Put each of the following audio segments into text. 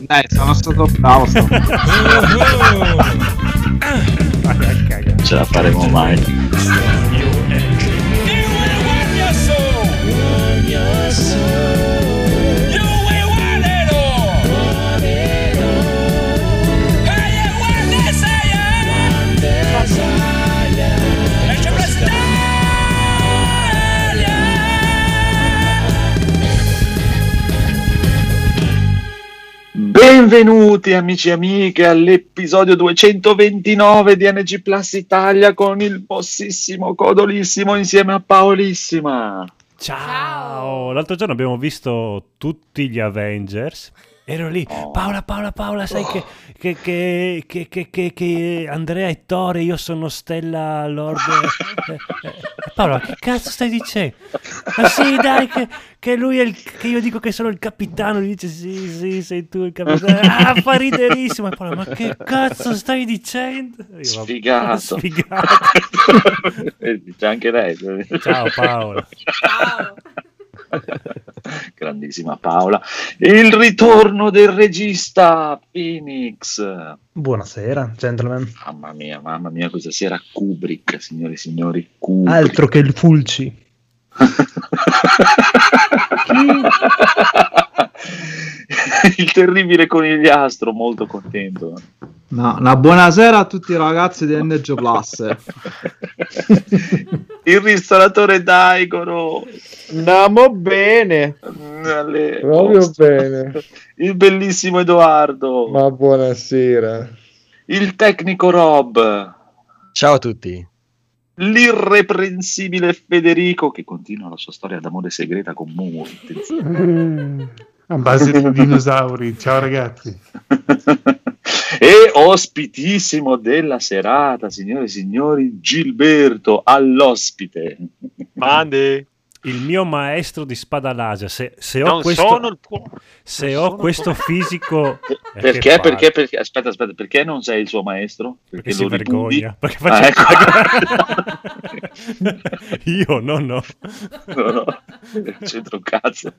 Dai, sono stato bravo. Sono... Ce la faremo mai. Benvenuti amici e amiche all'episodio 229 di NG Plus Italia con il bossissimo Codolissimo insieme a Paolissima. Ciao. Ciao. L'altro giorno abbiamo visto tutti gli Avengers. Ero lì, Oh. Paola, Paola, Paola, sai che, che, che, che, che, che- che Andrea è Tore, io sono Stella Lord. eh, eh, eh, Paola, che cazzo stai dicendo? Ma sì, dai, che, che lui è il. che io dico che sono il capitano. Lui dice sì, sì, sei tu il capitano. Ah, fa riderissimo. E Paola, ma che cazzo stai dicendo? Io, Sfigato. Sfigato. Dice anche lei. Ciao Paola. Ciao. Grandissima Paola. Il ritorno del regista Phoenix. Buonasera, gentlemen. Mamma mia, mamma mia, questa sera Kubrick, signore e signori, Kubrick. Altro che il Fulci. il terribile conigliastro, molto contento. No, una buonasera a tutti i ragazzi di NG Plus. il ristoratore Daigoro. Andiamo bene, Alle- proprio bene. Il bellissimo Edoardo. Ma buonasera. Il tecnico Rob. Ciao a tutti. L'irreprensibile Federico che continua la sua storia d'amore segreta con. Attenzione. A base di dinosauri. Ciao ragazzi. e ospitissimo della serata, signore e signori, Gilberto all'ospite. Mandi. Il mio maestro di spada laser. Se, se ho Non questo, sono il tuo. se ho sono questo fisico. Perché, perché, perché, aspetta, aspetta, perché non sei il suo maestro? Perché si lo ripugni? vergogna. Perché Ah, faccio ecco. Io no, no. No, no, un cazzo.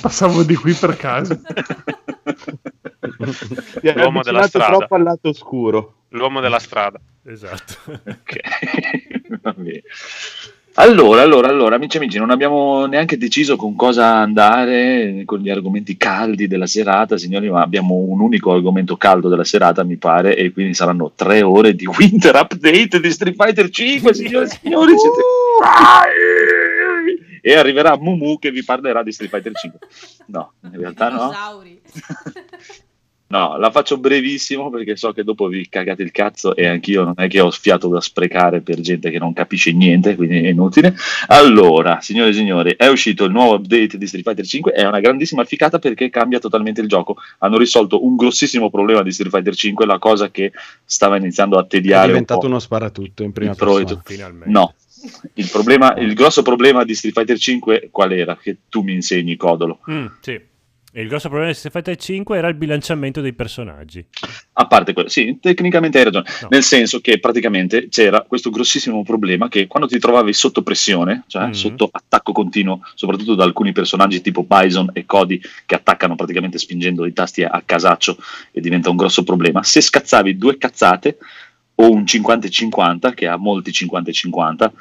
Passavo di qui per caso. L'uomo della strada. troppo al lato oscuro. L'uomo della strada. Esatto. Ok, va bene. Allora, allora, allora, amici e amici, non abbiamo neanche deciso con cosa andare con gli argomenti caldi della serata, signori, ma abbiamo un unico argomento caldo della serata, mi pare, e quindi saranno tre ore di Winter Update di Street Fighter 5, signore e signori. siete- E arriverà Mumu che vi parlerà di Street Fighter 5. No, in realtà no. No, la faccio brevissimo perché so che dopo vi cagate il cazzo e anch'io non è che ho fiato da sprecare per gente che non capisce niente, quindi è inutile. Allora, signore e signori, è uscito il nuovo update di Street Fighter 5, è una grandissima ficata perché cambia totalmente il gioco. Hanno risolto un grossissimo problema di Street Fighter 5, la cosa che stava iniziando a È tediare un diventato po'. uno sparatutto in prima persona. Finalmente. No. Il, problema, il grosso problema di Street Fighter 5 qual era? Che tu mi insegni, Codolo. Mm, sì. E il grosso problema di Street Fighter 5 era il bilanciamento dei personaggi. A parte quello, sì, tecnicamente hai ragione, No. nel senso che praticamente c'era questo grossissimo problema che quando ti trovavi sotto pressione, cioè Mhm. sotto attacco continuo, soprattutto da alcuni personaggi tipo Bison e Cody che attaccano praticamente spingendo i tasti a, a casaccio e diventa un grosso problema, se scazzavi due cazzate o un 50-50, che ha molti 50-50,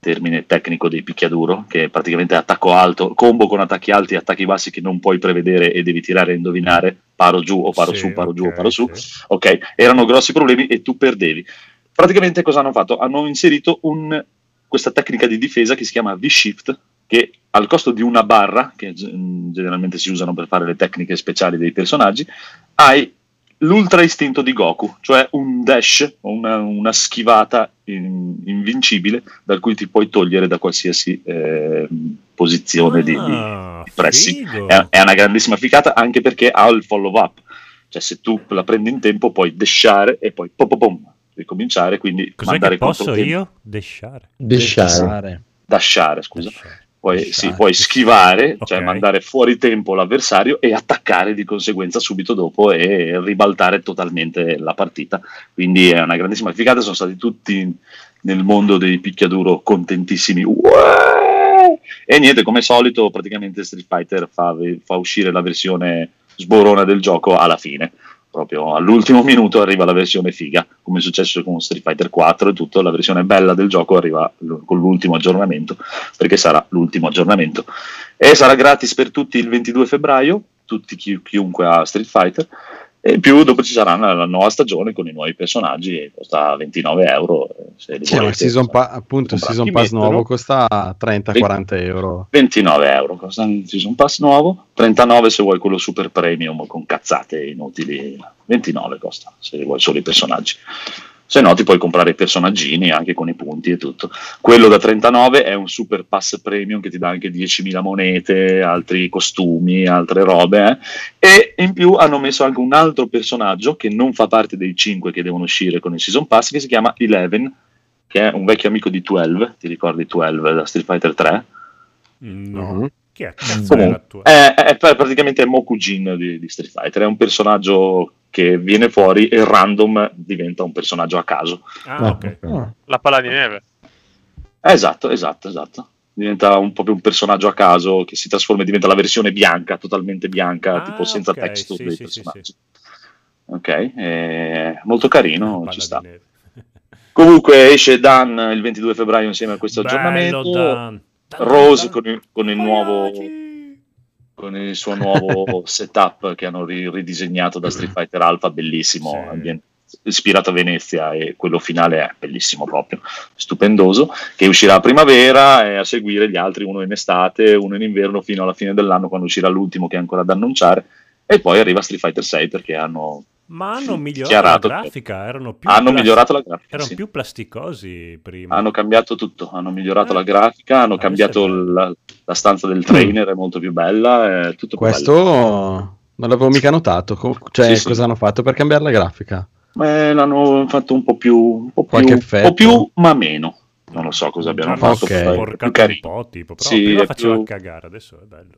termine tecnico dei picchiaduro, che è praticamente attacco alto, combo con attacchi alti e attacchi bassi che non puoi prevedere e devi tirare e indovinare, paro giù o paro Sì, su, paro giù o paro su. sì. Ok, erano grossi problemi e tu perdevi. Praticamente cosa hanno fatto? Hanno inserito un- questa tecnica di difesa che si chiama V-Shift, che al costo di una barra, che ge- generalmente si usano per fare le tecniche speciali dei personaggi, hai l'ultra istinto di Goku, cioè un dash, una, una schivata in- invincibile da cui ti puoi togliere da qualsiasi eh, posizione di, di- Ah, di pressing. È, è una grandissima ficata anche perché ha il follow up, cioè se tu la prendi in tempo puoi dashare e poi pom, pom, pom, ricominciare, quindi Cos'è mandare che posso io? Desciare. Desciare. Dashare, scusa. Desciare. Puoi, sì, puoi schivare, cioè Ok. mandare fuori tempo l'avversario e attaccare di conseguenza subito dopo e ribaltare totalmente la partita. Quindi è una grandissima figata, sono stati tutti nel mondo dei picchiaduro contentissimi. Uè! E niente, come solito, praticamente Street Fighter fa, fa uscire la versione sborona del gioco alla fine proprio all'ultimo minuto arriva la versione figa, come è successo con Street Fighter 4 e tutto, la versione bella del gioco arriva l- con l'ultimo aggiornamento, perché sarà l'ultimo aggiornamento. E sarà gratis per tutti il 22 febbraio, tutti chi- chiunque ha Street Fighter, e in più dopo ci sarà la, nuova stagione con i nuovi personaggi, costa 29 euro. eh, Se Sì, volete, season, pa- appunto, il season pass mettono nuovo costa 30-40 euro. 29 euro costa il season pass nuovo 39 se vuoi quello super premium con cazzate inutili 29 costa se vuoi solo i personaggi se no ti puoi comprare i personaggini anche con i punti e tutto quello da 39 è un super pass premium che ti dà anche 10.000 monete altri costumi altre robe eh. e in più hanno messo anche un altro personaggio che non fa parte dei 5 che devono uscire con il season pass che si chiama Eleven che è un vecchio amico di 12 ti ricordi 12 da Street Fighter 3 No. Chi è? Comunque, è, è pr- praticamente è Mokujin di, di Street Fighter, è un personaggio che viene fuori e random diventa un personaggio a caso. Ah, ok. Ah. La palla di neve. Eh, esatto, esatto, esatto. Diventa un, proprio un personaggio a caso che si trasforma e diventa la versione bianca, totalmente bianca, Ah, tipo senza ok, texture sì, dei sì, sì, personaggi. Ok, è molto carino, Palla ci sta. Comunque esce Dan il 22 febbraio insieme a questo Bello, aggiornamento. Dan. Dan, Rose Dan, con il, con il nuovo. Con il suo nuovo setup che hanno ri- ridisegnato da Street Fighter Alpha, bellissimo, Sì. ispirato a Venezia e quello finale è bellissimo proprio, stupendoso, che uscirà a primavera e a seguire gli altri, uno in estate, uno in inverno fino alla fine dell'anno quando uscirà l'ultimo che è ancora da annunciare e poi arriva Street Fighter 6 perché hanno, Ma hanno migliorato la che- grafica, erano più hanno plas- migliorato la grafica. Erano sì. più plasticosi prima. Hanno cambiato tutto, hanno migliorato Eh. la grafica, hanno Adesso cambiato bello. la, la stanza del trainer, è molto più bella, è tutto Questo non l'avevo mica notato. Cioè, Sì, sì. cosa hanno fatto per cambiare la grafica? Eh, l'hanno fatto un po' più, un po' più, Qualche un effetto? po' più, ma meno. Non lo so cosa abbiano fatto. Ok. però è più sporcato un po', tipo, però Sì, prima faceva più- cagare, adesso è bello.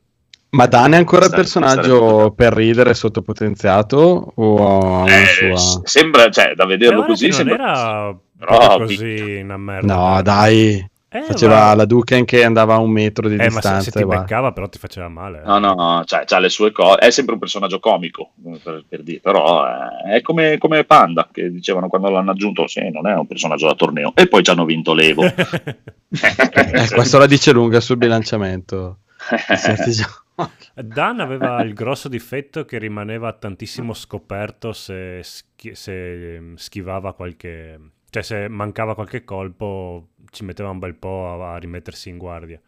Ma Dan è ancora il personaggio per ridere sottopotenziato? O ha Eh, sua... sembra, cioè, da vederlo Eh, così non sembra... era Però, così una merda. No, dai. Eh, Faceva ma- la Duken che andava a un metro di Eh, ma se, distanza. se ti va. beccava però ti faceva male. eh. No, no, no, cioè, c'ha le sue cose. È sempre un personaggio comico, per, per dire, però eh, è come, come Panda, che dicevano quando l'hanno aggiunto, sì, non è un personaggio da torneo. E poi ci hanno vinto l'Evo. Eh, questo la dice lunga sul bilanciamento. certi giochi. Dan aveva il grosso difetto che rimaneva tantissimo scoperto se, schi- se, ehm, schivava qualche... Cioè se mancava qualche colpo ci metteva un bel po' a, a rimettersi in guardia.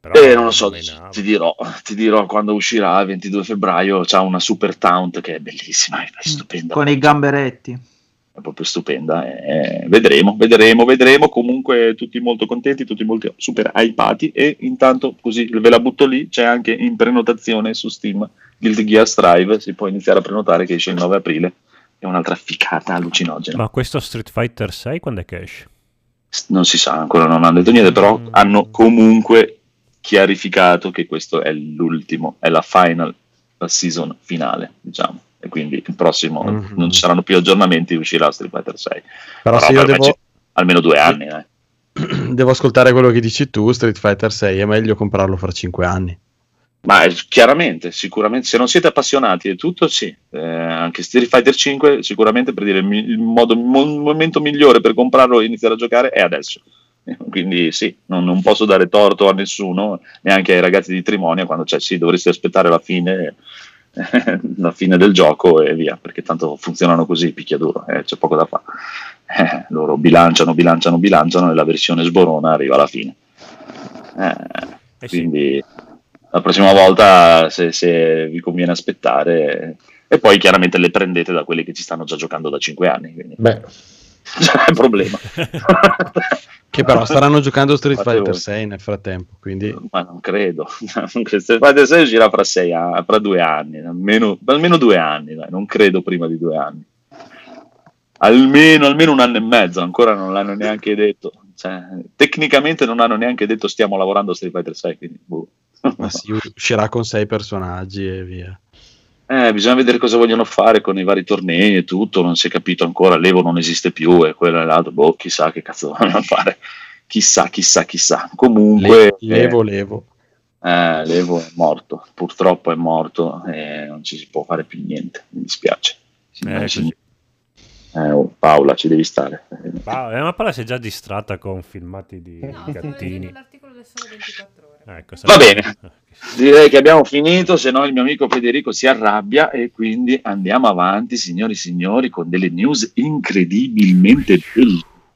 Però Eh, non lo so, ti dirò, ti dirò quando uscirà il 22 febbraio. C'ha una super taunt che è bellissima, è stupenda. Con i gamberetti. È proprio stupenda. eh, vedremo, vedremo, vedremo. Comunque, tutti molto contenti, tutti molto super hypati. E intanto, così ve la butto lì. C'è anche in prenotazione su Steam Guilty Gear Strive. Si può iniziare a prenotare che esce il 9 aprile. È un'altra ficata allucinogena. Ma questo Street Fighter 6 quando è che esce? Non si sa, ancora non hanno detto niente, però Mm. hanno comunque chiarificato che questo è l'ultimo, è la final, la season finale, diciamo. E quindi il prossimo Mhm. non ci saranno più aggiornamenti, uscirà Street Fighter 6. Però se per io devo, almeno due anni, eh. devo ascoltare quello che dici tu, Street Fighter 6 è meglio comprarlo fra 5 anni. Ma eh, chiaramente, sicuramente, se non siete appassionati e tutto, sì. Eh, anche Street Fighter 5, sicuramente per dire il, modo, il mo- il momento migliore per comprarlo e iniziare a giocare è adesso. Quindi sì, non, non posso dare torto a nessuno, neanche ai ragazzi di Trimonia, quando c'è sì, dovresti aspettare la fine, la fine del gioco e via, perché tanto funzionano così, picchiaduro, eh, c'è poco da fare. Eh, loro bilanciano, bilanciano, bilanciano e la versione sborona arriva alla fine. Eh, Eh sì. quindi la prossima volta se, se vi conviene aspettare e poi chiaramente le prendete da quelli che ci stanno già giocando da 5 anni quindi Beh, non è un problema Che però staranno giocando Street Fighter voi. 6 nel frattempo, quindi ma non credo Street Fighter 6 uscirà fra, sei fra due anni almeno, almeno due anni dai, non credo prima di due anni almeno, almeno un anno e mezzo ancora non l'hanno neanche detto Cioè, tecnicamente non hanno neanche detto stiamo lavorando a Street Fighter 6 quindi boh. ma sì, uscirà con 6 personaggi e via. Eh, bisogna vedere cosa vogliono fare con i vari tornei e tutto, non si è capito ancora, l'Evo non esiste più e quello e l'altro, boh, chissà che cazzo vogliono fare. chissà, chissà, chissà. Comunque, Le- levo, levo. eh, Levo è morto, purtroppo è morto e non ci si può fare più niente, mi dispiace. Eh, ci- eh, oh, Paola, ci devi stare. Pa- eh, ma Paola si è già distratta con filmati di No, gattini. l'articolo del Sole 24 Ore. Ecco, Va bene. Direi che abbiamo finito, se no il mio amico Federico si arrabbia e quindi andiamo avanti, signori e signori, con delle news incredibilmente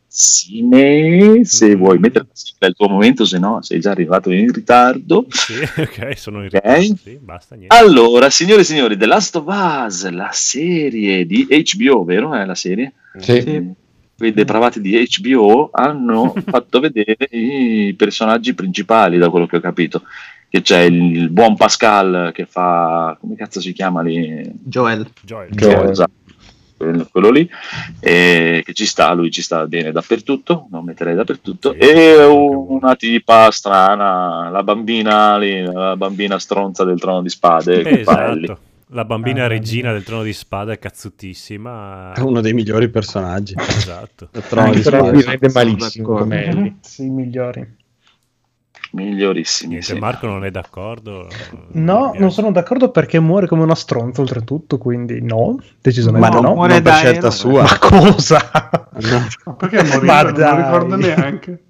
bellissime. Se Mm. vuoi mettere la sigla al tuo momento, se no sei già arrivato in ritardo. Sì, ok, sono in ritardo. Sì, basta, niente. Allora, signore e signori, The Last of Us, la serie di HBO, vero? È la serie? Sì. Quei depravati di HBO hanno fatto vedere i personaggi principali, da quello che ho capito. Che c'è il, il buon Pascal che fa. come cazzo si chiama lì? Joel. Joel. Joel. Esatto, quello, quello lì, e che ci sta, lui ci sta bene dappertutto, non metterei dappertutto, Sì, e una tipa strana, la bambina lì, la bambina stronza del trono di spade, esatto. La bambina Ah, regina del trono di spada è cazzutissima. È uno dei migliori personaggi. Esatto. Il trono di Però Sono rende malissimo come Ellie. Sì, i migliori. migliorissimi. Niente, sì. Marco non è d'accordo. No, non sono d'accordo perché muore come una stronza oltretutto, quindi no, decisamente Ma no, no. muore non per da scelta eroe. sua. Ma cosa? No. Ma perché morire? Ma non dai. lo ricordo neanche.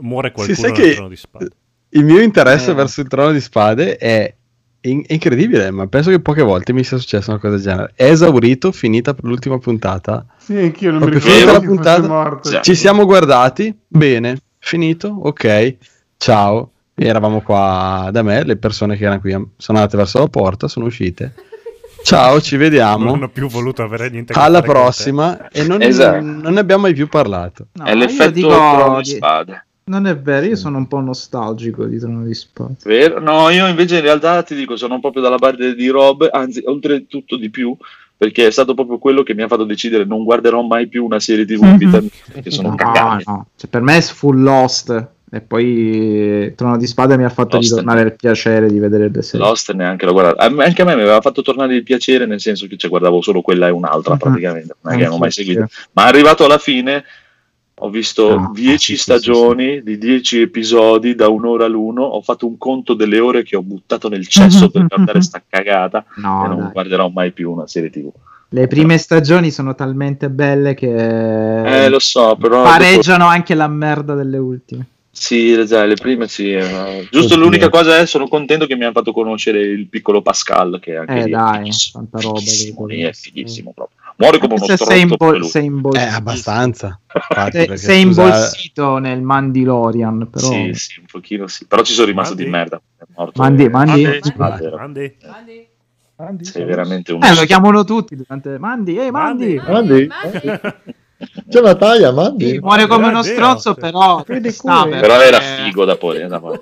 Muore Sì, qualcuno sai del che trono di spada. il mio interesse Eh. verso il trono di spade è in- è incredibile, ma penso che poche volte mi sia successa una cosa del genere. È esaurito, finita per l'ultima puntata. Sì, anch'io non mi Proprio ricordo finita che la puntata. morto. Sì. Ci siamo guardati, bene, finito, ok, ciao. E eravamo qua da me, le persone che erano qui sono andate verso la porta, sono uscite. Ciao, ci Non vediamo. hanno più voluto avere niente a che Alla fare con te. prossima. E non, Esatto. non ne abbiamo mai più parlato. No, È l'effetto dico di- spade. Non è vero, io sono un po' nostalgico di Trono di Spade. Vero? No, io invece in realtà ti dico, sono proprio dalla parte di Rob, anzi, oltretutto di più, perché è stato proprio quello che mi ha fatto decidere non guarderò mai più una serie TV in vita mia, perché sono no, cagate. no. Cioè, per me è full Lost. E poi Trono di Spade mi ha fatto Lost. ritornare il piacere di vedere le serie. Lost neanche l'ho guardata. A me- Anche a me mi aveva fatto tornare il piacere, nel senso che cioè, guardavo solo quella e un'altra Mhm. praticamente, non è che non ho mai seguito. sì. Ma arrivato alla fine ho visto Ah, 10 sì, sì, stagioni di 10 episodi da un'ora l'uno, ho fatto un conto delle ore che ho buttato nel cesso per guardare sta cagata e No, non dai. guarderò mai più una serie TV. Le prime stagioni sono talmente belle che Eh, lo so, però... dopo- pareggiano anche la merda delle ultime. Sì, le prime sì. eh, Giusto Oddio. l'unica cosa è, sono contento che mi hanno fatto conoscere il piccolo Pascal, che anche Eh, lì è dai, fighissimo, tanta roba lì è fighissimo proprio. Muore come uno Se sei, imbol- sei imbolsito, Eh, abbastanza. Infatti, sei, perché, sei scusa, imbolsito nel Mandalorian, però Sì, sì, un pochino sì. Però ci sono rimasto Mandi. di merda. È morto. Mandi, mandi. Eh, Mandi. vero. Mandi. Mandi. Andi, Sei veramente un... Eh, lo chiamano tutti durante Mandi, ehi Mandi. Mandi. Mandi. Mandi. C'è Natalia, Mandi. Sì, muore come uno Grande stronzo, idea, però Però era figo da poi. da poi.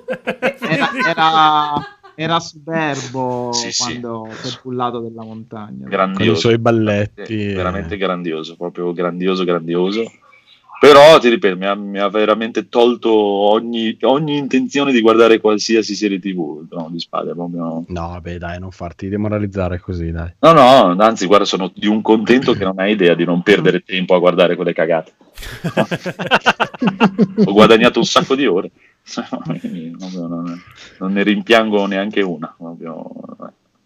Era, era, era superbo Sì, sì. quando si è pullato della montagna. con i Grandioso. suoi balletti. Veramente, veramente grandioso, proprio grandioso, grandioso. Però ti ripeto, mi ha, mi ha veramente tolto ogni, ogni intenzione di guardare qualsiasi serie TV. Trono di spade, proprio... No, beh, dai, non farti demoralizzare così, dai. No, no, anzi, guarda, sono di un contento che non hai idea di non perdere tempo a guardare quelle cagate. Ho guadagnato un sacco di ore. Non, non ne rimpiango neanche una. proprio,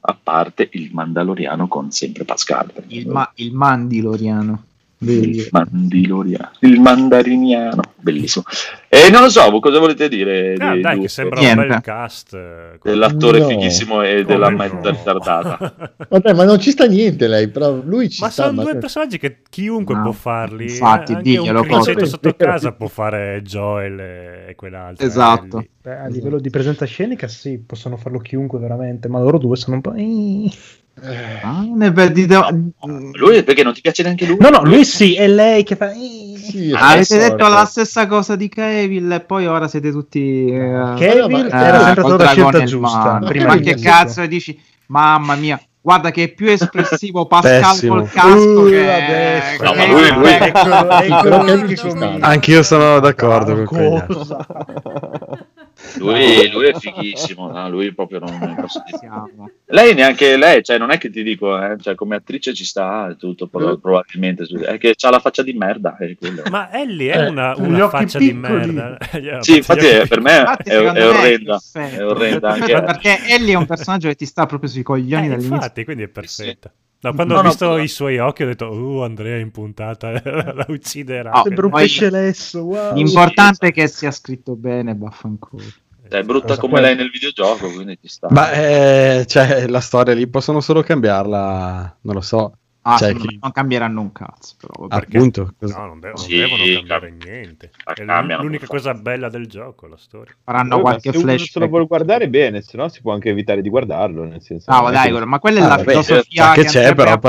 a parte il Mandaloriano con sempre Pascal. Il, ma- il Mandiloriano. Il Mandiloriano, il Mandariniano, bellissimo. E non lo so, cosa volete dire Ah, di- dai, di- che sembra Niente. un bel cast. eh, dell'attore No. fighissimo e Come della no? mezza ritardata? Vabbè, ma non ci sta niente lei, però lui ci Ma sta. sono ma- due personaggi che chiunque No, può farli. infatti, eh, anche diglielo, un sotto casa può fare Joel e, quell'altro. Esatto. Beh, a livello di presenza scenica, sì, possono farlo chiunque veramente, ma loro due sono un po'. Eh. Ah, non è vero, dite- Lui perché non ti piace neanche lui? No, no, lui sì, è lei che fa. eh. Sì, Avete adesso- detto la stessa cosa di Cavill e poi ora siete tutti eh, Cavill ma- era eh, sempre stata la scelta giusta. Prima ma di che cazzo e dici mamma mia guarda che è più espressivo Pascal Pessimo. col casco Uh, che No, ma lui- lui- eccolo che lì che ci sta. comincia. Lui, lui è fighissimo, no? lui proprio non posso dire. Lei neanche lei, cioè non è che ti dico, eh, cioè, come attrice ci sta tutto, però probabilmente è che ha la faccia di merda. È quello. Ma Ellie è Eh, una, una faccia di merda. Sì, infatti è- per me Infatti, è, è orrenda, perfetto. è orrenda anche. Perché Ellie è un personaggio che ti sta proprio sui coglioni Eh, dall'inizio. infatti, quindi è perfetta. No, quando No, ho no, visto però- i suoi occhi ho detto, uh, Andrea in puntata, la ucciderà. Oh, Sembra un pesce lesso, wow. L'importante è che sia scritto bene, vaffanculo. Cioè, è brutta Cosa come poi- lei nel videogioco, quindi ci sta. Ma eh, cioè, la storia lì possono solo cambiarla, non lo so. Ah, Cioè, me non cambieranno un cazzo, però. vabbè. Perché- Appunto. cosa- No, non, de- non Sì, devono cambiare cam- niente. È l'unica cosa bella del gioco, la storia. Faranno ma qualche se uno se lo vuole guardare bene, se no si può anche evitare di guardarlo. Nel senso, No, non è dai, che- ma quella è Ah, la vabbè, filosofia sa che che c'è, però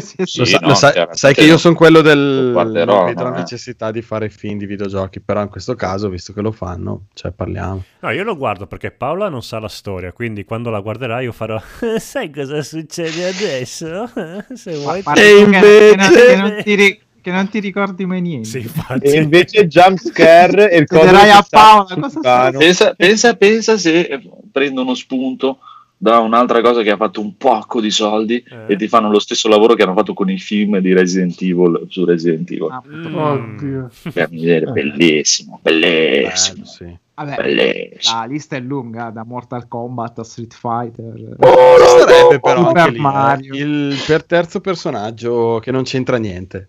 Sì, sa- no, lo sai, che io sono quello del Lo guarderò, non vedo no, la eh. necessità di fare film di videogiochi, però in questo caso, visto che lo fanno, cioè parliamo. No, io lo guardo perché Paola non sa la storia, quindi quando la guarderà io farò sai cosa succede adesso? Se vuoi Ma E tu che- che, non, invece- che non ti ri- che non ti ricordi mai niente. Sì. E invece jump scare e il Chiederai a Paola cosa. Pensa, pensa, pensa se eh, prendono spunto da un'altra cosa che ha fatto un pocco di soldi Eh. e ti fanno lo stesso lavoro che hanno fatto con i film di Resident Evil su Resident Evil. Ah, Mm. Oddio. Per miseria, bellissimo, bellissimo, Bello, sì. Vabbè, bellissimo. la lista è lunga, da Mortal Kombat a Street Fighter. Oh, Ci sarebbe però Super anche lì, eh, Mario. il per terzo personaggio che non c'entra niente.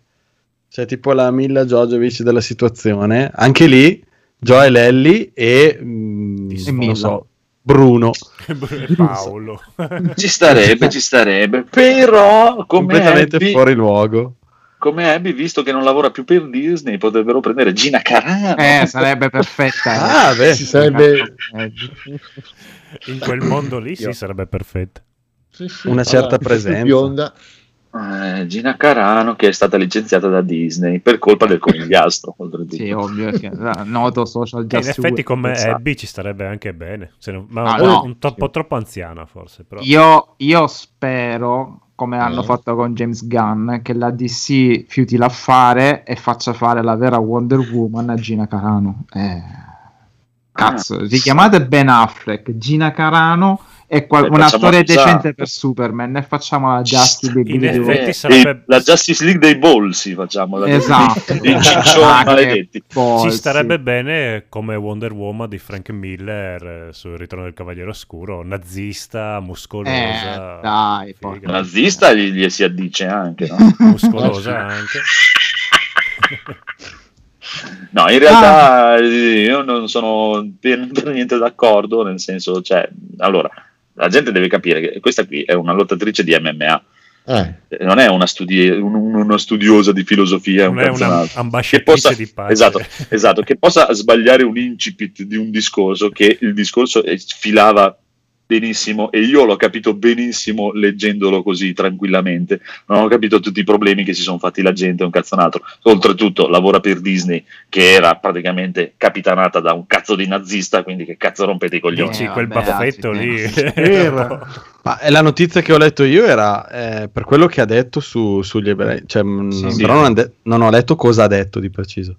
Cioè tipo la Milla Jojovic della situazione, anche lì Joel Ellie e, mm, Ti non Milla. lo so, Bruno. Paolo. Ci starebbe, ci starebbe, però come completamente Abby, fuori luogo. Come Abby, visto che non lavora più per Disney, potrebbero prendere Gina Carano. Eh, sarebbe perfetta. Ah, beh, sarebbe... In quel mondo lì sì, sarebbe perfetto. Sì, sì. Una certa più presenza. Bionda. Eh, Gina Carano che è stata licenziata da Disney per colpa del conigliastro. Sì, ovvio, eh, noto social E in effetti come. Abby ci starebbe anche bene. Se non- ma Ah, un, no. un po' troppo anziana forse. Però. Io, io spero, come hanno Mm. fatto con James Gunn, che la DC fiuti l'affare e faccia fare la vera Wonder Woman a Gina Carano. Eh, cazzo, Ah, richiamate Ben Affleck, Gina Carano e qual- un facciamo- attore sa- decente per Superman e facciamo la Justice League In di- effetti E sarebbe... la Justice League dei bolsi facciamo la- Esatto. i ciccioni maledetti Ci starebbe bene come Wonder Woman di Frank Miller eh, sul Ritorno del Cavaliere Oscuro, nazista, muscolosa. Eh, dai, figa. nazista gli, gli si addice anche no? muscolosa anche. No, in realtà eh, io non sono per, per niente d'accordo, nel senso, cioè, allora, la gente deve capire che questa qui è una lottatrice di MMA, Eh, non è una, studi- un- un- una studiosa di filosofia, un Non è cazzo una altro. ambasciatrice Che possa- di pace. Esatto, esatto, che possa sbagliare un incipit di un discorso, che il discorso filava benissimo e io l'ho capito benissimo leggendolo così tranquillamente, non ho capito tutti i problemi che si sono fatti la gente, un cazzo un altro. Oltretutto lavora per Disney che era praticamente capitanata da un cazzo di nazista, quindi che cazzo rompete i coglioni. Dici Eh, quel vabbè, baffetto lì. Era. Ma la notizia che ho letto io era eh, per quello che ha detto su- sugli ebrei, cioè, Sì, sì. però non, de- non ho letto cosa ha detto di preciso.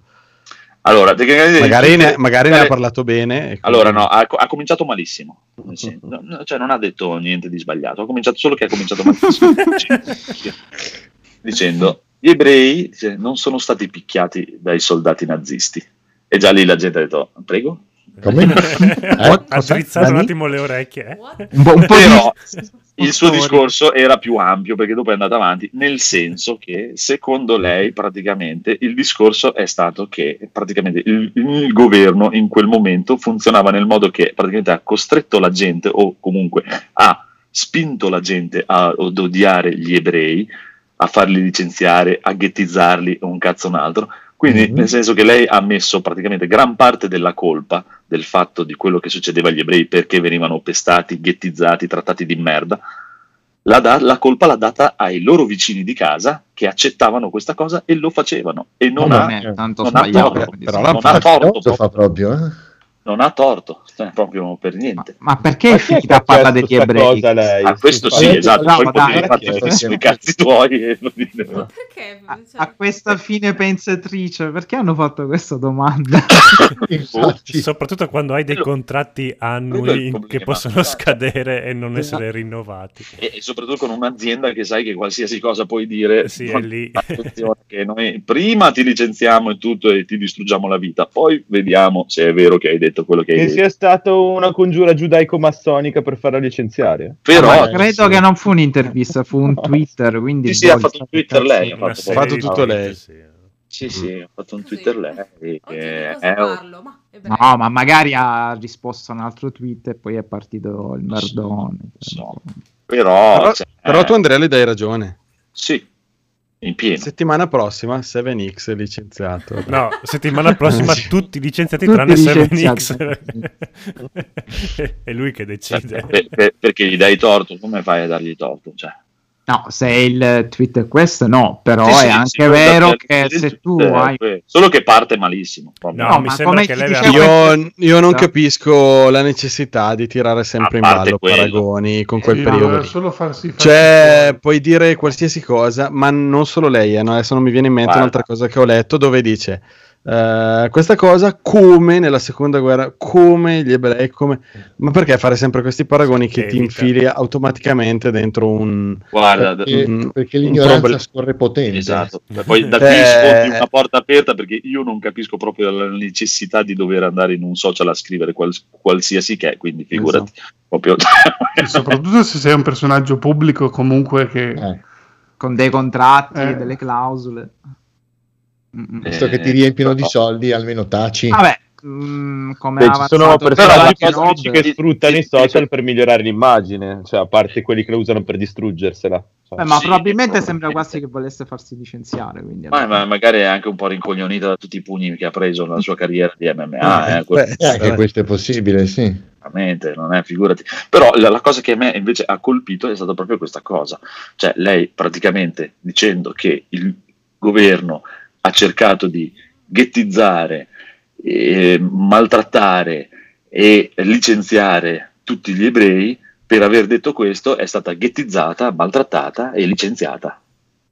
Allora, tecnicamente- Magari ne, magari ne ha parlato bene. e Allora, no, ha, ha cominciato malissimo. Senso, no, cioè, non ha detto niente di sbagliato, ha cominciato solo che ha cominciato malissimo. dicendo: Gli ebrei dice, non sono stati picchiati dai soldati nazisti. E già lì la gente ha detto: Prego. Come? ha Eh? drizzato un attimo le orecchie. eh. Un po', un po' Però di... il suo discorso era più ampio perché dopo è andato avanti, nel senso che secondo lei praticamente il discorso è stato che praticamente il, il governo in quel momento funzionava nel modo che praticamente ha costretto la gente o comunque ha spinto la gente a- ad odiare gli ebrei, a farli licenziare, a ghettizzarli o un cazzo un altro. Quindi, Mhm. nel senso che lei ha messo praticamente gran parte della colpa del fatto di quello che succedeva agli ebrei perché venivano pestati, ghettizzati, trattati di merda. La, da- la colpa l'ha data ai loro vicini di casa che accettavano questa cosa e lo facevano. E non ha, Vabbè, tanto non ha torto. però non ha torto. Lo fa proprio, eh? Non ha torto, cioè, proprio per niente. Ma perché Ma chi è che Fita ha parla chiesto degli ebrei? cosa lei? Ah, questo Sì, sì, esatto, No, poi potevi dai, fare perché- i cazzi tuoi e Ma perché? A, Cioè, a questa fine pensatrice, perché hanno fatto questa domanda? Infatti, Soprattutto quando hai dei contratti annui che possono Cioè, scadere e non essere rinnovati. e, e soprattutto con un'azienda che sai che qualsiasi cosa puoi dire Sì, è lì. che noi prima ti licenziamo e tutto e ti distruggiamo la vita poi vediamo se è vero che hai detto quello che hai Che detto sia stato una congiura giudaico-massonica per farla licenziare. però Ma Credo sì. che non fu un'intervista, fu un Twitter. Quindi Sì, sì, boh, ha fatto un Twitter lei, ha fatto fatto tutto lei. sì. sì sì ha fatto un così. Twitter lei che è parlo? Ma. No, ma magari ha risposto a un altro tweet e poi è partito il merdone. so. però, Però, cioè, però tu Andrea le dai ragione. sì in pieno Settimana prossima 7X licenziato. No, settimana prossima tutti licenziati Tutti tranne licenziati. 7X. È lui che decide. per- per- perché gli dai torto come fai a dargli torto cioè, No, se il tweet è questo, no, però Sì, è sì, anche sì, vero che il se tu Twitter è hai... solo che parte malissimo. No, No, mi ma sembra che lei dicevo- Io, io non capisco la necessità di tirare sempre in ballo quello. paragoni con quel Sì, periodo solo farsi fare Cioè, puoi dire qualsiasi cosa, ma non solo lei. eh, no? Adesso non mi viene in mente Guarda. un'altra cosa che ho letto dove dice eh, questa cosa come nella seconda guerra, come gli ebrei, come... Ma perché fare sempre questi paragoni che ti Evita. infili automaticamente dentro un... guarda perché, Mm, perché un l'ignoranza problem- scorre potente. Esatto, poi da qui Eh. sfondi una porta aperta perché io non capisco proprio la necessità di dover andare in un social a scrivere quals- qualsiasi che, quindi figurati proprio E soprattutto se sei un personaggio pubblico comunque che... Eh, con dei contratti, Eh. delle clausole. Visto che ti Eh, riempiono di però- soldi, almeno taci. Vabbè, mm, come Beh, ci sono personaggi la cosa- pubblici che sfruttano i social per migliorare l'immagine, cioè a parte quelli che lo usano per distruggersela. Cioè, Beh, ma Sì, probabilmente sembra quasi che volesse farsi licenziare. Quindi ma, ma magari è anche un po' rincoglionito da tutti i pugni che ha preso nella sua carriera di MMA, eh, questo Beh, Eh, anche questo è possibile, sì. non è, figurati. Però la, la cosa che a me invece ha colpito è stata proprio questa cosa, cioè lei praticamente dicendo che il governo ha cercato di ghettizzare, eh, maltrattare e licenziare tutti gli ebrei, per aver detto questo è stata ghettizzata, maltrattata e licenziata.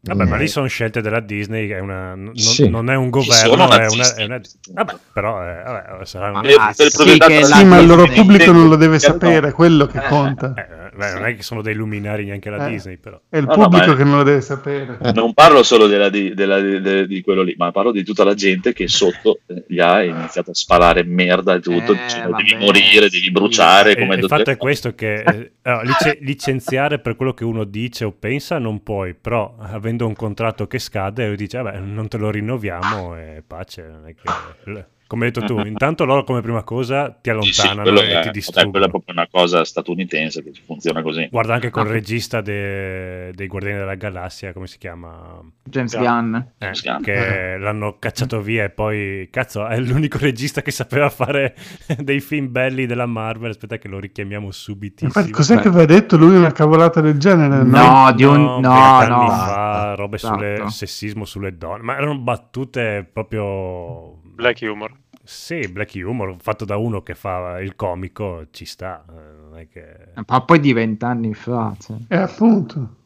Vabbè, ma Eh. lì sono scelte della Disney, che è una, non, Sì. non è un sono governo, è una, è una- Vabbè, però eh, vabbè, sarà un... Ah, le sì, Sì, ma il loro pubblico non lo deve Eh, no. sapere, è quello che Eh. conta. Eh, beh, non è che sono dei luminari neanche la Eh. Disney, però. È il No, no, pubblico è- che non lo deve sapere. Eh. Non parlo solo della- di, della- di- di quello lì, ma parlo di tutta la gente che sotto eh, gli ha iniziato a sparare merda e tutto, Eh, dicendo vabbè, devi morire, sì. devi bruciare. E- come e il fatto è questo che eh, allora, lice- licenziare per quello che uno dice o pensa non puoi, però avendo un contratto che scade lui dice vabbè non te lo rinnoviamo e pace. Non è che... Come hai detto tu, intanto loro come prima cosa ti Sì, sì, allontanano quello e è, ti vabbè, distruggono. quella è proprio una cosa statunitense che funziona così. Guarda anche col Ah. regista de- dei Guardiani della Galassia, come si chiama? James. Gunn. Eh, che l'hanno cacciato via e poi, cazzo, è l'unico regista che sapeva fare dei film belli della Marvel. Aspetta che lo richiamiamo subitissimo. Infatti, cos'è che aveva detto lui una cavolata del genere? No, di un... No, vent'anni no. fa, robe Esatto. sulle sessismo sulle donne, ma erano battute proprio... Black humor. Sì, black humor, fatto da uno che fa il comico, ci sta. eh, Non è che... Ma poi di vent'anni fa. cioè. Eh, appunto.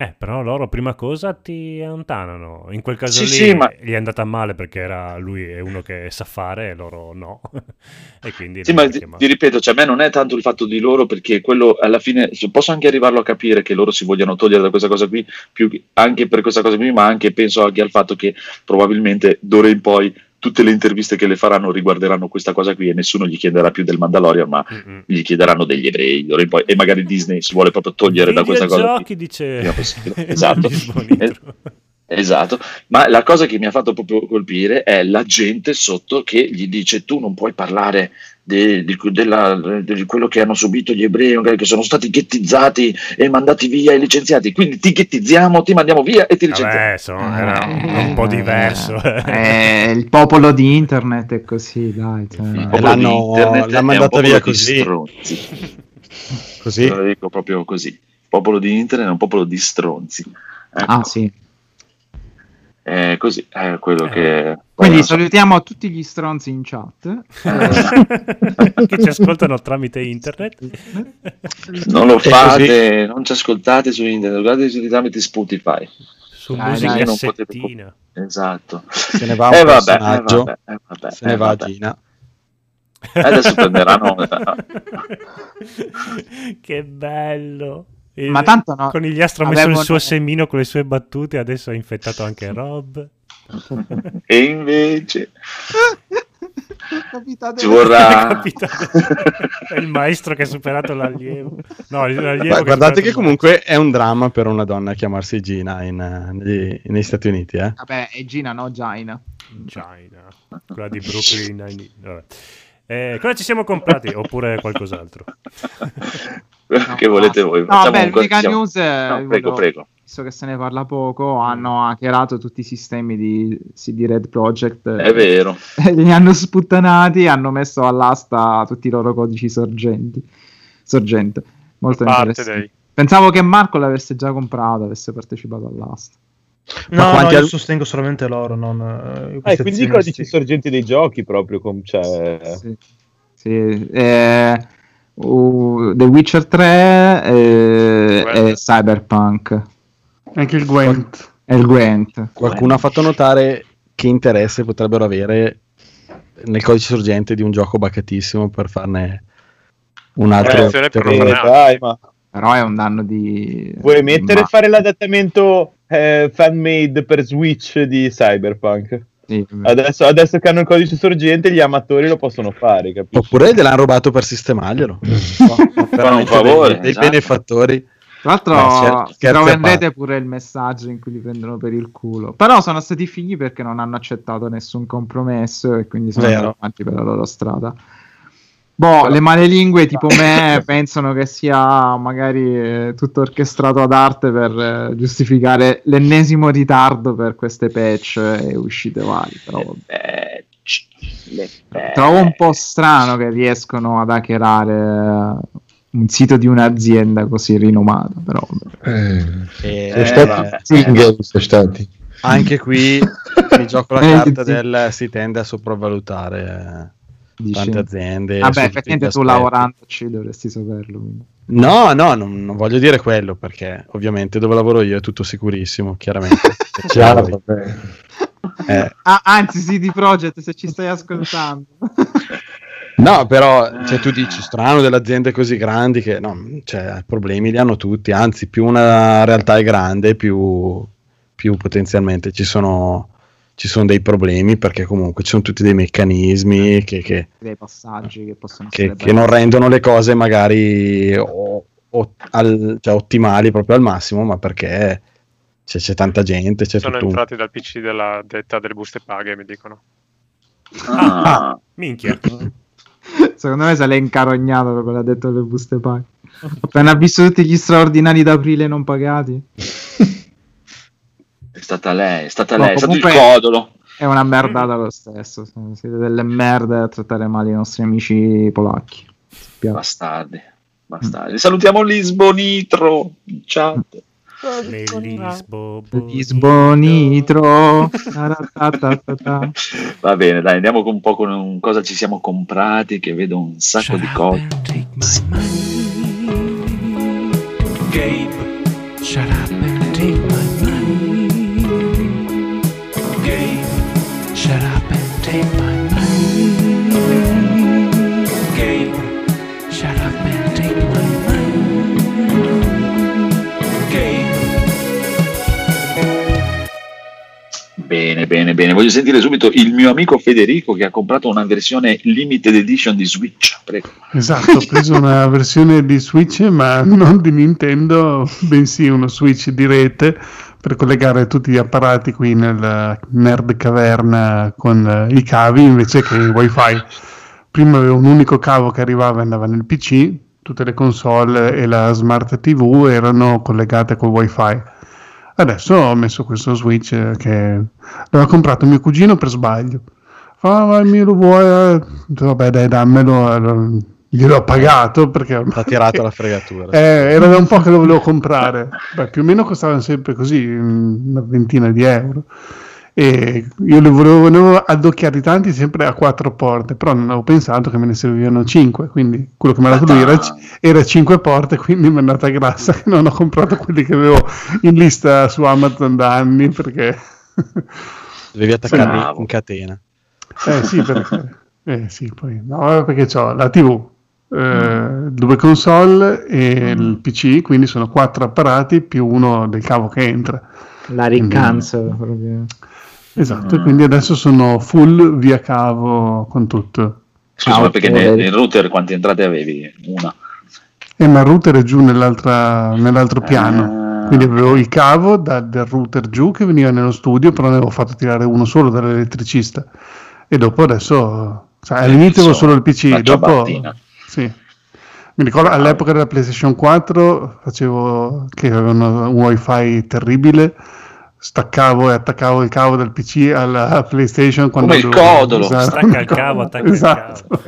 Eh, però loro prima cosa ti allontanano. In quel caso Sì, lì sì, ma- gli è andata male perché era lui è uno che sa fare e loro no. e quindi Sì, ma ti, ti ripeto, cioè, a me non è tanto il fatto di loro, perché quello alla fine posso anche arrivarlo a capire che loro si vogliano togliere da questa cosa qui, più che- anche per questa cosa qui, ma anche penso anche al fatto che probabilmente d'ora in poi tutte le interviste che le faranno riguarderanno questa cosa qui e nessuno gli chiederà più del Mandalorian, ma Mm-mm. gli chiederanno degli ebrei e magari Disney si vuole proprio togliere da questa cosa. Videogiochi dice. Esatto. Esatto, ma la cosa che mi ha fatto proprio colpire è la gente sotto che gli dice tu non puoi parlare de- di, della- di quello che hanno subito gli ebrei, magari che sono stati ghettizzati e mandati via e licenziati, quindi ti ghettizziamo, ti mandiamo via e ti licenziamo. Vabbè, insomma, era un po' diverso. Eh, il popolo di internet è così, dai. cioè. Il E popolo l'hanno- di internet l'ha è un mandata popolo via di così. stronzi. Così? Te lo dico proprio così. Il popolo di internet è un popolo di stronzi. Ecco. Ah, sì. È così, è quello Eh. che... Quindi salutiamo tutti gli stronzi in chat. che ci ascoltano tramite internet. Non lo fate, non ci ascoltate su internet, guardate tramite Spotify. Su Dai, musica dai, non potete-. Esatto. Se ne va un Eh vabbè, eh vabbè, eh vabbè, se ne eh va vabbè. Gina. Adesso prenderanno... che bello. E- Ma tanto no. Conigliastro ha messo il suo semino con le sue battute, adesso ha infettato anche Rob. e invece ci vorrà... È il maestro che ha superato l'allievo. No, l'allievo Beh, guardate superato che il comunque è un dramma per una donna chiamarsi Gina in, eh, negli, negli Stati Uniti. Eh? Vabbè, è Gina, no Gina. China, quella di Brooklyn. Nine- vabbè. Eh, cosa ci siamo comprati? Oppure qualcos'altro? che volete voi? No, un- l'unica diciamo- news è... No, prego, volevo- prego. Visto che se ne parla poco, hanno hackerato tutti i sistemi di CD Red Project. È vero. li hanno sputtanati, hanno messo all'asta tutti i loro codici sorgenti. Sorgente. Molto Parte interessante. dei- Pensavo che Marco l'avesse già comprato, avesse partecipato all'asta. No, no, io al- sono solamente loro, non... eh, Ah, questi e quindi i codici sorgenti dei giochi proprio, com- cioè... Sì. Sì, eh, uh, The Witcher 3 eh, Gwent. e Cyberpunk Anche il Gwent. e il Gwent. Qualcuno ha fatto notare che interesse potrebbero avere nel codice sorgente di un gioco baccatissimo per farne un altro. Eh, dai, ma Però è un danno di... vuoi mettere ma- e fare l'adattamento eh, fan-made per Switch di Cyberpunk? Sì, Adesso, adesso che hanno il codice sorgente, gli amatori lo possono fare, capisci? Oppure gliel'hanno rubato per sistemarglielo. un favore, dei, dei esatto. benefattori. Tra l'altro parte. rete pure il messaggio in cui li prendono per il culo. Però sono stati fighi perché non hanno accettato nessun compromesso e quindi sono Vero. andati avanti per la loro strada. Boh, le malelingue tipo me pensano che sia magari eh, tutto orchestrato ad arte per eh, giustificare l'ennesimo ritardo per queste patch e uscite. Però. Eh, c- le- eh, trovo un po' strano che riescono ad hackerare un sito di un'azienda così rinomata. Però. Eh, sono eh, stati sono stati. Anche qui mi gioco la carta del si tende a sopravvalutare eh, Dici- tante aziende. Vabbè, tutti effettivamente tu aspetti. lavorandoci dovresti saperlo. quindi. No, no, non, non voglio dire quello perché ovviamente dove lavoro io è tutto sicurissimo, chiaramente. Chiaro. Eh, Ah, anzi, CD Projekt, se ci stai ascoltando. no, però cioè, tu dici strano delle aziende così grandi che no, cioè, problemi li hanno tutti, anzi più una realtà è grande più, più potenzialmente ci sono, ci sono dei problemi perché comunque ci sono tutti dei meccanismi che, che- Dei passaggi che possono che, che non rendono le cose magari o- o- al- cioè, ottimali proprio al massimo, ma perché c'è, c'è tanta gente, c'è Sono un... entrati dal PC della detta delle buste paghe, mi dicono. ah, Minchia. Secondo me se l'è incarognato dopo l'ha detto le buste paghe. Appena visto tutti gli straordinari d'aprile non pagati. è stata lei, è stata No, lei, è stato il comunque- codolo. È una merdata lo stesso. Siete delle merde a trattare male i nostri amici polacchi. Bastardi, bastardi. Salutiamo Lisbonitro. Lisbo, Lisbonitro. Va bene, dai, andiamo con un po' con un- cosa ci siamo comprati, che vedo un sacco di cose. Gabe, Bene, bene, bene. Voglio sentire subito il mio amico Federico che ha comprato una versione limited edition di Switch. Prego. Esatto, ho preso una versione di Switch, ma non di Nintendo, bensì uno Switch di rete per collegare tutti gli apparati qui nel nerd caverna con i cavi invece che il wifi. Prima avevo un unico cavo che arrivava e andava nel PC, tutte le console e la smart TV erano collegate col wifi. Adesso ho messo questo Switch che l'aveva comprato mio cugino per sbaglio. Fa, ma me lo vuoi? eh?" Vabbè, dai, dammelo. Gliel'ho pagato perché T'ha tirato la fregatura. Eh, era da un po' che lo volevo comprare. Beh, più o meno costavano sempre così, una ventina di euro. E io li volevo, volevo tanti sempre a quattro porte, però non avevo pensato che me ne servivano cinque, quindi quello che mi ha dato lui era, era cinque porte, quindi mi è andata grassa che non ho comprato quelli che avevo in lista su Amazon da anni perché... Devi attaccarli Bravo. in catena. Eh sì, perché, eh, sì, poi, no, perché ho la TV, eh, due console e il PC, quindi sono quattro apparati più uno del cavo che entra. La riccanza proprio. Esatto, e quindi adesso sono full via cavo con tutto. Scusa, Ah, ma perché nel, nel router quante entrate avevi? Una. E ma il router è giù nell'altra- nell'altro piano. Ah. Quindi avevo il cavo da- del router giù che veniva nello studio, però ne avevo fatto tirare uno solo dall'elettricista. E dopo adesso, sai, all'inizio avevo solo il PC, dopo... Sì. Mi ricordo all'epoca della PlayStation 4 facevo che avevano un wifi terribile, staccavo e attaccavo il cavo del PC alla PlayStation quando Come il codolo. usare- Stacca il cavo, attacca il Esatto.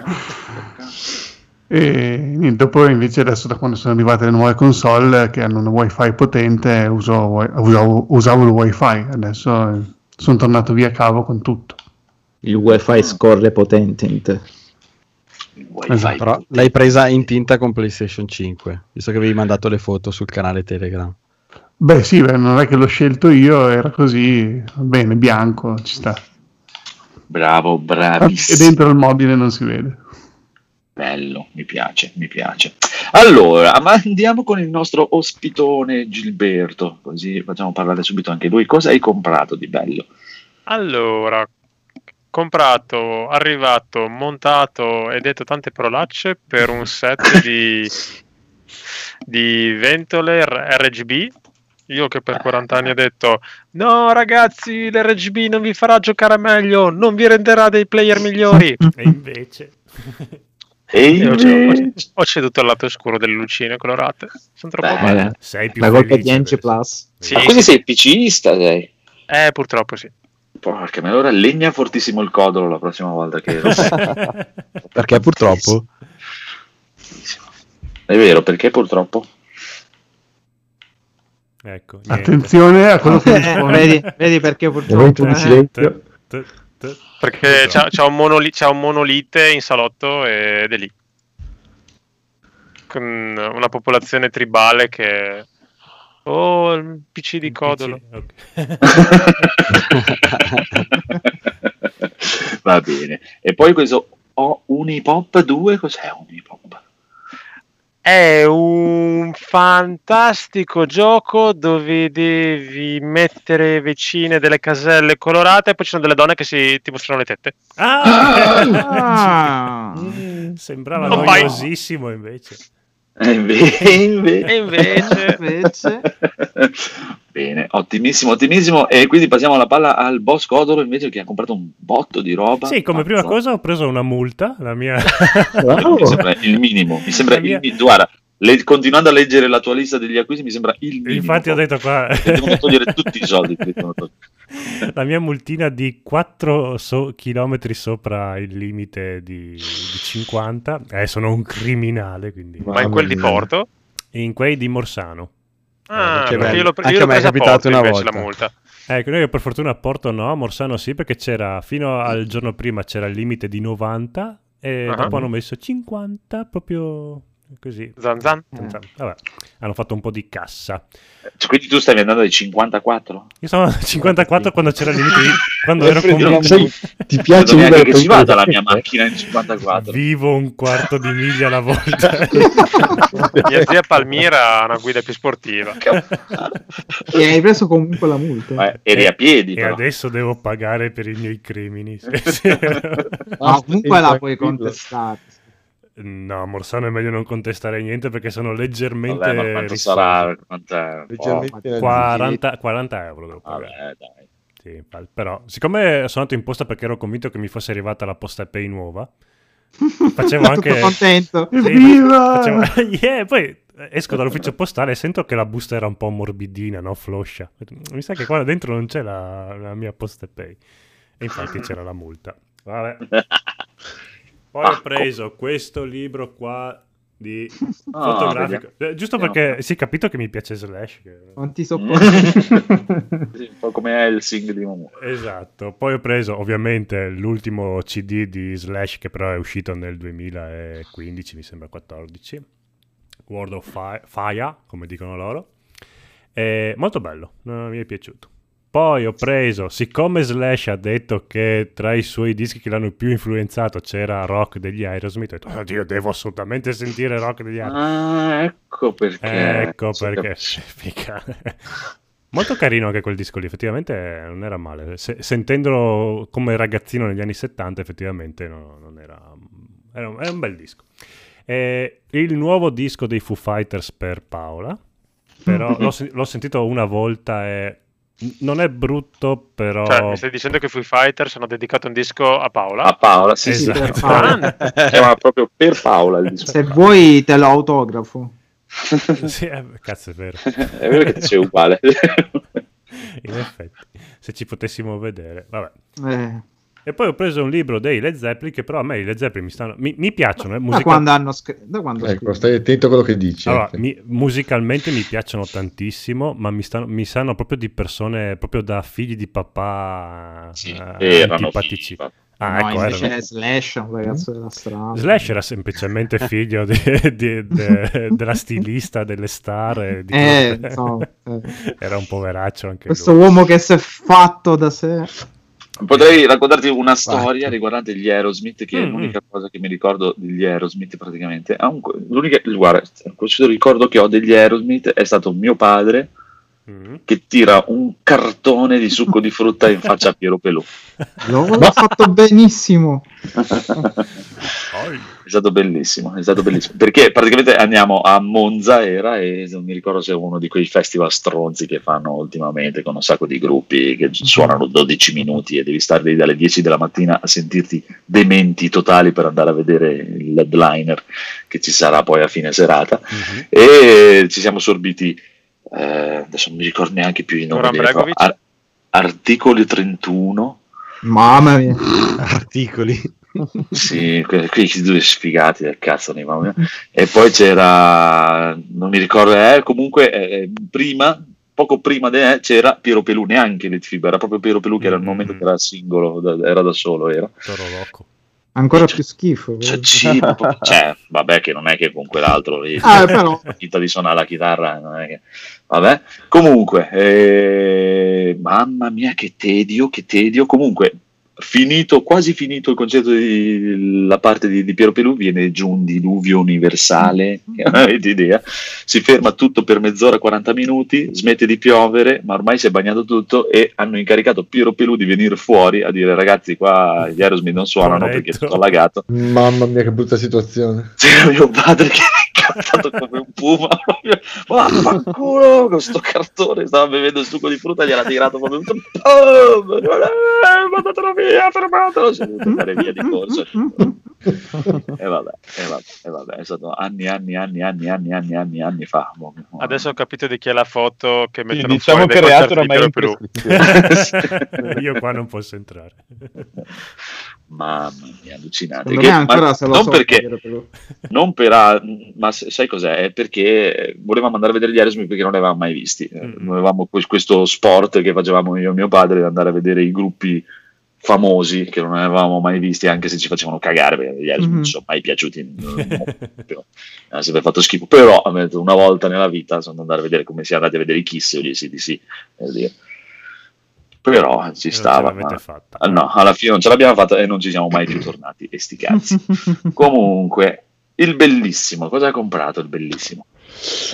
E niente, dopo invece adesso da quando sono arrivate le nuove console che hanno un wifi potente uso, usavo, usavo il wifi, adesso eh, sono tornato via cavo con tutto. Il wifi scorre potente in te. Esatto. Però l'hai presa in tinta con PlayStation 5, visto che avevi mandato le foto sul canale Telegram. Beh sì, beh, non è che l'ho scelto io, era così, bene, bianco, ci sta. Bravo, E bravissimo. dentro il mobile non si vede. Bello, mi piace, mi piace. Allora, ma andiamo con il nostro ospitone Gilberto, così facciamo parlare subito anche lui. Cosa hai comprato di bello? Allora, comprato, arrivato, montato e detto tante parolacce per un set di, di ventole RGB. Io che per 40 anni ho detto no ragazzi l'RGB non vi farà giocare meglio, non vi renderà dei player migliori. E invece... E E ho, ceduto- invece- ho ceduto al lato oscuro delle lucine colorate. Sono troppo Beh, belle. Sei più La colpa di NG. Plus. Sì, Ma quindi sì. sei PCista, sei? Eh, purtroppo sì. Porca, ma allora legna fortissimo il codolo la prossima volta che... Perché purtroppo È vero, perché purtroppo? Ecco. Attenzione a quello che risponde. vedi, vedi perché Momento purtroppo... di eh, silenzio. T- t- Perché c'ha, c'ha un monoli- c'ha un monolite in salotto ed è lì. Con una popolazione tribale che... Oh, il PC di Codolo. ok. Va bene. E poi questo ho Unipop 2, cos'è Unipop? È un fantastico gioco dove devi mettere vicine delle caselle colorate e poi ci sono delle donne che si, ti mostrano le tette. Ah! Ah. Sembrava Oh, noiosissimo invece. E inve- e inve- E invece... Invece... Bene, ottimissimo, ottimissimo. E quindi passiamo la palla al boss Codolo invece che ha comprato un botto di roba. Sì, come prima Pazzo. cosa ho preso una multa, la mia... Mi sembra il minimo. Mi sembra La mia- il mi- Guarda, le- continuando a leggere la tua lista degli acquisti, mi sembra il minimo. Infatti ho detto qua... Devono togliere tutti i soldi. la mia multina di 4 chilometri sopra il limite di, di 50. Eh, sono un criminale, quindi... Ma in quel di Porto? In quei di Morsano. Ah, che perché bello. io l'ho, pre- Anche io a l'ho me è presa a capitato Porto una invece volta. la multa. Ecco, noi per fortuna a Porto no, a Morsano sì, perché c'era fino al giorno prima c'era il limite di 90 e Ah. dopo hanno messo 50 proprio così. Zan zan. Zan zan. Vabbè, hanno fatto un po' di cassa. Cioè, Quindi tu stavi andando ai 54? Io stavo a 54 quando c'era il limite di... quando ero convinto. ti piace neanche vivere che ci vada la mia macchina in 54. Vivo un quarto di miglia alla volta. Mia zia Palmira ha una guida più sportiva. E hai preso comunque la multa. Ma eri a piedi, e però. adesso devo pagare per i miei crimini. No, comunque la puoi contestare. No, Morsano è meglio non contestare niente perché sono leggermente... Vabbè, ma quanto sarà? Quant'è? Leggermente nazista. 40, 40 euro devo Vabbè, pagare. dai. Sì, però siccome sono andato in posta perché ero convinto che mi fosse arrivata la posta Pay nuova, facevo anche... Tutto contento. Sì, Evviva! facevo- Yeah, poi esco dall'ufficio postale e sento che la busta era un po' morbidina, no? Floscia. Mi sa che qua dentro non c'è la, la mia posta Pay. E infatti c'era la multa. Vabbè. Poi ho preso questo libro qua di Ah, fotografico. Eh, giusto Vediamo. perché si è capito che mi piace Slash. che- Non ti sopporto. Sì, un po' come Helsing di Momo. Esatto, poi ho preso ovviamente l'ultimo CD di Slash che però è uscito nel 2015, mi sembra 14, World of Fi- Fire, come dicono loro. È molto bello, no, mi è piaciuto. Poi ho preso, siccome Slash ha detto che tra i suoi dischi che l'hanno più influenzato c'era rock degli Aerosmith, ho detto, oddio, devo assolutamente sentire rock degli Aerosmith. Ah, ecco perché. Ecco Sì, perché. Figa. Molto carino anche quel disco lì, effettivamente non era male. Se- sentendolo come ragazzino negli anni 70, effettivamente no- non era... Era un, era un bel disco. E il nuovo disco dei Foo Fighters per Paola, però l'ho, l'ho sentito una volta e non è brutto, però... Cioè, mi stai dicendo che Foo Fighters hanno dedicato un disco a Paola? A Paola, sì, sì, Esatto. per Paola. Si chiama proprio per Paola il disco. Se vuoi te lo autografo. Sì, eh, cazzo è vero. È vero che sei uguale. In effetti, se ci potessimo vedere. Vabbè. Eh, E poi ho preso un libro dei Led Zeppelin che però a me i Led Zeppelin mi, stanno, mi, mi piacciono. Eh, da musica- quando hanno scritto? Da quando Ecco, stai attento a quello che dici. Allora, eh. mi- musicalmente mi piacciono tantissimo, ma mi, stanno, mi sanno proprio di persone, proprio da figli di papà Sì, eh, erano antipatici. figli. Ah, no, ecco, invece erano- Slash un ragazzo della strada. Slash era semplicemente figlio di- di- de- della stilista delle star. e di Eh, insomma, eh. Era un poveraccio anche Questo lui. uomo che si è fatto da sé. Potrei raccontarti una storia riguardante gli Aerosmith, che è Mm, l'unica cosa che mi ricordo degli Aerosmith praticamente. Un- l'unica, guarda, questo ricordo che ho degli Aerosmith è stato mio padre Mm. che tira un cartone di succo di frutta in faccia a Piero Pelù. L'ho, l'ho fatto benissimo. È stato bellissimo, è stato bellissimo. Perché praticamente andiamo a Monza era e non mi ricordo se è uno di quei festival stronzi che fanno ultimamente con un sacco di gruppi che suonano 12 minuti e devi stare lì dalle 10 della mattina a sentirti dementi totali per andare a vedere il headliner che ci sarà poi a fine serata. Mhm. E ci siamo sorbiti, eh, adesso non mi ricordo neanche più i nomi, dei- ar- articoli 31. Mamma mia. Articoli. Sì, que- quei due sfigati del cazzo nei mamma mia. E poi c'era, non mi ricordo, eh, comunque eh, prima, poco prima di me c'era Piero Pelù, neanche Letfiba, era proprio Piero Pelù che era il momento che era singolo, da- era da solo, era. Toro Rocco. Ancora più schifo. Cioè, sì, cioè, vabbè che non è che con quell'altro lì, Ah, però. la finta di suonare la chitarra, non è che... Vabbè, comunque, eh, mamma mia che tedio, che tedio, comunque finito, quasi finito il concerto di la parte di, di Piero Pelù, viene giù un diluvio universale, non avete idea, si ferma tutto per mezz'ora, 40 minuti, smette di piovere, ma ormai si è bagnato tutto e hanno incaricato Piero Pelù di venire fuori a dire ragazzi qua gli Aerosmith non suonano perché è Corretto. tutto allagato. Mamma mia, che brutta situazione. C'era mio padre che è incazzato come un puma, vaffanculo, con sto cartone, stava bevendo il succo di frutta, gliel'ha tirato proprio tutto, "Oh, eh, mandatelo via, fermatelo, si è dovuto andare via di corsa. E vabbè, e vabbè, e vabbè, è stato anni, anni, anni, anni, anni, anni, anni, anni fa. Boh, Adesso ho capito di chi è la foto che Sì, mettono diciamo fuori che Reato Piero in prescrizione. Io qua non posso entrare. Mamma mia, allucinante. Che- ancora ma non perché, Pelù. non per ma sai cos'è? È perché volevamo andare a vedere gli Aerosmith perché non li avevamo mai visti. Eh, Mm. non avevamo que- questo sport che facevamo io e mio padre di andare a vedere i gruppi famosi che non avevamo mai visti, anche se ci facevano cagare perché gli Aerosmith Mhm. non sono mai piaciuti. non- non- hanno sempre fatto schifo. Però me, una volta nella vita sono andato a vedere come si è andati a vedere i Kiss. Dissi di sì. devo dire. Però ci stava. ma- fatta. Ah, No, alla fine non ce l'abbiamo fatta e non ci siamo mai più tornati. E sti cazzi. Comunque, il bellissimo, cosa hai comprato il bellissimo?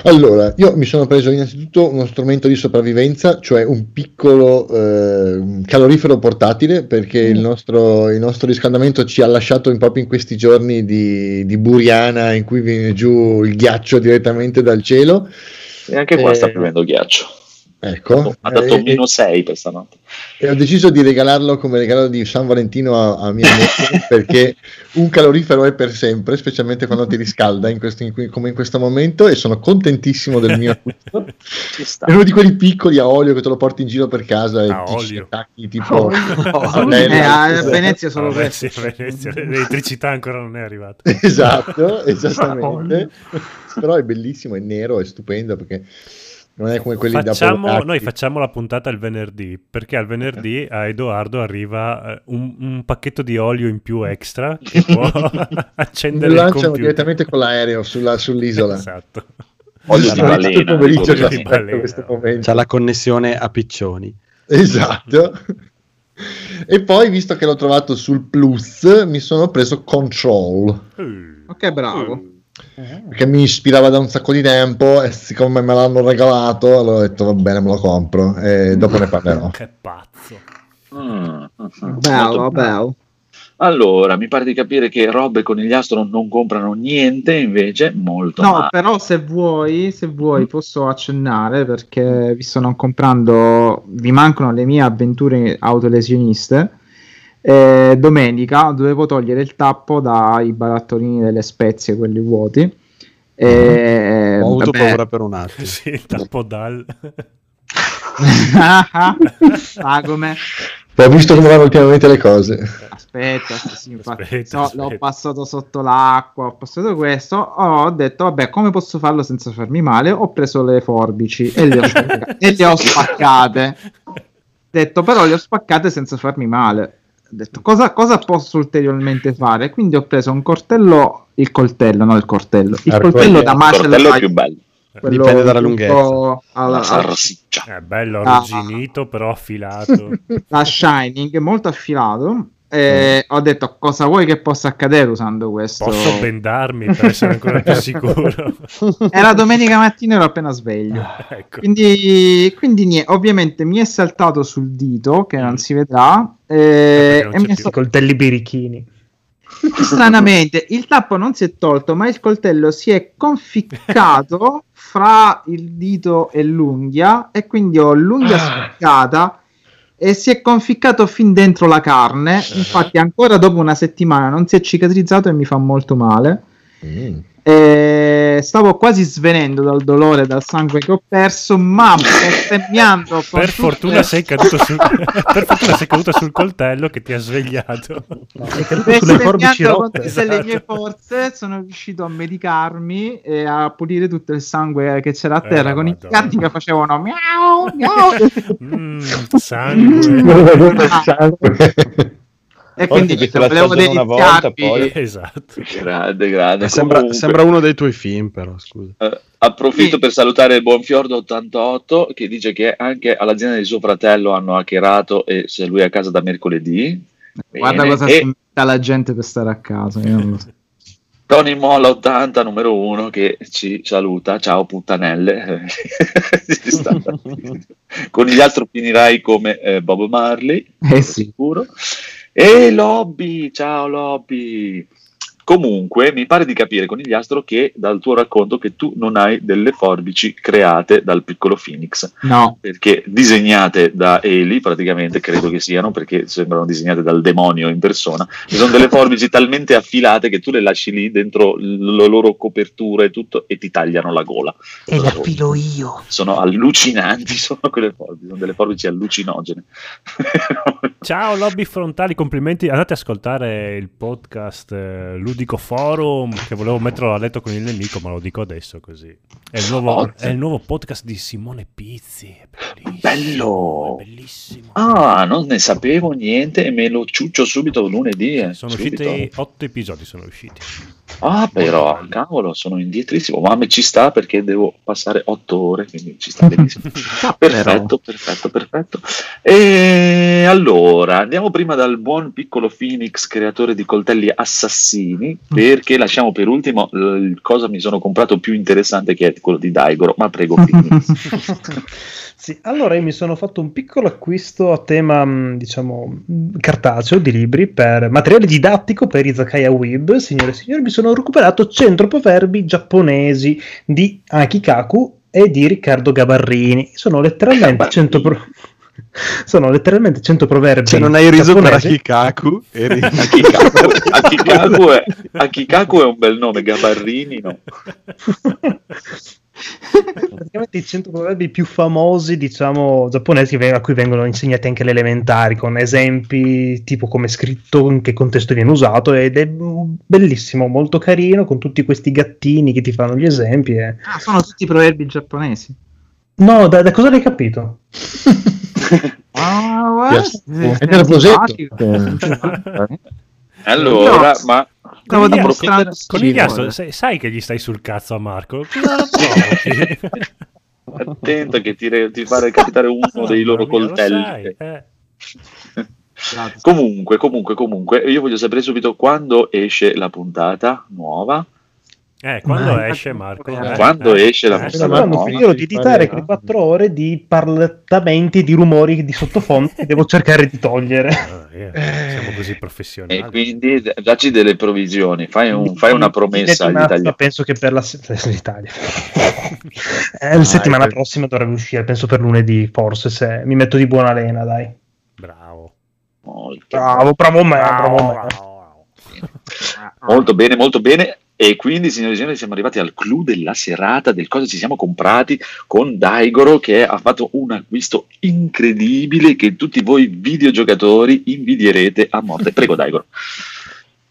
Allora, io mi sono preso innanzitutto uno strumento di sopravvivenza, cioè un piccolo eh, calorifero portatile, perché il nostro, il nostro riscaldamento ci ha lasciato in- proprio in questi giorni di, di Buriana, in cui viene giù il ghiaccio direttamente dal cielo. E anche qua Eh, sta piovendo ghiaccio. Ecco, Ha dato eh, meno 6 per stanotte. e ho deciso di regalarlo come regalo di San Valentino a, a mia moglie perché un calorifero è per sempre, specialmente quando ti riscalda in questo- in come in questo momento e sono contentissimo del mio acquisto. Ci sta. È uno di quelli piccoli a olio che te lo porti in giro per casa e A ti attacchi tipo Eh, a Venezia solo Vabbè, questo. sì, a Venezia, l'elettricità ancora non è arrivata. esatto, esattamente. Però è bellissimo, è nero, è stupendo perché non è come quelli da Facciamo, Polacchi. noi facciamo la puntata il venerdì perché al venerdì a Edoardo arriva eh, un, un pacchetto di olio in più extra che può accendere Lo il lanciano computer. direttamente con l'aereo sulla- sull'isola. Esatto. Olio di balena. pomeriggio così. aspetto balena. C'ha la connessione a piccioni. Esatto. E poi, visto che l'ho trovato sul Plus, mi sono preso Control. Ok, bravo. Perché mi ispirava da un sacco di tempo e siccome me l'hanno regalato, allora ho detto va bene, me lo compro e dopo ne parlerò. che pazzo. Mm, mm, mm. Bello, bello. Allora, mi pare di capire che Rob e Conigliastro non comprano niente, invece molto No, male. però se vuoi, se vuoi posso accennare perché vi sto non comprando, vi mancano le mie avventure autolesioniste. Eh, domenica dovevo togliere il tappo dai barattolini delle spezie, quelli vuoti. Eh, Ho avuto vabbè. paura per un attimo. Sì, il tappo dal... ah, come? Ho visto come vanno ultimamente le cose. Aspetta, sì, sì, infatti, Aspetta, no, aspetta. l'ho passato sotto l'acqua, ho passato questo, ho detto, vabbè, come posso farlo senza farmi male? Ho preso le forbici e le ho, spacca- e le ho spaccate. Ho detto, però le ho spaccate senza farmi male. Ho detto, cosa, cosa posso ulteriormente fare? Quindi ho preso un coltello, il coltello, no il coltello, il coltello da Il è fight, più bello. quello Dipende dalla lunghezza. alla- La salsiccia. È bello, Ah. arrugginito, però affilato. da Shining, molto affilato. E ho detto cosa vuoi che possa accadere usando questo? Posso bendarmi per essere ancora più sicuro. Era domenica mattina, ero appena sveglio. ecco. Quindi, quindi niente, ovviamente mi è saltato sul dito che non si vedrà. eh, non e mi è più. sta- I coltelli birichini. stranamente il tappo non si è tolto, ma il coltello si è conficcato fra il dito e l'unghia. E quindi ho l'unghia spiccata e si è conficcato fin dentro la carne. Infatti, ancora dopo una settimana non si è cicatrizzato e mi fa molto male. Mm. E stavo quasi svenendo dal dolore dal sangue che ho perso, ma bestemmiando con Per tutte- fortuna, sei caduto sul... per fortuna sei caduto sul coltello che ti ha svegliato. Hai caduto sulle forbici bestemmiando con rotte. tutte le esatto. mie forze sono riuscito a medicarmi e a pulire tutto il sangue che c'era a Eh, terra con i Madonna. gatti che facevano miau miau Mm, sangue. E Poi quindi la volevo una volta, poi- Esatto. Grande, grande. Sembra, sembra uno dei tuoi film, però, scusa. eh, approfitto Sì. per salutare il Buonfiordo88 che dice che anche all'azienda di suo fratello hanno hackerato e se lui è a casa da mercoledì. guarda Bene. cosa E si la gente per stare a casa io non lo so. Tony Molla 80 numero 1 che ci saluta. Ciao puttanelle. Con gli altri finirai come eh, Bob Marley. eh sì sicuro. E Lobby, ciao Lobby. Comunque, mi pare di capire, Conigliastro, che dal tuo racconto che tu non hai delle forbici create dal piccolo Phoenix, no perché disegnate da Eli, praticamente credo che siano, perché sembrano disegnate dal demonio in persona, e sono delle forbici talmente affilate che tu le lasci lì dentro la loro copertura e tutto e ti tagliano la gola. E la filo io. Sono allucinanti, sono quelle forbici, sono delle forbici allucinogene. Ciao lobby frontali, complimenti. Andate ad ascoltare il podcast eh, Ludico Forum che volevo metterlo a letto con il nemico, ma lo dico adesso così. È il nuovo, è il nuovo podcast di Simone Pizzi. È bellissimo. Bello! è bellissimo. Ah, non ne sapevo niente e me lo ciuccio subito lunedì. eh, sono subito. usciti otto episodi, sono usciti. Ah, però, cavolo, sono indietrissimo, ma ci sta perché devo passare otto ore, quindi ci sta benissimo. perfetto, perfetto, perfetto. E allora, andiamo prima dal buon piccolo Phoenix, creatore di coltelli assassini, perché lasciamo per ultimo il cosa mi sono comprato più interessante che è quello di Daigoro, ma prego Phoenix. Sì, allora io mi sono fatto un piccolo acquisto a tema, mh, diciamo, cartaceo di libri per materiale didattico per Izakaya Weeb. Signore e signori, mi sono recuperato 100 proverbi giapponesi di Akikaku e di Riccardo Gabarrini. Sono letteralmente 100 pro- sono letteralmente 100 proverbi. Se non hai riso per giapponesi. Akikaku, eri... Akikaku, Akikaku è, Akikaku è un bel nome, Gabarrini no. praticamente i 100 proverbi più famosi, diciamo, giapponesi a cui vengono insegnati anche le elementari, con esempi tipo come è scritto, in che contesto viene usato, ed è bellissimo, molto carino, con tutti questi gattini che ti fanno gli esempi. e- Ah, sono tutti proverbi giapponesi. No, da, da cosa l'hai capito? Ah, guarda, È del Rosetto. simpatico. Allora, ma Stavo dimostrando Conigliastro, schifo. sai, sai che gli stai sul cazzo a Marco? Cosa lo provochi? attento che ti, re- ti fa recapitare uno dei loro mia, lo coltelli. sai, eh. Comunque, comunque, comunque, io voglio sapere subito quando esce la puntata nuova. Eh, quando Ma- esce Marco? Eh, Eh, quando eh, esce la eh, puntata Sto nuova? finendo di editare quelle 4 ore di parlettamenti, di rumori di sottofondo che devo cercare di togliere. Ah, eh, siamo così professionali. E quindi dacci delle provisioni, fai, un- fai una promessa agli italiani. Penso che per la se- l'Italia. Eh, la settimana ecco. prossima dovrebbe uscire, penso per lunedì, forse se mi metto di buona lena, dai. Bravo. Molto, Bravo, bravo me, bravo me. bravo. molto bene, molto bene. E quindi, signori e signori, siamo arrivati al clou della serata del cosa ci siamo comprati con Daigoro che ha fatto un acquisto incredibile che tutti voi videogiocatori invidierete a morte. Prego, Daigoro.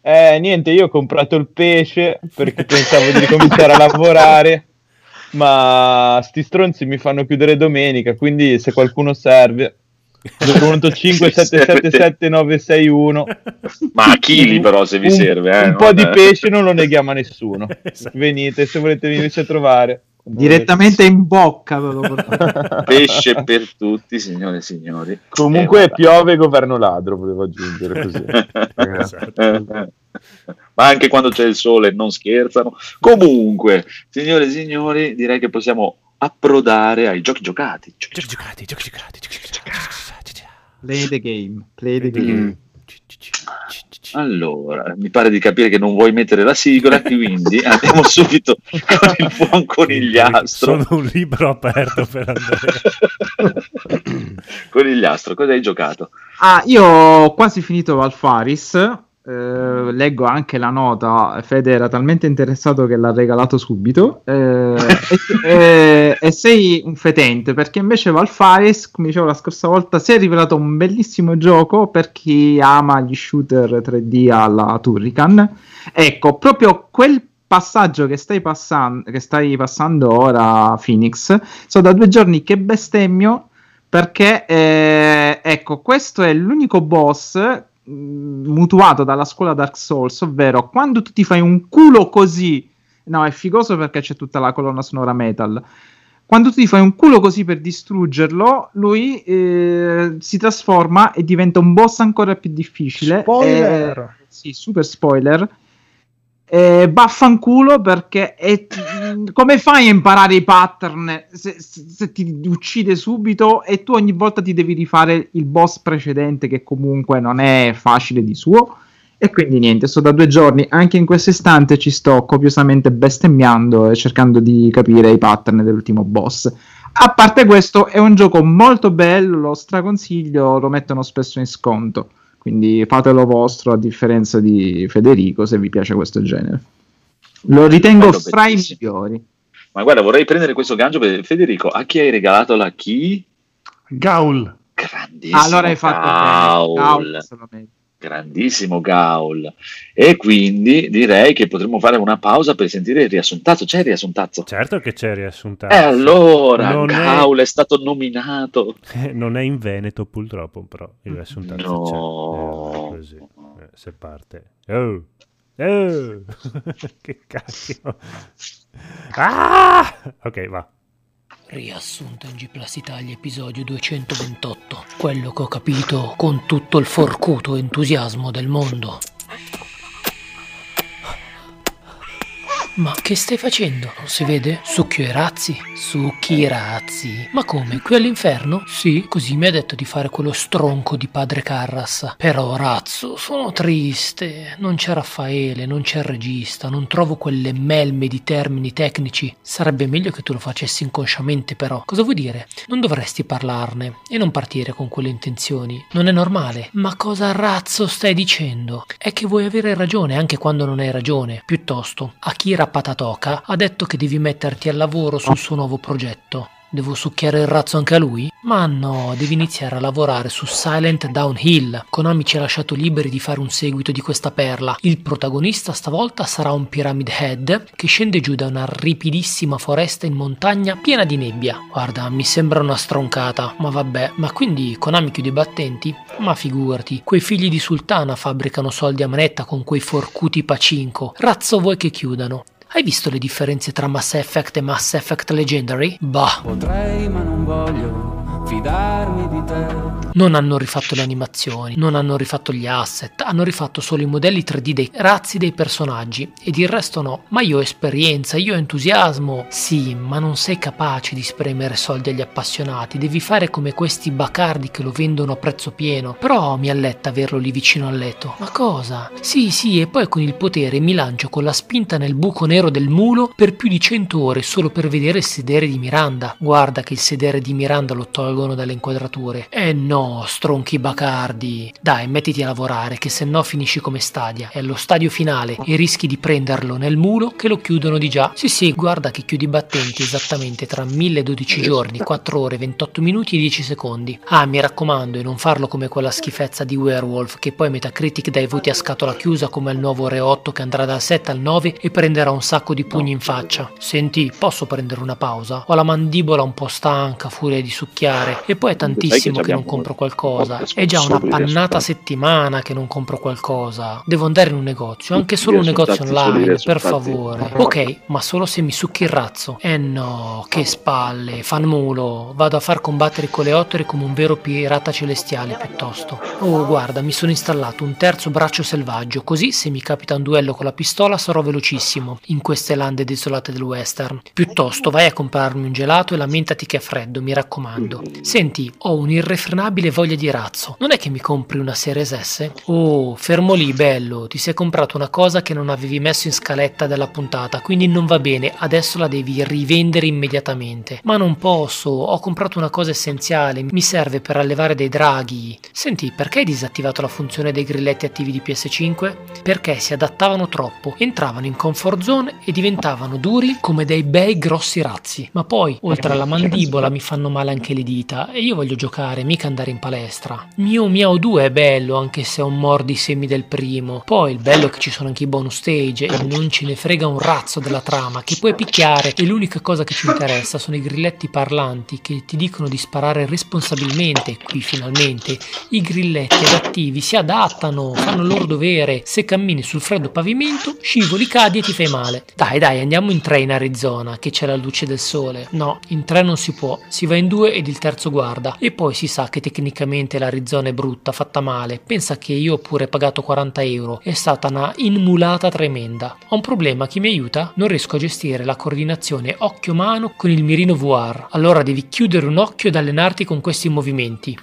Eh, niente, io ho comprato il pesce perché pensavo di ricominciare a lavorare, ma sti stronzi mi fanno chiudere domenica, quindi se qualcuno serve, 5777961 Ma a chili, però, se vi un, serve. eh, un po' di pesce non lo neghiamo a nessuno. Esatto. Venite se volete venirci a trovare. Direttamente in bocca. ve lo portate. Pesce per tutti, signore e signori. Comunque Eh, piove governo ladro, volevo aggiungere così. Esatto. Ma anche quando c'è il sole non scherzano. Comunque, signore e signori, direi che possiamo approdare ai giochi giocati. Giochi Giochi giocati, giochi giocati, giochi giocati, giochi giocati. Play the game. Play the game. Mm. Allora, mi pare di capire che non vuoi mettere la sigla, quindi andiamo subito con il buon conigliastro. Sono un libro aperto per Andrea. Conigliastro, cosa hai giocato? Ah, io ho quasi finito Valfaris. Eh, leggo anche la nota. Fede era talmente interessato che l'ha regalato subito. eh, e, e- e sei un fetente perché invece Valfaris, come dicevo la scorsa volta, si è rivelato un bellissimo gioco per chi ama gli shooter 3D alla Turrican. Ecco, proprio quel passaggio che stai, passan- che stai passando ora, Phoenix, so da due giorni che bestemmio perché eh, ecco questo è l'unico boss mutuato dalla scuola Dark Souls ovvero quando tu ti fai un culo così no è figoso perché c'è tutta la colonna sonora metal quando tu ti fai un culo così per distruggerlo lui eh, si trasforma e diventa un boss ancora più difficile Spoiler! Eh, sì super spoiler eh, vaffanculo perché è- come fai a imparare i pattern? Se, se- se ti uccide subito e tu ogni volta ti devi rifare il boss precedente che comunque non è facile di suo. E quindi niente, sto da due giorni. Anche in questo istante ci sto copiosamente bestemmiando e cercando di capire i pattern dell'ultimo boss. A parte questo è un gioco molto bello lo straconsiglio lo mettono spesso in sconto quindi fatelo vostro a differenza di Federico se vi piace questo genere. Lo ritengo Bello, fra i migliori. Ma guarda, vorrei prendere questo gancio per Federico. A chi hai regalato la key? Gaul. Grandissimo allora hai fatto Gaul. Gaul. Grandissimo Gaul. E quindi direi che potremmo fare una pausa per sentire il riassuntazzo. C'è il riassuntazzo? Certo che c'è riassuntato. E allora, Non è- Gaul è... stato nominato. Eh, Non è in Veneto purtroppo, però il riassuntato No. c'è. Eh, così, eh, se parte. Oh. Oh. che cacchio. Ah! Ok, va. Riassunto in G Plus Italia episodio 228. Quello che ho capito con tutto il forcuto entusiasmo del mondo. Ma che stai facendo? Non si vede? Succhio i razzi? Succhi i razzi? Ma come? Qui all'inferno? Sì, così mi ha detto di fare quello stronco di padre Carras. Però, razzo, sono triste. Non c'è Raffaele, non c'è il regista, non trovo quelle melme di termini tecnici. Sarebbe meglio che tu lo facessi inconsciamente, però. Cosa vuoi dire? Non dovresti parlarne e non partire con quelle intenzioni. Non è normale. Ma cosa razzo stai dicendo? È che vuoi avere ragione anche quando non hai ragione. Piuttosto, Akira Patatoka ha detto che devi metterti al lavoro sul suo nuovo progetto. Devo succhiare il razzo anche a lui? Ma no, devi iniziare a lavorare su Silent Downhill. Konami ci ha lasciato liberi di fare un seguito di questa perla. Il protagonista stavolta sarà un Pyramid Head che scende giù da una ripidissima foresta in montagna piena di nebbia. Guarda, mi sembra una stroncata, ma vabbè. Ma quindi Konami chiude i battenti? Ma figurati, quei figli di sultana fabbricano soldi a manetta con quei forcuti pacinco. Razzo vuoi che chiudano? Hai visto le differenze tra Mass Effect e Mass Effect Legendary? Bah. Potrei ma non voglio fidarmi di te. Non hanno rifatto le animazioni, non hanno rifatto gli asset, hanno rifatto solo i modelli 3D dei razzi dei personaggi ed il resto no. Ma io ho esperienza, io ho entusiasmo. Sì, ma non sei capace di spremere soldi agli appassionati, devi fare come questi bacardi che lo vendono a prezzo pieno. Però mi alletta averlo lì vicino al letto. Ma cosa? Sì, sì, e poi con il potere mi lancio con la spinta nel buco nero del mulo per più di 100 ore solo per vedere il sedere di Miranda. Guarda che il sedere di Miranda lo tolgono dalle inquadrature. Eh no, stronchi bacardi. Dai, mettiti a lavorare, che se no finisci come stadia. È allo stadio finale e rischi di prenderlo nel mulo che lo chiudono di già. Sì, sì, guarda che chiudi i battenti esattamente tra 1012 giorni, 4 ore, 28 minuti e 10 secondi. Ah, mi raccomando, e non farlo come quella schifezza di Werewolf, che poi Metacritic dà i voti a scatola chiusa come il nuovo Re 8 che andrà dal 7 al 9 e prenderà un sacco di pugni in faccia. Senti, posso prendere una pausa? Ho la mandibola un po' stanca, furia di succhiare. E poi è tantissimo che non compro qualcosa. È già una pannata settimana che non compro qualcosa. Devo andare in un negozio, anche solo un negozio online, per favore. Ok, ma solo se mi succhi il razzo. Eh no, che spalle, fanmulo. Vado a far combattere i coleotteri come un vero pirata celestiale piuttosto. Oh, guarda, mi sono installato un terzo braccio selvaggio, così se mi capita un duello con la pistola sarò velocissimo in queste lande desolate del western. Piuttosto vai a comprarmi un gelato e lamentati che è freddo, mi raccomando. Senti, ho un'irrefrenabile voglia di razzo. Non è che mi compri una Series S? Oh, fermo lì, bello. Ti sei comprato una cosa che non avevi messo in scaletta della puntata, quindi non va bene. Adesso la devi rivendere immediatamente. Ma non posso. Ho comprato una cosa essenziale. Mi serve per allevare dei draghi. Senti, perché hai disattivato la funzione dei grilletti attivi di PS5? Perché si adattavano troppo, entravano in comfort zone e diventavano duri come dei bei grossi razzi. Ma poi, oltre alla mandibola, mi fanno male anche le dita e io voglio giocare, mica andare in palestra. Mio Miao 2 è bello, anche se ho un mordi semi del primo. Poi il bello è che ci sono anche i bonus stage e non ce ne frega un razzo della trama, che puoi picchiare e l'unica cosa che ci interessa sono i grilletti parlanti che ti dicono di sparare responsabilmente. Qui finalmente i grilletti adattivi si adattano, fanno il loro dovere. Se cammini sul freddo pavimento, scivoli, cadi e ti fai male. Dai, dai, andiamo in tre in Arizona, che c'è la luce del sole. No, in tre non si può, si va in due ed il terzo guarda. E poi si sa che tecnicamente l'Arizona è brutta, fatta male. Pensa che io ho pure pagato 40 euro, è stata una inmulata tremenda. Ho un problema, chi mi aiuta? Non riesco a gestire la coordinazione occhio-mano con il mirino VR. Allora devi chiudere un occhio ed allenarti con questi movimenti.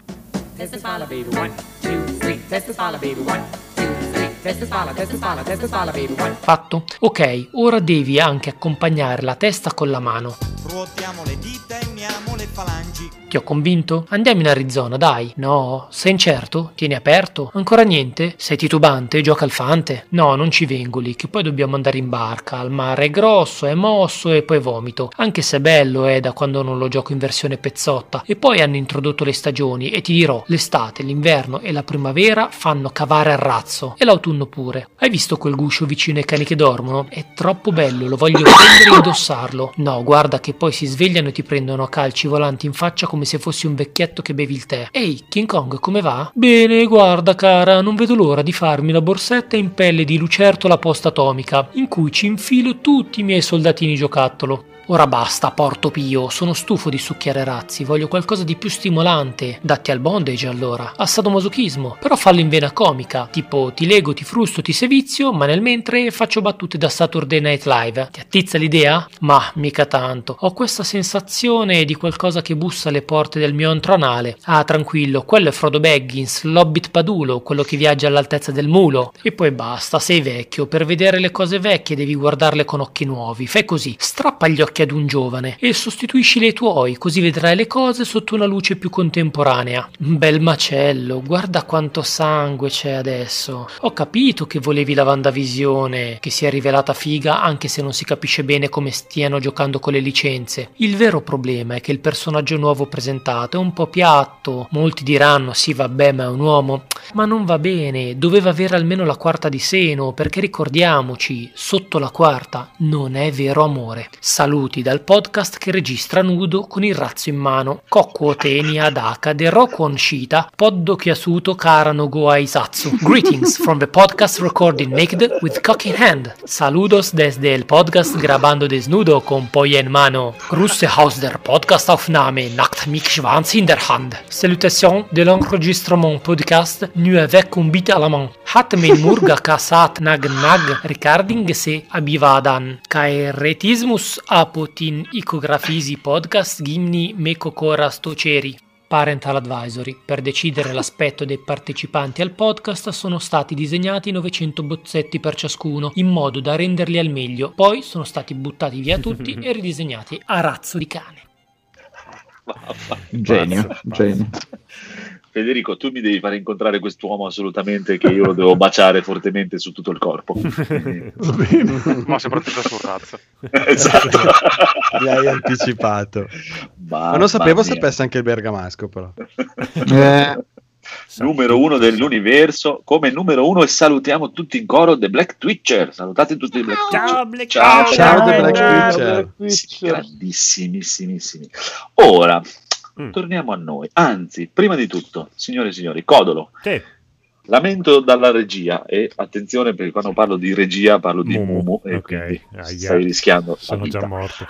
Testa spalla baby, one, two, three. Testa spalla baby, one, two, three. Testa spalla, testa spalla, testa spalla baby, one. Fatto? Ok, ora devi anche accompagnare la testa con la mano. Ruotiamo le dita e uniamo le falangi. Ti ho convinto? Andiamo in Arizona, dai. No, sei incerto? Tieni aperto? Ancora niente? Sei titubante? Gioca al fante? No, non ci vengo lì, che poi dobbiamo andare in barca. Il mare è grosso, è mosso e poi vomito. Anche se è bello, è da quando non lo gioco in versione pezzotta. E poi hanno introdotto le stagioni e ti dirò, l'estate, l'inverno e la primavera fanno cavare al razzo. E l'autunno pure. Hai visto quel guscio vicino ai cani che dormono? È troppo bello, lo voglio prendere e indossarlo. No, guarda che poi si svegliano e ti prendono a calci volanti in faccia come se fossi un vecchietto che bevi il tè. Ehi, King Kong, come va? Bene, guarda cara, non vedo l'ora di farmi la borsetta in pelle di lucertola post-atomica, in cui ci infilo tutti i miei soldatini giocattolo. Ora basta, porto pio, sono stufo di succhiare razzi, voglio qualcosa di più stimolante. Datti al bondage allora, a sadomasochismo, però fallo in vena comica, tipo ti lego, ti frusto, ti sevizio, ma nel mentre faccio battute da Saturday Night Live. Ti attizza l'idea? Ma mica tanto. Ho questa sensazione di qualcosa che bussa alle porte del mio antro anale. Ah, tranquillo, quello è Frodo Baggins, l'hobbit padulo, quello che viaggia all'altezza del mulo. E poi basta, sei vecchio, per vedere le cose vecchie devi guardarle con occhi nuovi. Fai così, strappa gli occhi ad un giovane e sostituiscili ai tuoi, così vedrai le cose sotto una luce più contemporanea. Bel macello, guarda quanto sangue c'è adesso. Ho capito che volevi la Vandavisione, che si è rivelata figa anche se non si capisce bene come stiano giocando con le licenze. Il vero problema è che il personaggio nuovo presentato è un po' piatto. Molti diranno sì vabbè ma è un uomo. Ma non va bene, doveva avere almeno la quarta di seno, perché ricordiamoci, sotto la quarta non è vero amore. Saluti dal podcast che registra nudo con il razzo in mano. Kokko teni adaka de rokon shita poddo chiasuto karano go aisatsu. Greetings from the podcast recording naked with cock in hand. Saludos desde el podcast grabando desnudo con polla en mano. Grusse aus der Podcastaufnahme nackt mich Schwanz in der Hand. Salutation de l'enregistrement podcast nu avec un bit à la main. Hat min murga kasat nag nag recording se abivadan. Caeretismus apotin icografisi podcast gimni mecocora stoceri. Parental Advisory. Per decidere l'aspetto dei partecipanti al podcast sono stati disegnati 900 bozzetti per ciascuno, in modo da renderli al meglio. Poi sono stati buttati via tutti e ridisegnati a razzo di cane. Genio, genio. Federico, tu mi devi fare incontrare quest'uomo assolutamente che io lo devo baciare fortemente su tutto il corpo. Ma soprattutto sul razzo. esatto. Mi hai anticipato. Mamma Ma non sapevo mia. sapesse anche il bergamasco, però. Eh, numero uno dell'universo come numero uno e salutiamo tutti in coro The Black Twitcher salutaate tutti i Black Ciao, Twitcher Black ciao, Twitcher. Ciao, The Black Ciao, Twitcher. Sì, grandissimissimi ora Mm. torniamo a noi anzi prima di tutto signore e signori Codolo Sì. lamento dalla regia e attenzione perché quando parlo di regia parlo di Mumu, Mumu e ok. quindi Aia. stai rischiando Sono già morto.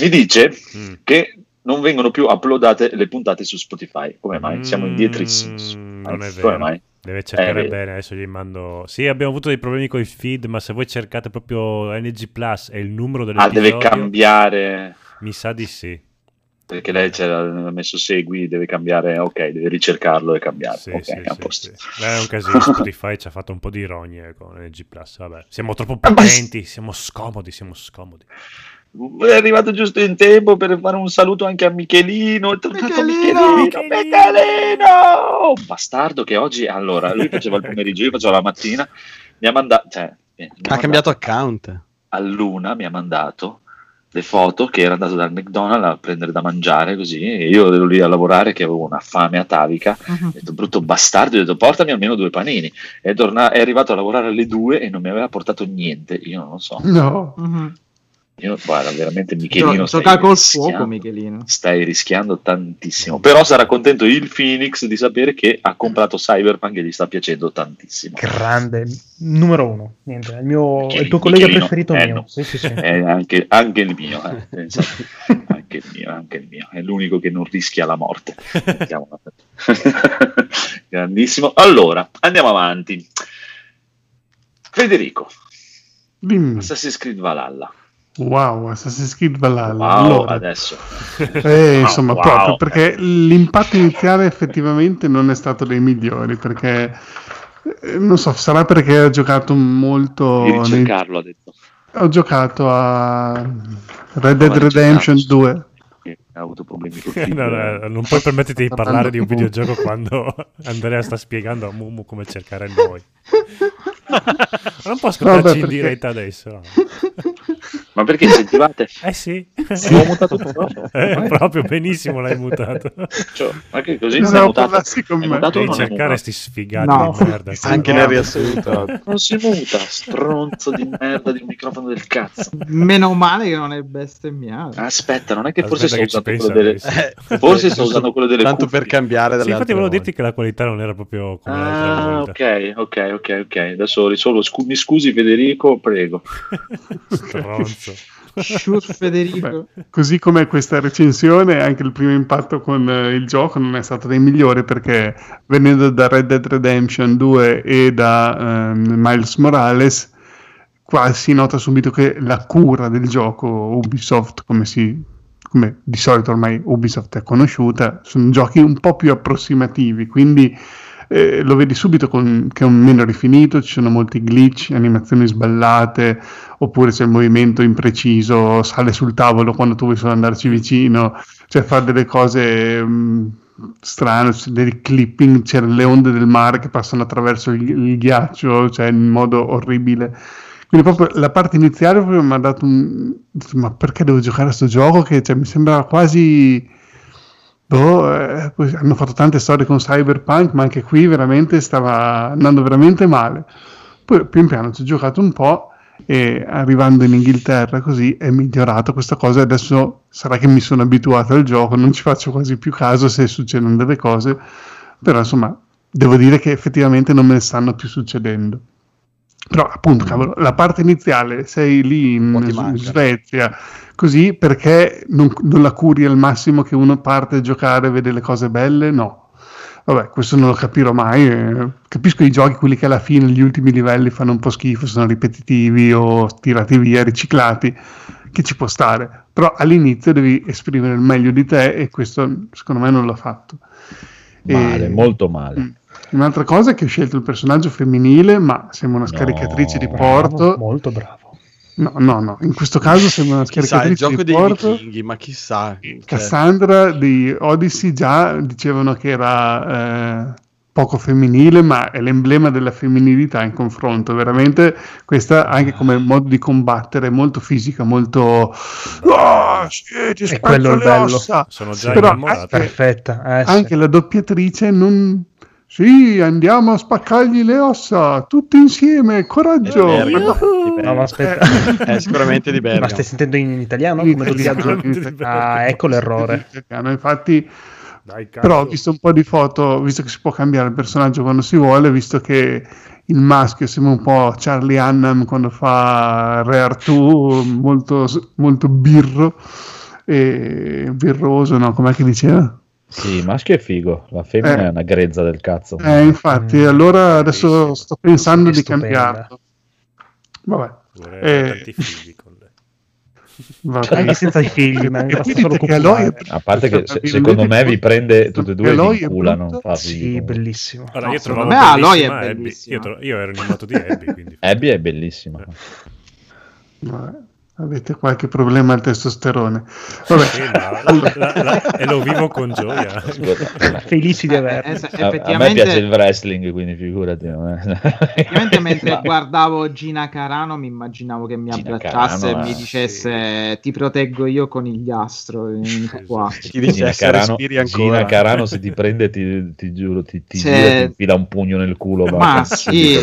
mi dice Mm. che non vengono più uploadate le puntate su Spotify come mai? siamo indietrissimi Mm, non è come vero. mai? Deve cercare vero. bene, adesso gli mando... Sì, abbiamo avuto dei problemi con i feed, ma se voi cercate proprio NG Plus e il numero Ah, deve cambiare mi sa di sì. Perché lei c'era messo segui, deve cambiare, ok, deve ricercarlo e cambiare. Sì, ok, sì, a sì, posto. sì. Beh, è un casino, Spotify ci ha fatto un po' di rogne con NG Plus, vabbè. Siamo troppo potenti, siamo scomodi, siamo scomodi. È arrivato giusto in tempo per fare un saluto anche a Michelino. È tornato Michelino! Michelino, Michelino! Un bastardo che oggi, allora, lui faceva il pomeriggio, io facevo la mattina, mi ha mandato, cioè, Ha cambiato account. a luna, mi ha mandato le foto che era andato dal McDonald's a prendere da mangiare così e io ero lì a lavorare che avevo una fame atavica ho detto brutto bastardo ho detto portami almeno due panini è, torna- è arrivato a lavorare alle due e non mi aveva portato niente io non lo so No. mhm. Io guarda veramente Michelino Gioca col rischiando- fuoco, Michelino. stai rischiando tantissimo però sarà contento il Phoenix di sapere che ha comprato Cyberpunk e gli sta piacendo tantissimo Grande, numero uno. Niente, il, mio, è il tuo Michelino, collega preferito eh, mio. no. Sì, sì, sì. Eh, anche, anche il mio, eh, pensa. anche il mio, anche il mio, è l'unico che non rischia la morte. Grandissimo. Allora, andiamo avanti. Federico, Dimmi. Assassin's Creed Valhalla. Wow, Assassin's Creed Valhalla. Wow, allora, adesso. eh, insomma, Wow. proprio perché l'impatto iniziale effettivamente non è stato dei migliori. Perché eh, non so, sarà perché ho giocato molto. Di nei- ricercarlo, ha detto. Ho giocato a Red Dead Redemption ricercarlo. 2. Che Ha avuto problemi con No, no, non puoi permetterti di parlare di un videogioco quando Andrea sta spiegando a Mumu come cercare noi. non può ascoltarci Vabbè, in perché- diretta adesso. no. Ma perché incentivate? Eh sì. Ho mutato tutto. Eh, proprio benissimo l'hai mutato. Cioè, ma che così Non devo mutato? con È me. Devi non è cercare sti sfigati No. di merda. Anche nel riassunto. Non si muta, stronzo di merda di un microfono del cazzo. Meno male che non è bestemmiato. Aspetta, non è che forse sto Aspetta usando che ci quello delle. pensa, Eh, Forse sto usando quello delle Tanto cuffie. per cambiare dalle Sì, infatti volevo dirti che la qualità non era proprio come Ah, ok, ok, ok, ok. Adesso risolvo. Scu- mi scusi, Federico, prego. Stronzo. Sure, Federico. Beh, così come questa recensione, anche il primo impatto con eh, il gioco non è stato dei migliori perché venendo da Red Dead Redemption 2 e da ehm, Miles Morales, qua si nota subito che la cura del gioco Ubisoft, come, si, come di solito ormai Ubisoft è conosciuta, sono giochi un po' più approssimativi, quindi eh, lo vedi subito con, che è un meno rifinito, ci sono molti glitch, animazioni sballate, oppure c'è il movimento impreciso, sale sul tavolo quando tu vuoi solo andarci vicino, cioè fa delle cose mh, strane, c'è dei clipping, c'erano le onde del mare che passano attraverso il, il ghiaccio, cioè in modo orribile. Quindi proprio la parte iniziale mi ha dato un... ma perché devo giocare a questo gioco che cioè, mi sembra quasi Boh, eh, hanno fatto tante storie con Cyberpunk, ma anche qui veramente stava andando veramente male. Poi pian piano ci ho giocato un po' e arrivando in Inghilterra così è migliorato questa cosa e adesso sarà che mi sono abituato al gioco, non ci faccio quasi più caso se succedono delle cose, però insomma devo dire che effettivamente non me ne stanno più succedendo. Però appunto, cavolo, la parte iniziale, sei lì in. Svezia, così perché non, non la curi al massimo che uno parte a giocare e vede le cose belle? No. Vabbè, questo non lo capirò mai. eh, capisco i giochi, quelli che alla fine, gli ultimi livelli fanno un po' schifo, sono ripetitivi o tirati via, riciclati, che ci può stare. Però all'inizio devi esprimere il meglio di te e questo secondo me non l'ho fatto. Male, E- molto male. Un'altra cosa è che ho scelto il personaggio femminile, ma sembra una scaricatrice di porto. molto bravo. No, no, no, in questo caso sembra una Chissà, il scaricatrice gioco di dei porto. vichinghi, ma chissà. cioè, Cassandra di Odyssey già dicevano che era eh, poco femminile, ma è l'emblema della femminilità in confronto. Veramente questa anche come modo di combattere è molto fisica, molto "Ah, sì, ti È quello il bello. ossa". Sono già Però innamorato. anche, Perfetta. eh, sì. anche la doppiatrice non sì, andiamo a spaccargli le ossa tutti insieme, coraggio. Ma no, ma aspetta. È sicuramente di Ma Bergamo. stai sentendo in italiano? In Come italiano, in. Ah, ecco l'errore. Italiano, Infatti, Dai, però ho visto un po' di foto, visto che si può cambiare il personaggio quando si vuole, visto che il maschio sembra un po' Charlie Hunnam quando fa Re Artù, molto, molto birro e birroso, no? Com'è che diceva? Sì, il maschio è figo, la femmina Eh. è una grezza del cazzo. Eh, infatti, Mm, allora adesso bellissimo. sto pensando di stupenda. cambiarlo. Vabbè. Eh, avere tanti figli con lei. vabbè. Anche senza i figli, ma solo che Aloy. A parte che se- secondo me vi prende tutte e due e Aloy vi fa Sì, bellissimo. Allora, No, io secondo trovavo me Aloy è bellissima Abby. Io, tro- io ero innamorato di Abby, quindi... Abby è bellissima. Vabbè, Avete qualche problema al testosterone. Vabbè. Sì, ma la- la- la- e lo vivo con gioia. Felici di averlo. Eh, A, me piace il wrestling, quindi figurati. effettivamente mentre Ma- guardavo Gina Carano mi immaginavo che mi Gina abbracciasse Carano, e mi eh, dicesse ti proteggo io con il ghiastro. vieni qua." Ti Gina dicesse Carano. Gina Carano se ti prende ti, ti giuro ti, ti, Cioè- e ti infila un pugno nel culo Ma basta. sì,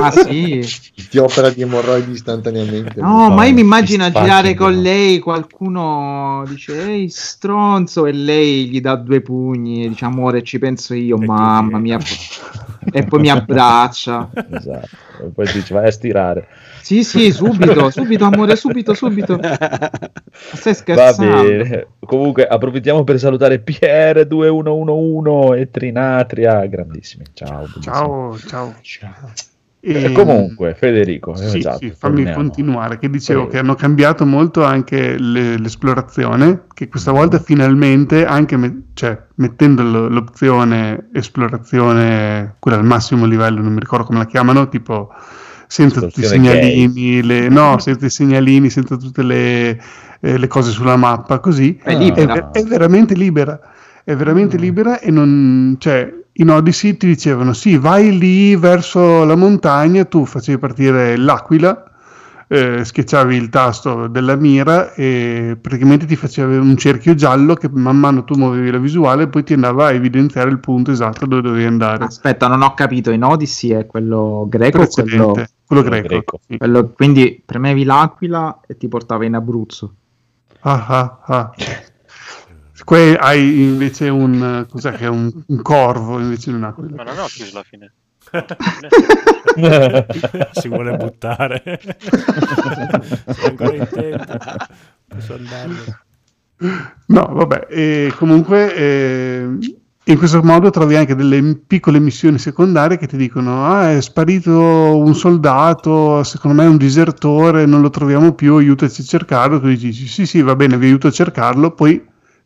ma sì. Ti opera di emorroidi istantaneamente. No, ma io mi immagino a Ti girare con lei, qualcuno dice ehi stronzo e lei gli dà due pugni e dice amore ci penso io, E mamma mia. e poi mi abbraccia. Esatto. E poi dice vai a stirare. Sì, sì, subito, subito amore, subito, subito. Stai Va scherzando? bene. Comunque approfittiamo per salutare Pierre2111 e Trinatria, grandissimi. Ciao. bellissimo. Ciao, ciao. E E- comunque, Federico, Sì, esatto, sì, fammi torniamo. continuare. Che dicevo Prego. che hanno cambiato molto anche le- l'esplorazione, che questa volta finalmente, anche me- cioè, mettendo l'opzione esplorazione, quella al massimo livello, non mi ricordo come la chiamano, tipo senza tutti i segnalini, le- no, senza i segnalini, senza tutte le, eh, le cose sulla mappa, così, È libera. è, è veramente libera. È veramente libera e non, cioè, in Odyssey ti dicevano sì, vai lì verso la montagna, tu facevi partire l'aquila, eh, schiacciavi il tasto della mira e praticamente ti faceva un cerchio giallo che man mano tu muovevi la visuale poi ti andava a evidenziare il punto esatto dove dovevi andare. Aspetta, non ho capito, in Odyssey è quello greco o quello... Quello Quello greco. greco. sì. quello- Quindi premevi l'aquila e ti portava in Abruzzo. Ah, ah, ah. Qui hai invece un, cos'è che è un, un corvo invece di un'aquila. Ma non ho chiuso alla fine. si vuole buttare. Sono ancora in tempo. Posso andare. No, vabbè, e comunque eh, in questo modo trovi anche delle piccole missioni secondarie che ti dicono: Ah, è sparito un soldato, secondo me è un disertore, non lo troviamo più, aiutaci a cercarlo. Tu dici: Sì, sì, va bene, vi aiuto a cercarlo. Poi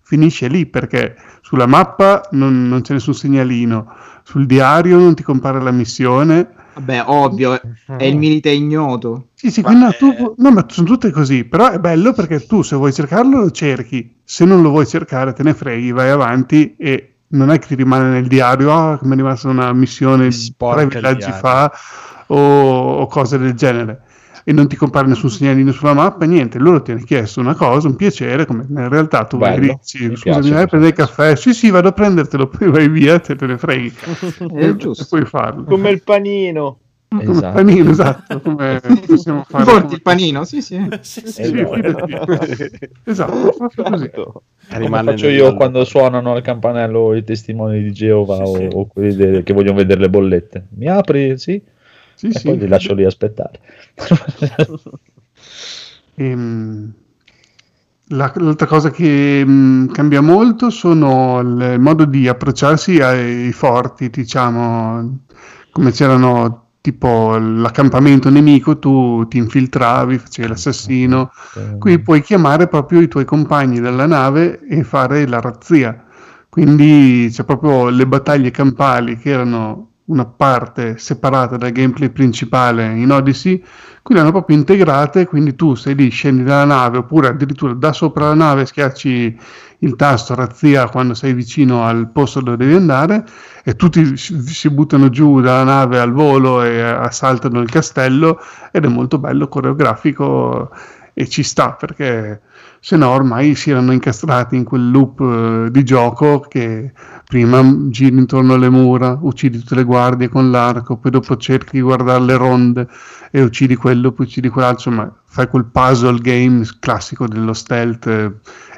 finisce lì perché sulla mappa non, non c'è nessun segnalino, sul diario non ti compare la missione. Vabbè, ovvio, è il milite ignoto. Sì, sì, quindi no, tu- no, ma sono tutte così, però è bello perché tu se vuoi cercarlo lo cerchi, se non lo vuoi cercare te ne freghi, vai avanti e non è che ti rimane nel diario, ah, che mi è rimasta una missione sporca tre il villaggi fa o, o cose del genere e non ti compare nessun segnalino sulla mappa, niente, loro ti hanno chiesto una cosa, un piacere, come in realtà tu vai Bello, lì, dici, mi scusami, vai a prendere il caffè, sì sì, vado a prendertelo, poi vai via, te, te ne freghi. È E giusto. puoi farlo. Come il panino. Come Esatto. panino, esatto, come possiamo fare. Porti il panino, sì, sì. Sì, Esatto. fidati. Esatto, proprio così. Come Rimane faccio io quando suonano al campanello i testimoni di Geova o, o quelli de- che vogliono vedere le bollette. Mi apri? Sì? Sì, e sì. poi li lascio lì aspettare. Ehm, la- l'altra cosa che mh, cambia molto sono il modo di approcciarsi ai forti, diciamo, come c'erano tipo l'accampamento nemico, tu ti infiltravi, facevi l'assassino, qui puoi chiamare proprio i tuoi compagni della nave e fare la razzia. Quindi c'è proprio le battaglie campali che erano una parte separata dal gameplay principale in Odyssey, qui le hanno proprio integrate, quindi tu sei lì, scendi dalla nave oppure addirittura da sopra la nave schiacci il tasto razzia quando sei vicino al posto dove devi andare e tutti si buttano giù dalla nave al volo e assaltano il castello ed è molto bello, coreografico e ci sta perché se no ormai si erano incastrati in quel loop eh, di gioco che prima giri intorno alle mura, uccidi tutte le guardie con l'arco, poi dopo cerchi di guardare le ronde e uccidi quello, poi uccidi quell'altro, insomma fai quel puzzle game classico dello stealth eh,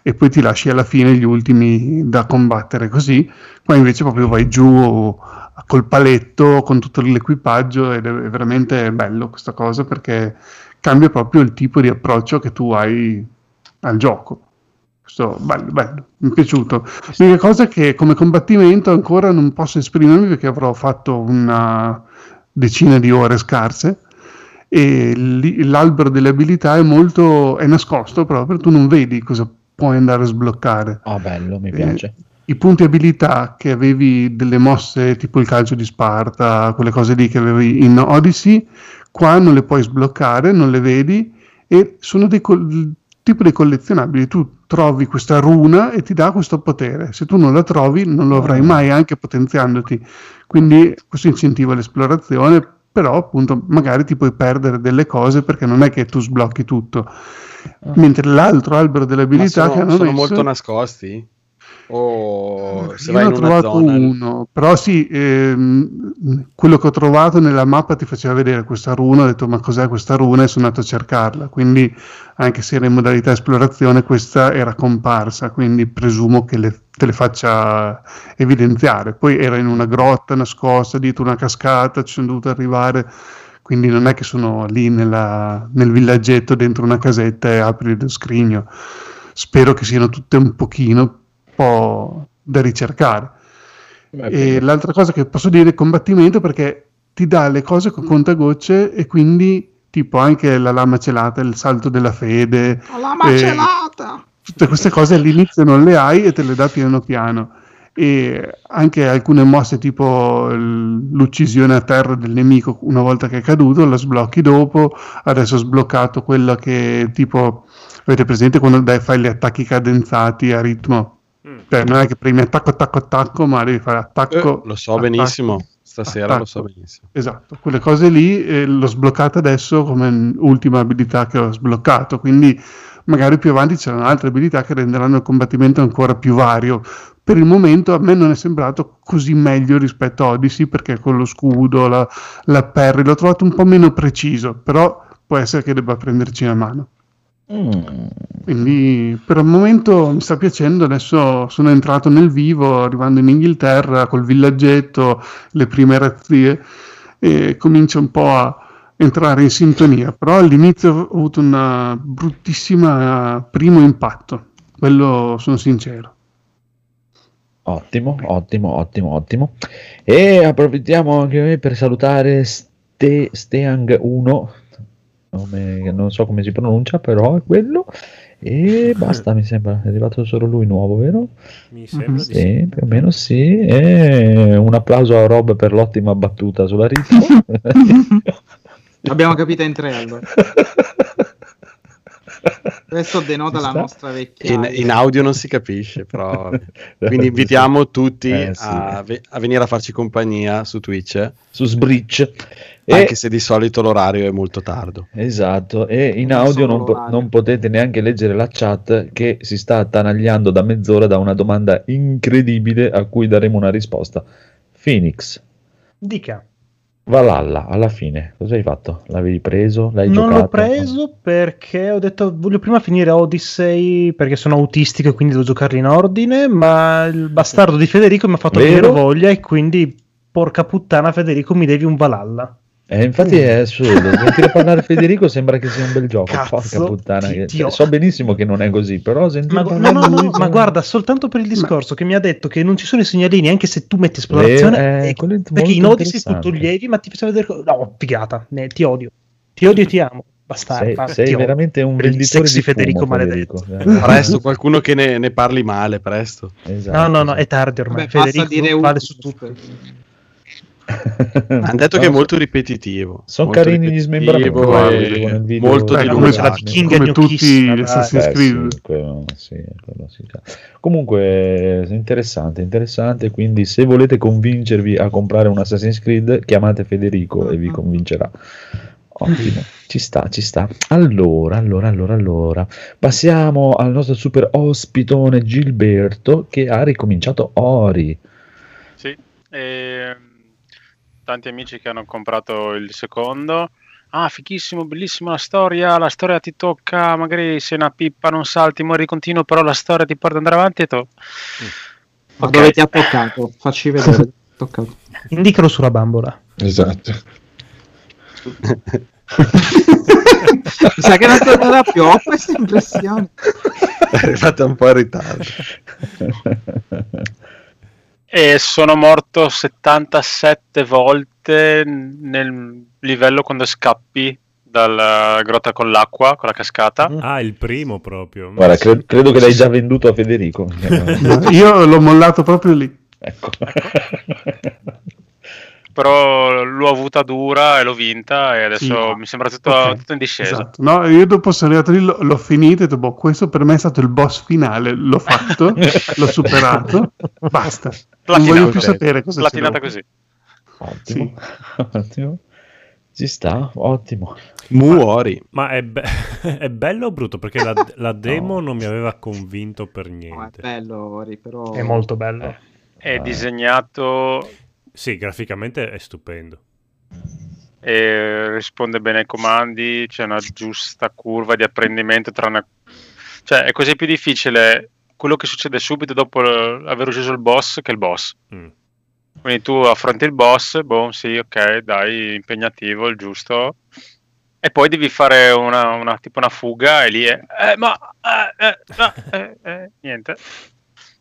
e poi ti lasci alla fine gli ultimi da combattere così, qua invece proprio vai giù col paletto con tutto l'equipaggio ed è veramente bello questa cosa perché cambia proprio il tipo di approccio che tu hai al gioco. Questo bello, bello, mi è piaciuto. L'unica cosa è che come combattimento ancora non posso esprimermi perché avrò fatto una decina di ore scarse e l'albero delle abilità è molto è nascosto proprio, tu non vedi cosa puoi andare a sbloccare. Ah, bello, mi Eh, piace. I punti abilità che avevi delle mosse tipo il calcio di Sparta, quelle cose lì che avevi in Odyssey, qua non le puoi sbloccare, non le vedi e sono dei col- tipo dei collezionabili. Tu trovi questa runa e ti dà questo potere. Se tu non la trovi, non lo avrai mai, anche potenziandoti. Quindi questo incentiva l'esplorazione, però appunto magari ti puoi perdere delle cose perché non è che tu sblocchi tutto. Mentre l'altro albero delle abilità che sono, hanno sono messo- molto nascosti? O se io vai ne in ho trovato zona... uno, però sì, ehm, quello che ho trovato nella mappa ti faceva vedere questa runa, ho detto ma cos'è questa runa e sono andato a cercarla, quindi anche se era in modalità esplorazione questa era comparsa, quindi presumo che le- te le faccia evidenziare. Poi era in una grotta nascosta dietro una cascata, ci sono dovuto arrivare, quindi non è che sono lì nella- nel villaggetto dentro una casetta e apri lo scrigno. Spero che siano tutte un pochino po' da ricercare. E l'altra cosa che posso dire è combattimento perché ti dà le cose con contagocce e quindi tipo anche la lama celata, il salto della fede, La eh, macelata! tutte queste cose all'inizio non le hai e te le dà piano piano. E anche alcune mosse tipo l'uccisione a terra del nemico una volta che è caduto, la sblocchi dopo. Adesso ho sbloccato quella che tipo avete presente quando dai, fai gli attacchi cadenzati a ritmo. Cioè, non è che premi attacco, attacco, attacco, ma devi fare attacco. Eh, lo so attacco, benissimo, stasera lo so attacco. benissimo. Esatto, quelle cose lì eh, l'ho sbloccato adesso come ultima abilità che ho sbloccato, quindi magari più avanti c'erano altre abilità che renderanno il combattimento ancora più vario. Per il momento a me non è sembrato così meglio rispetto a Odyssey perché con lo scudo, la, la parry l'ho trovato un po' meno preciso, però può essere che debba prenderci una mano. Quindi per il momento mi sta piacendo, adesso sono entrato nel vivo, arrivando in Inghilterra col villaggetto, le prime razzie e comincio un po' a entrare in sintonia, però all'inizio ho avuto un bruttissimo primo impatto, quello sono sincero. Ottimo, ottimo, ottimo, ottimo. E approfittiamo anche noi per salutare Ste, Steang1, nome che non so come si pronuncia, però è quello. E basta, mi sembra. È arrivato solo lui nuovo, vero? Mi sembra di Sì, più o meno sì. E un applauso a Rob per l'ottima battuta sulla ritmo. L'abbiamo capita in tre allora. Questo denota la nostra vecchia. In, in audio non si capisce, però. Quindi invitiamo tutti Eh, sì. a, ve- a venire a farci compagnia su Twitch. Su Sbridge. Anche se di solito l'orario è molto tardo. Esatto, e in Non audio non, po- non potete neanche leggere la chat che si sta attanagliando da mezz'ora da una domanda incredibile a cui daremo una risposta. Phoenix, Dica. Valhalla, alla fine, cosa hai fatto? L'avevi preso? L'hai non giocato? l'ho preso perché ho detto voglio prima finire Odyssey perché sono autistico e quindi devo giocarli in ordine, ma il bastardo di Federico mi ha fatto Vero? venire voglia e quindi porca puttana Federico mi devi un Valhalla. Eh, infatti è assurdo, sentire parlare Federico sembra che sia un bel gioco, Cazzo, porca puttana. ti- che- ti ho- So benissimo che non è così, però sentire Ma, parlare no, no, lui no, ma guarda, soltanto per il discorso che mi ha detto che non ci sono i segnalini anche se tu metti esplorazione, eh, e- quello è perché in Odyssey tu toglievi, ma ti faceva vedere... No, figata, ne- ti odio. Ti odio e ti amo. Bastardo. Sei, ma sei veramente un venditore sexy di fumo, Federico Federico. maledetto. Presto, qualcuno che ne, ne parli male, presto. Esatto. No, no, no, è tardi ormai. Vabbè, Federico dire vale un- su tutto. Hanno detto che è molto ripetitivo. Sono molto carini gli smembramenti, e molto Eh, di come. King come tutti gli. Assassin's Eh, Creed. sì, quello, sì, quello sì, già. Comunque interessante, interessante. Quindi, se volete convincervi a comprare un Assassin's Creed, chiamate Federico e vi convincerà. Ottimo, ci sta, ci sta. Allora, allora, allora, allora, passiamo al nostro super ospitone Gilberto che ha ricominciato Ori. Sì, e tanti amici che hanno comprato il secondo. Ah, fighissimo, bellissima la storia, la storia ti tocca, magari sei una pippa, non salti, muori continuo, però la storia ti porta ad andare avanti e tu... Ma Ok. dove ti ha toccato? Facci vedere. toccato. Indicalo sulla bambola. Esatto. Mi sa che non tornerà più. Ho questa impressione. È arrivata un po' in ritardo. E sono morto 77 volte nel livello quando scappi dalla grotta con l'acqua, con la cascata. Ah, il primo proprio. Guarda, cre- credo che l'hai già venduto a Federico. Io l'ho mollato proprio lì. ecco. Però l'ho avuta dura e l'ho vinta e adesso Sì. mi sembra tutto, Ok, tutto in discesa. Esatto. No, io dopo sono arrivato lì, l'ho, l'ho finito e ho detto, boh, questo per me è stato il boss finale, l'ho fatto, l'ho superato, basta. Non Platinata. voglio più sapere cosa Platinata così. Ottimo, ottimo. Ci sta, ottimo. Muori. Ma è, be- è bello o brutto? Perché la, la demo non mi aveva convinto per No, è niente. bello, Ori, però... È molto bello. È disegnato Sì, graficamente è stupendo. e risponde bene ai comandi, c'è una giusta curva di apprendimento tra una... Cioè, è così più difficile quello che succede subito dopo aver ucciso il boss che il boss. Mm. Quindi tu affronti il boss, boh, sì, ok, dai, impegnativo, il giusto. E poi devi fare una, una- tipo una fuga e lì è... Eh, ma... eh, eh, no, eh, eh, niente.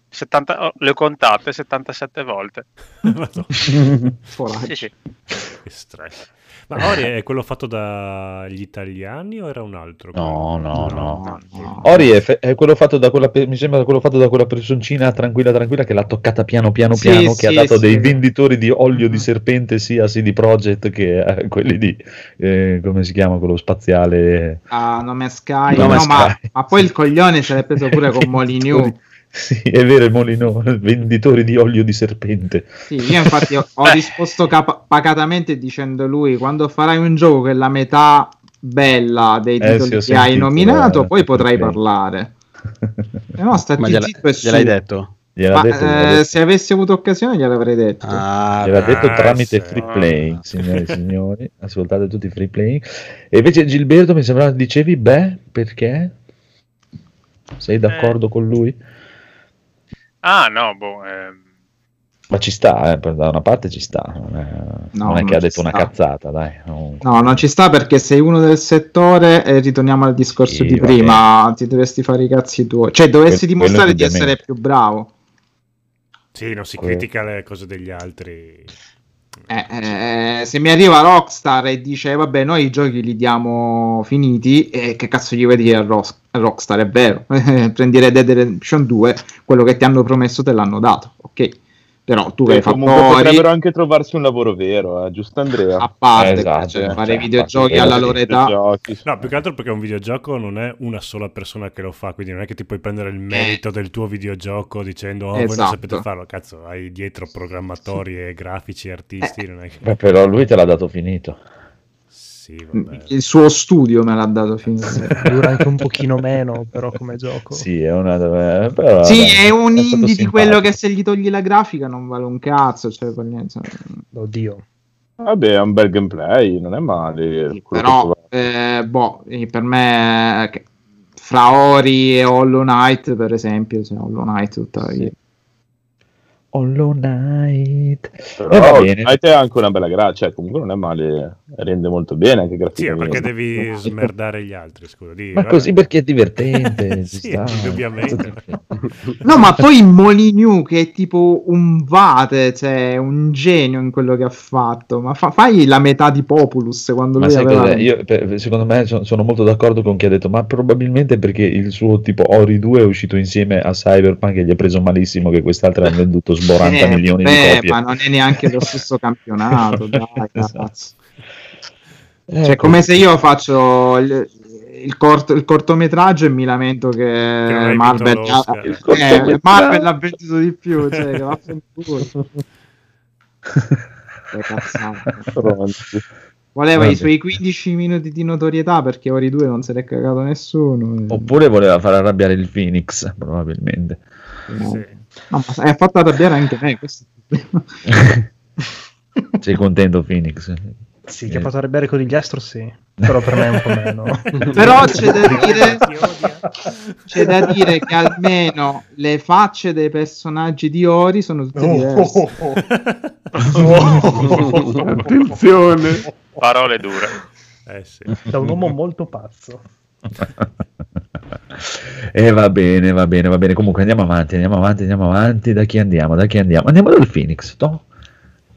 70, oh, le ho contate 77 volte. Sì, sì. che stress. Ma Ori è quello fatto dagli italiani o era un altro? No, no, no. No, no. Ori è, fe- è quello fatto da quella, pe- mi sembra quello fatto da quella personcina tranquilla tranquilla che l'ha toccata piano piano Sì, piano, che ha sì, dato sì. dei venditori di olio di serpente sia CD Projekt che eh, quelli di, eh, come si chiama, quello spaziale. Ah, Nome Sky. No No, Man's ma, Sky. ma poi il coglione se l'è preso pure con Molyneux. Sì, è vero, il Molino, venditori di olio di serpente. Sì, io infatti ho, ho risposto capa- pacatamente dicendo lui quando farai un gioco che è la metà bella dei Eh, titoli sì, ho che hai nominato, eh, poi potrai ok. parlare. Eh no, stati Ma gliela- zitto e su. gliel'hai detto? Ma, detto, eh, detto. se avessi avuto occasione gliel'avrei detto. Ah, Gliel'ha detto tramite sì. free play, signori e signori, ascoltate tutti free play. E invece Gilberto mi sembrava, dicevi, beh, perché? Sei d'accordo con lui? Ah, no, boh. ehm, Ma ci sta, eh, da una parte ci sta. Non è, No, non è non che ha detto una sta. cazzata, dai. non- No, non ci sta perché sei uno del settore e ritorniamo al discorso Sì, di prima, ti dovresti fare i cazzi tuoi, cioè dovresti Que- dimostrare di essere più bravo. Sì, non si Que- critica le cose degli altri. Eh, eh, se mi arriva Rockstar e dice vabbè noi i giochi li diamo finiti e che cazzo gli vuoi dire a Rockstar? È vero. Prendi Red Dead Redemption 2 quello che ti hanno promesso te l'hanno dato ok però tu hai fatto comunque Ori, potrebbero anche trovarsi un lavoro vero, eh, giusto Andrea? a parte Esatto, cioè, cioè, fare a videogiochi alla loro età No, più che altro perché un videogioco non è una sola persona che lo fa, quindi non è che ti puoi prendere il merito del tuo videogioco dicendo oh, voi non Esatto. sapete farlo, cazzo, hai dietro programmatori e grafici e artisti, non è che... Beh, però lui te l'ha dato finito. Sì, vabbè. il suo studio me l'ha dato finire Dura anche un pochino meno, però come gioco. Sì, è una. eh, Però, sì dai, è un è indie di quello che se gli togli la grafica non vale un cazzo cioè, per niente. Oddio. Vabbè, è un bel gameplay, non è male. che però eh, boh, eh, per me eh, fra Ori e Hollow Knight per esempio cioè, Hollow Knight tutta la vita. Hollow Knight. Però Eh, va bene. Knight è anche una bella grafica, cioè comunque non è male, rende molto bene anche Sì, graficamente. perché devi smerdare gli altri, scusa. Di, Ma così perché è divertente. Sì, indubbiamente. no ma poi Molyneux che è tipo un vate cioè un genio in quello che ha fatto ma fa- fai la metà di Populus quando Ma lui aveva? Io, per- secondo me son- sono molto d'accordo con chi ha detto, ma probabilmente perché il suo tipo Ori 2 è uscito insieme a Cyberpunk e gli è preso malissimo che quest'altro ha venduto sboranta Eh, milioni vabbè, di copie. ma non è neanche lo stesso campionato dai Esatto. Eh, Cioè, come se io faccio il, il corto- il cortometraggio e mi lamento che, non hai Marvel, vinto l'Oscar. eh. Marvel ha venduto di più. Cioè, che vaffanculo. Che. Voleva Vabbè. i suoi 15 minuti di notorietà perché Ori 2 non se l'è cagato nessuno. Oppure voleva far arrabbiare il Phoenix, probabilmente. No. Sì. No, ma ha fatto arrabbiare anche me. Questo è il problema. Sei contento, Phoenix? Sì, che ha fatto arrabbiare con gli astro, sì. Però per me è un po' meno. Però c'è da dire, c'è da dire che almeno le facce dei personaggi di Ori sono tutte diverse. Attenzione. Parole dure. Eh sì. Da un uomo molto pazzo. E va bene, va bene, va bene. Comunque andiamo avanti, andiamo avanti, andiamo avanti. Da chi andiamo? Da chi andiamo? Andiamo dal Phoenix, no?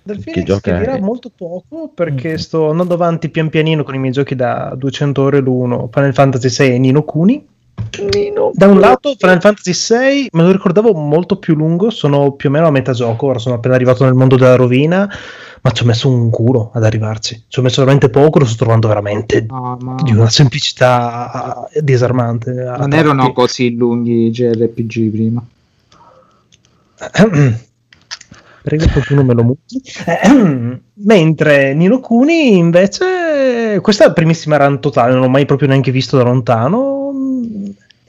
Del Che Phoenix gioca che dirà è? molto poco perché sto andando avanti pian pianino con i miei giochi da 200 ore l'uno Final Fantasy 6 e Nino Kuni da un lato Final Fantasy 6 me lo ricordavo molto più lungo sono più o meno a metà gioco ora sono appena arrivato nel mondo della rovina ma ci ho messo un culo ad arrivarci ci ho messo veramente poco lo sto trovando veramente No, ma di una semplicità disarmante a non erano tratti. così lunghi i JRPG prima. Prego, qualcuno me lo muti. Mentre Nino Kuni, invece, questa è la primissima run totale, non l'ho mai proprio neanche visto da lontano.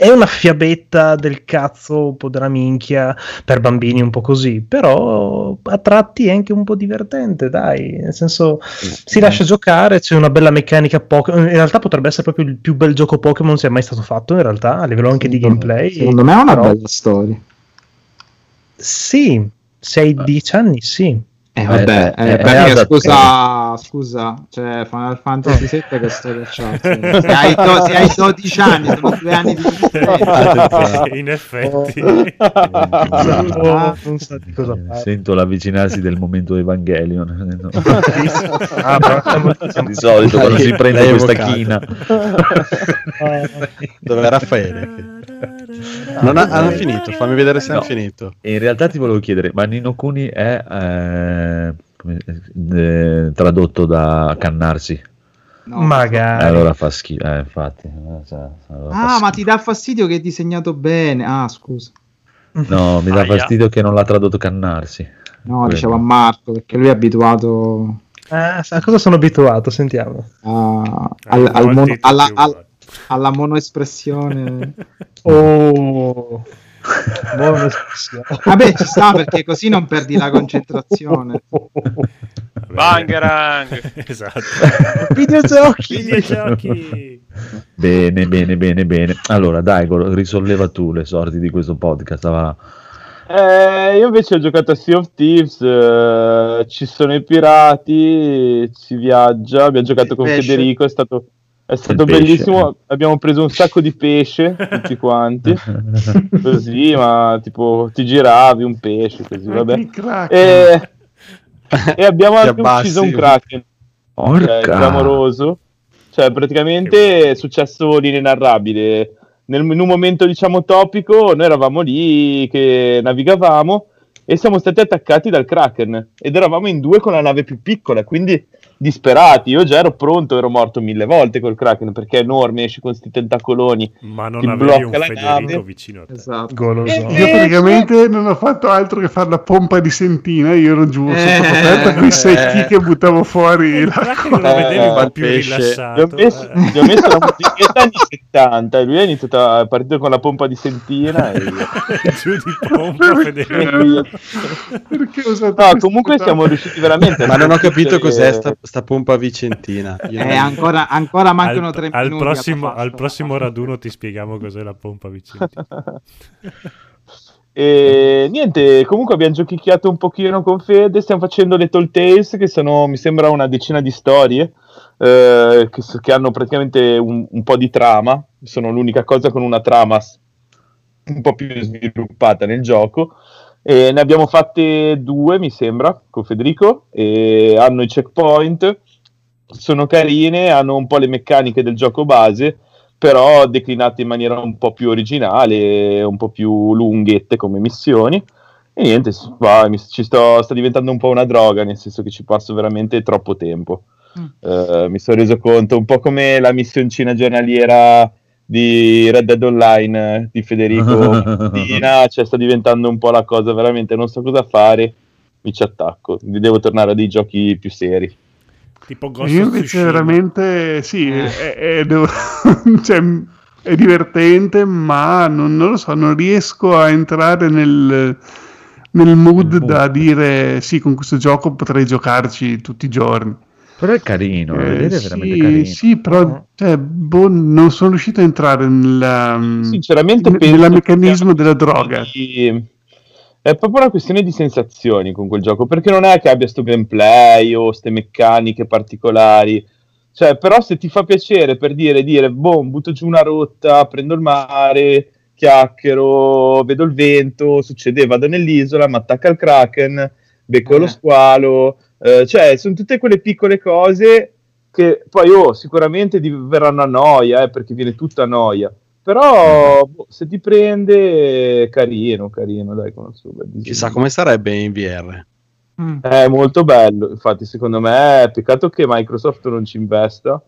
È una fiabetta del cazzo, un po' della minchia, per bambini un po' così, però a tratti è anche un po' divertente, dai, nel senso si lascia giocare, c'è una bella meccanica Pokémon, in realtà potrebbe essere proprio il più bel gioco Pokémon sia mai stato fatto, in realtà, a livello anche di gameplay. Secondo me è una però- bella storia. Sì, 6-10 anni, sì. Eh, vabbè, Eh, eh, eh, perché, eh, scusa, scusa, cioè Final Fantasy VII che storia c'ha? Cioè, se, hai do- se hai 12 anni, sono due anni di differenza. in effetti. Ah, non sa di cosa Eh, parla. Sento l'avvicinarsi del momento Evangelion. No. Ah, siamo- Di solito quando si prende questa china. Dove è Raffaele? Non ha, hanno finito, fammi vedere se No. hanno finito. In realtà ti volevo chiedere, ma Nino Kuni è eh, come- eh, tradotto da cannarsi? No. Magari. Allora fa schifo, eh, infatti. eh, cioè, allora fa Ah, ma schifo. ti dà fastidio che è disegnato bene. Ah, scusa. No, mi dà fastidio che non l'ha tradotto cannarsi. No, Quello. dicevo a Marco, perché lui è abituato Ah, a cosa sono abituato? Sentiamo. a- al- al volti alla, al-. Alla monoespressione. Oh. Vabbè, ci sta perché così non perdi la concentrazione. Bangerang! esatto. Videogiochi! Videogiochi! Bene, bene, bene, bene. Allora, dai, risolleva tu le sorti di questo podcast. va. Eh, io invece ho giocato a Sea of Thieves, eh, ci sono i pirati, si viaggia, abbiamo giocato con. Federico, è stato, è stato bellissimo, abbiamo preso un sacco di pesce tutti quanti, così, ma tipo ti giravi un pesce, così, vabbè. E, e abbiamo anche abbassi. ucciso un kraken, Porca. cioè, clamoroso, cioè praticamente è successo l'inenarrabile. Nel, in un momento diciamo topico, noi eravamo lì che navigavamo e siamo stati attaccati dal kraken ed eravamo in due con la nave più piccola, quindi disperati. Io già ero pronto, ero morto mille volte col kraken perché è enorme, esce con questi tentacoloni. Ma non Ti avevi un blocca la Federico nave. vicino a te. Esatto. Goloso. Eh, Io praticamente non ho fatto altro che fare la pompa di sentina. Io ero giù Eh. sotto coperta con i secchi che buttavo fuori Il l'acqua. Kraken lo vedevi un Eh, po' più pesce. Gli ho rilassato. messo, eh. gli ho messo la musichetta anni 70 e lui è iniziato a partire con la pompa di sentina. E... Giù di pompa, Federico. Perché ho usato No, comunque siamo riusciti veramente a Ma non ho capito cos'è sta, sta pompa vicentina. Io Eh, ancora, ancora mancano al, tre al minuti. prossimo, al prossimo raduno ti spieghiamo cos'è la pompa vicino. E niente, comunque abbiamo giochicchiato un pochino con Fede, stiamo facendo le Tall Tales che sono, mi sembra, una decina di storie eh, che, che hanno praticamente un, un po' di trama, sono l'unica cosa con una trama un po' più sviluppata nel gioco. E ne abbiamo fatte due, mi sembra, con Federico, hanno i checkpoint, sono carine, hanno un po' le meccaniche del gioco base, però declinate in maniera un po' più originale, un po' più lunghette come missioni. E niente, va, mi- ci sto, sta diventando un po' una droga, nel senso che ci passo veramente troppo tempo. Eh, mi sono reso conto un po' come la missioncina giornaliera di Red Dead Online eh, di Federico Medina, cioè sta diventando un po' la cosa veramente non so cosa fare, mi ci attacco, devo tornare a dei giochi più seri. tipo Ghost Io invece veramente sì, è, è- devo- cioè, è divertente, ma non, non lo so, non riesco a entrare nel, nel mood da dire sì, con questo gioco potrei giocarci tutti i giorni. Però è carino, Eh, vedere è sì, veramente carino. sì, però cioè, boh, non sono riuscito a entrare nella, Sinceramente n- nel meccanismo della droga. di- È proprio una questione di sensazioni con quel gioco, perché non è che abbia sto gameplay o ste meccaniche particolari. Cioè, però se ti fa piacere per dire, dire, boh, butto giù una rotta, prendo il mare, chiacchiero, vedo il vento, succede, vado nell'isola, mi attacca il kraken, becco lo squalo, eh, cioè, sono tutte quelle piccole cose che poi, oh, sicuramente diverranno a noia, eh, perché viene tutta a noia. Però boh, se ti prende, carino, carino, dai, con il suo bel disegno. Chissà come sarebbe in VR. È molto bello, infatti secondo me è peccato che Microsoft non ci investa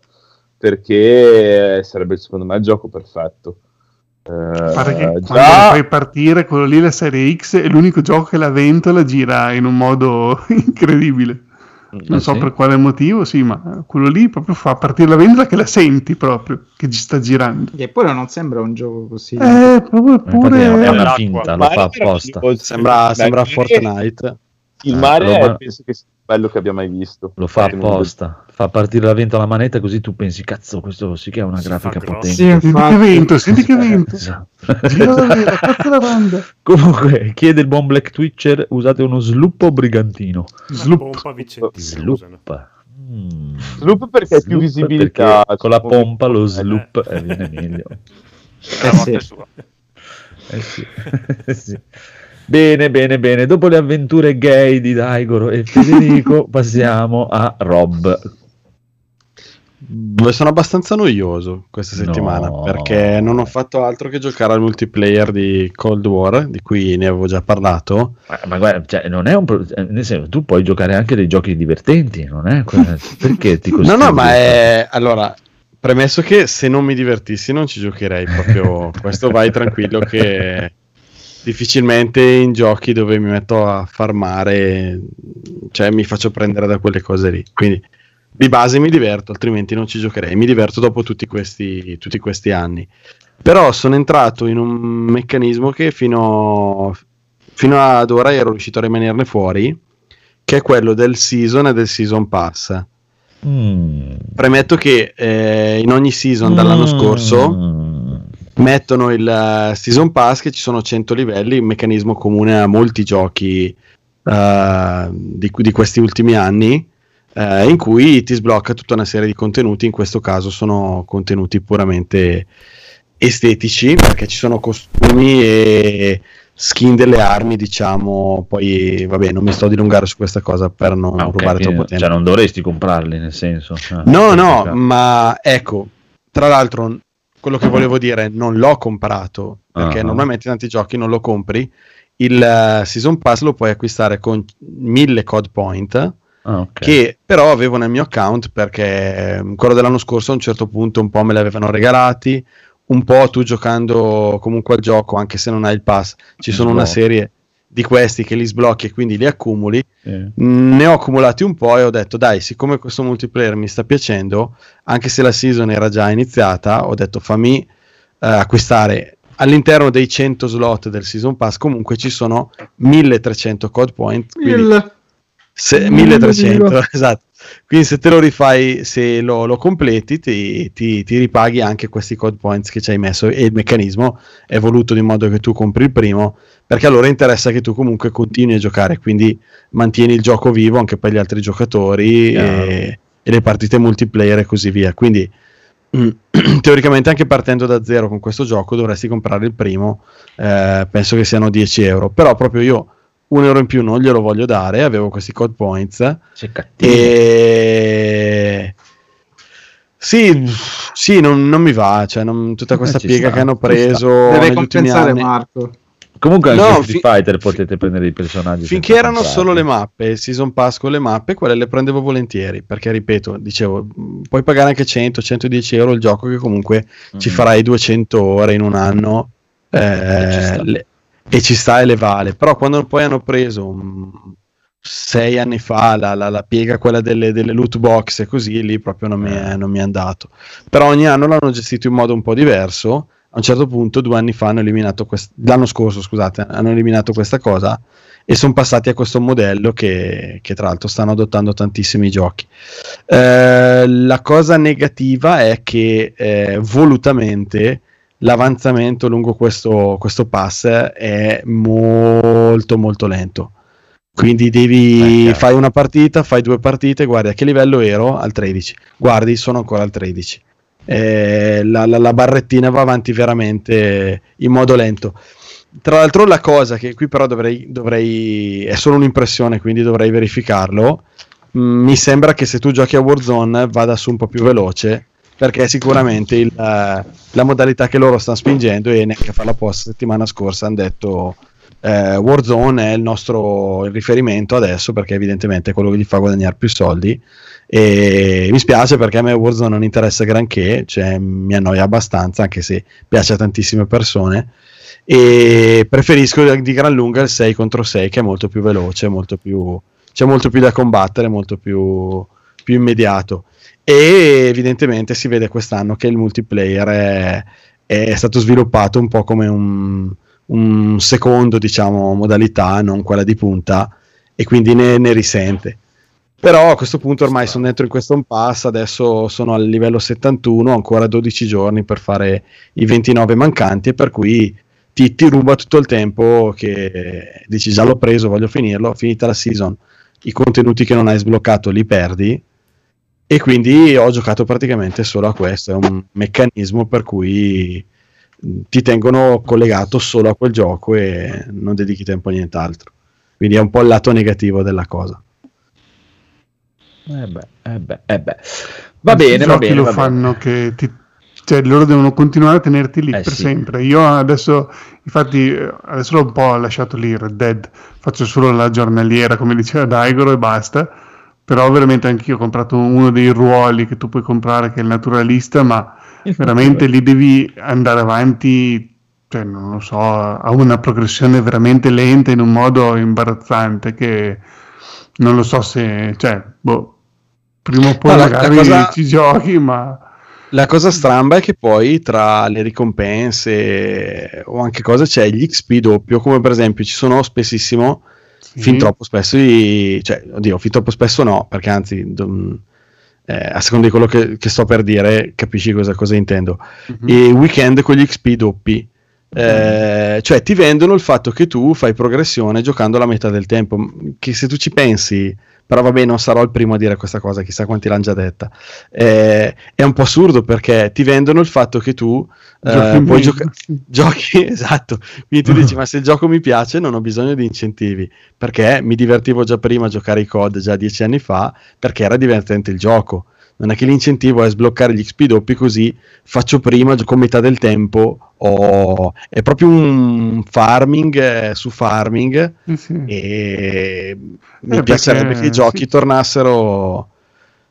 perché sarebbe secondo me il gioco perfetto. Eh, Pare che quando lo già, fai partire quello lì la serie X è l'unico gioco che la ventola gira in un modo incredibile. Non Ah, so sì? per quale motivo, sì, ma quello lì proprio fa partire la ventola che la senti proprio, che ci sta girando. Poi non sembra un gioco così. Eh, proprio pure... è una L'acqua. finta, lo fa apposta. Sembra, sembra Fortnite. Il Eh, mare lo è- penso che sia bello che abbia mai visto. Lo fa apposta, fa partire la vento alla manetta così tu pensi, cazzo, questo sì che è una Si grafica potente. Sì, Senti che vento, senti che vento. Esatto. Gira la vela, cazzo la banda. Comunque, chiede il buon Black Twitcher, usate uno sloop o brigantino? Sloop. usano. Sloop. Mm. Sloop perché hai più Sloop visibilità, perché Con la pompa lo eh. sloop eh, viene meglio. È la morte sua. Eh sì. Eh sì. Bene, bene, bene. Dopo le avventure gay di Daigoro e Federico, passiamo a Rob. Dove sono abbastanza noioso questa No. settimana perché non ho fatto altro che giocare al multiplayer di Cold War, di cui ne avevo già parlato. Ma, ma guarda, cioè, non è un pro- eh, nel senso, tu puoi giocare anche dei giochi divertenti, non è? Perché ti No, costringi? no, ma è allora. Premesso che se non mi divertissi non ci giocherei proprio. Questo vai tranquillo che difficilmente in giochi dove mi metto a farmare, cioè mi faccio prendere da quelle cose lì. Quindi di base mi diverto, altrimenti non ci giocherei. Mi diverto dopo tutti questi, tutti questi anni. Però sono entrato in un meccanismo che fino, fino ad ora ero riuscito a rimanerne fuori, che è quello del season e del season pass. Mm. Premetto che eh, in ogni season dall'anno Mm. scorso mettono il eh, season pass che ci sono 100 livelli, un meccanismo comune a molti giochi eh, di, di questi ultimi anni, eh, in cui ti sblocca tutta una serie di contenuti, in questo caso sono contenuti puramente estetici, perché ci sono costumi e skin delle armi, diciamo, poi vabbè, non mi sto a dilungare su questa cosa per non Ah, ok, rubare troppo tempo. Cioè, non dovresti comprarli, nel senso. Ah, No, no, cioè, ma ecco, tra l'altro, quello che volevo dire, non l'ho comprato, perché Ah. normalmente tanti giochi non lo compri. Il eh, Season Pass lo puoi acquistare con 1000 code point, ah, ok. che però avevo nel mio account perché eh, quello dell'anno scorso a un certo punto un po' me li avevano regalati, un po' tu giocando comunque al gioco, anche se non hai il pass, ci sono una Sblocchi. serie di questi che li sblocchi e quindi li accumuli. Mm, Ne ho accumulati un po' e ho detto, dai, siccome questo multiplayer mi sta piacendo, anche se la season era già iniziata, ho detto fammi eh, acquistare all'interno dei 100 slot del season pass. Comunque ci sono 1300 code point. se- Mille 1300, Dio. esatto. Quindi se te lo rifai, se lo, lo completi, ti, ti- ti ripaghi anche questi code points che ci hai messo e il meccanismo è voluto in modo che tu compri il primo, perché allora interessa che tu comunque continui a giocare, quindi mantieni il gioco vivo anche per gli altri giocatori e, e le partite multiplayer e così via. Quindi mm, teoricamente anche partendo da zero con questo gioco dovresti comprare il primo, eh, penso che siano 10 euro, però proprio io un euro in più non glielo voglio dare, avevo questi code points e sì, sì non, non mi va, cioè non- tutta questa Eh, ci piega sta, che hanno preso Deve compensare anni. Marco. Comunque anche No, in Street fi- Fighter potete prendere i personaggi. Finché erano comprarli. solo le mappe, season pass con le mappe, quelle le prendevo volentieri, perché ripeto, dicevo, mh, puoi pagare anche 100, 110 euro il gioco che comunque ci Mhm. farai 200 ore in un anno eh, E ci sta. le- e ci sta e le vale. Però quando poi hanno preso mh, sei anni fa la, la- la piega quella delle, delle loot box e così, lì proprio non mi, è, non mi è andato. Però ogni anno l'hanno gestito in modo un po' diverso. A un certo punto, due anni fa, hanno eliminato quest- l'anno scorso, scusate, hanno eliminato questa cosa e sono passati a questo modello che, che tra l'altro stanno adottando tantissimi giochi. Eh, la cosa negativa è che eh, volutamente l'avanzamento lungo questo, questo pass è molto molto lento. Quindi devi Eh, fai una partita, fai due partite, guardi a che livello ero al 13, guardi sono ancora al 13. Eh, la, la- la barrettina va avanti veramente in modo lento. Tra l'altro, la cosa che qui però dovrei, dovrei è solo un'impressione, quindi dovrei verificarlo. Mm, mi sembra che se tu giochi a Warzone vada su un po' più veloce perché sicuramente il, eh, la modalità che loro stanno spingendo e neanche a farla apposta settimana scorsa hanno detto eh, Warzone è il nostro riferimento adesso perché evidentemente è quello che gli fa guadagnare più soldi e mi spiace perché a me Warzone non interessa granché cioè mi annoia abbastanza anche se piace a tantissime persone. E preferisco di gran lunga il 6 contro 6 che è molto più veloce molto più c'è molto più da combattere molto più, più immediato. E evidentemente si vede quest'anno che il multiplayer è, è stato sviluppato un po' come un, un secondo diciamo modalità non quella di punta e quindi ne, ne risente però a questo punto ormai sono dentro in questo pass adesso sono al livello 71 ho ancora 12 giorni per fare i 29 mancanti e per cui ti, ti ruba tutto il tempo che dici già l'ho preso voglio finirlo finita la season i contenuti che non hai sbloccato li perdi. E quindi ho giocato praticamente solo a questo è un meccanismo per cui ti tengono collegato solo a quel gioco e non dedichi tempo a nient'altro. Quindi è un po' il lato negativo della cosa Eh beh, eh beh, eh beh. Va Questi bene, va bene. lo va bene. fanno che ti- cioè, loro devono continuare a tenerti lì Eh, per sì. sempre. Io adesso, infatti, adesso l'ho un po' lasciato lì Red Dead, faccio solo la giornaliera, come diceva Daigoro, e basta. Però veramente anch'io ho comprato uno dei ruoli che tu puoi comprare, che è il naturalista, ma veramente lì devi andare avanti, cioè, non lo so, a una progressione veramente lenta in un modo imbarazzante che non lo so se, cioè, boh, prima o poi No, magari cosa- ci giochi, ma... La cosa stramba è che poi tra le ricompense o anche cose c'è gli XP doppio, come per esempio ci sono spessissimo, fin troppo spesso, i- cioè, oddio, fin troppo spesso no, perché anzi, dom- eh, a seconda di quello che, che sto per dire, capisci cosa, cosa intendo. I weekend con gli XP doppi. Eh, cioè ti vendono il fatto che tu fai progressione giocando la metà del tempo che se tu ci pensi però vabbè non sarò il primo a dire questa cosa chissà quanti l'hanno già detta. Eh, è un po' assurdo perché ti vendono il fatto che tu eh, puoi meglio, gioca- giochi esatto. Quindi tu dici ma se il gioco mi piace non ho bisogno di incentivi. Perché mi divertivo già prima a giocare i COD già dieci anni fa perché era divertente il gioco non è che l'incentivo è sbloccare gli XP doppi così faccio prima, gioco metà del tempo o- è proprio un farming eh, su farming Sì, sì. e mi Eh, piacerebbe perché- che i giochi sì. tornassero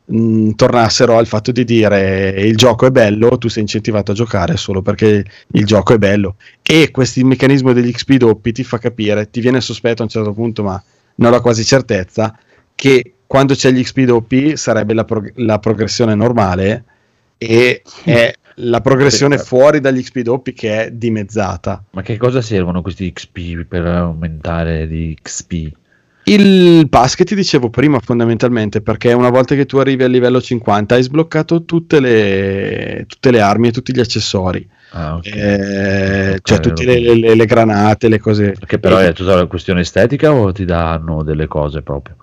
mh, tornassero al fatto di dire il gioco è bello, tu sei incentivato a giocare solo perché il gioco è bello e questo meccanismo degli XP doppi ti fa capire, ti viene sospetto a un certo punto ma non ho quasi certezza che quando c'è gli XP doppi sarebbe la, prog- la progressione normale e è la progressione fuori dagli XP doppi che è dimezzata. Ma che cosa servono questi XP per aumentare di XP? Il pass che ti dicevo prima fondamentalmente perché una volta che tu arrivi al livello 50 hai sbloccato tutte le, tutte le armi e tutti gli accessori. Ah, ok. Eh, Ok, cioè tutte le, le- le granate, le cose. Che però E- è tutta una questione estetica o ti danno delle cose proprio?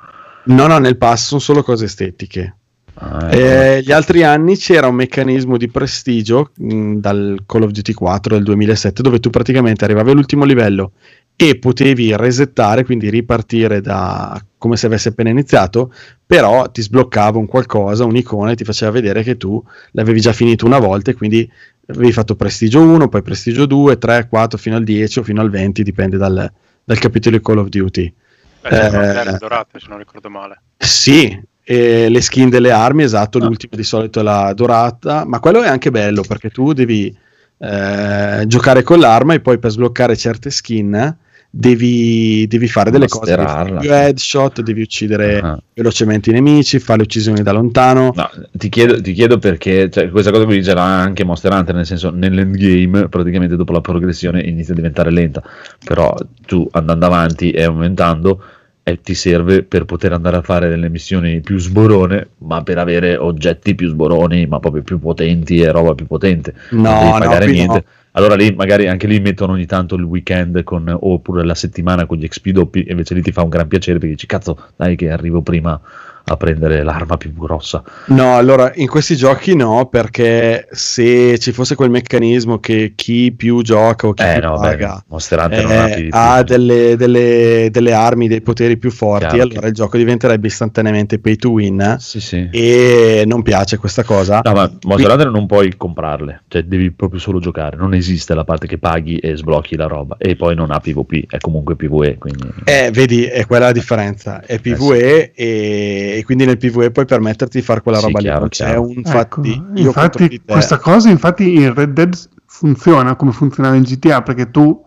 No, no, nel pass sono solo cose estetiche. Ah, ecco. Eh, gli altri anni c'era un meccanismo di prestigio mh, dal Call of Duty 4 del 2007 dove tu praticamente arrivavi all'ultimo livello e potevi resettare, quindi ripartire da come se avessi appena iniziato, però ti sbloccava un qualcosa, un'icona e ti faceva vedere che tu l'avevi già finito una volta e quindi avevi fatto prestigio 1, poi prestigio 2, 3, 4 fino al 10 o fino al 20, dipende dal, dal capitolo di Call of Duty. Beh, c'erano Eh, dorate, se non ricordo male. sì, e le skin delle armi, esatto, l'ultima di solito è la dorata, ma quello è anche bello perché tu devi eh, giocare con l'arma e poi per sbloccare certe skin devi, devi fare delle cose, devi fare più headshot, devi uccidere Ah. velocemente i nemici, fare le uccisioni da lontano. No, ti chiedo, ti chiedo perché cioè, questa cosa qui ce l'ha anche Monster Hunter, nel senso nell'endgame praticamente dopo la progressione inizia a diventare lenta, però tu andando avanti e aumentando e ti serve per poter andare a fare delle missioni più sborone, ma per avere oggetti più sboroni, ma proprio più potenti e roba più potente. No, non devi no, pagare qui niente. no. Allora lì magari anche lì mettono ogni tanto il weekend con, oppure la settimana con gli XP doppi, e invece lì ti fa un gran piacere perché dici cazzo, dai che arrivo prima a prendere l'arma più grossa. No, allora in questi giochi no, perché se ci fosse quel meccanismo che chi più gioca o chi Eh più no, paga beh, eh, ha più ha delle, delle- delle armi, dei poteri più forti, Chiaro, allora il gioco diventerebbe istantaneamente pay to win Sì, sì. e non piace questa cosa. No, ma Monster Hunter non puoi comprarle, cioè devi proprio solo giocare, non esiste la parte che paghi e sblocchi la roba e poi non ha PvP, è comunque PvE, quindi Eh, vedi, è quella la differenza, è PvE e, e quindi nel PvE puoi permetterti di fare quella Sì, roba lì, chiaro, non c'è un infatti io contro infatti di te. questa cosa infatti in Red Dead funziona come funzionava in GTA perché tu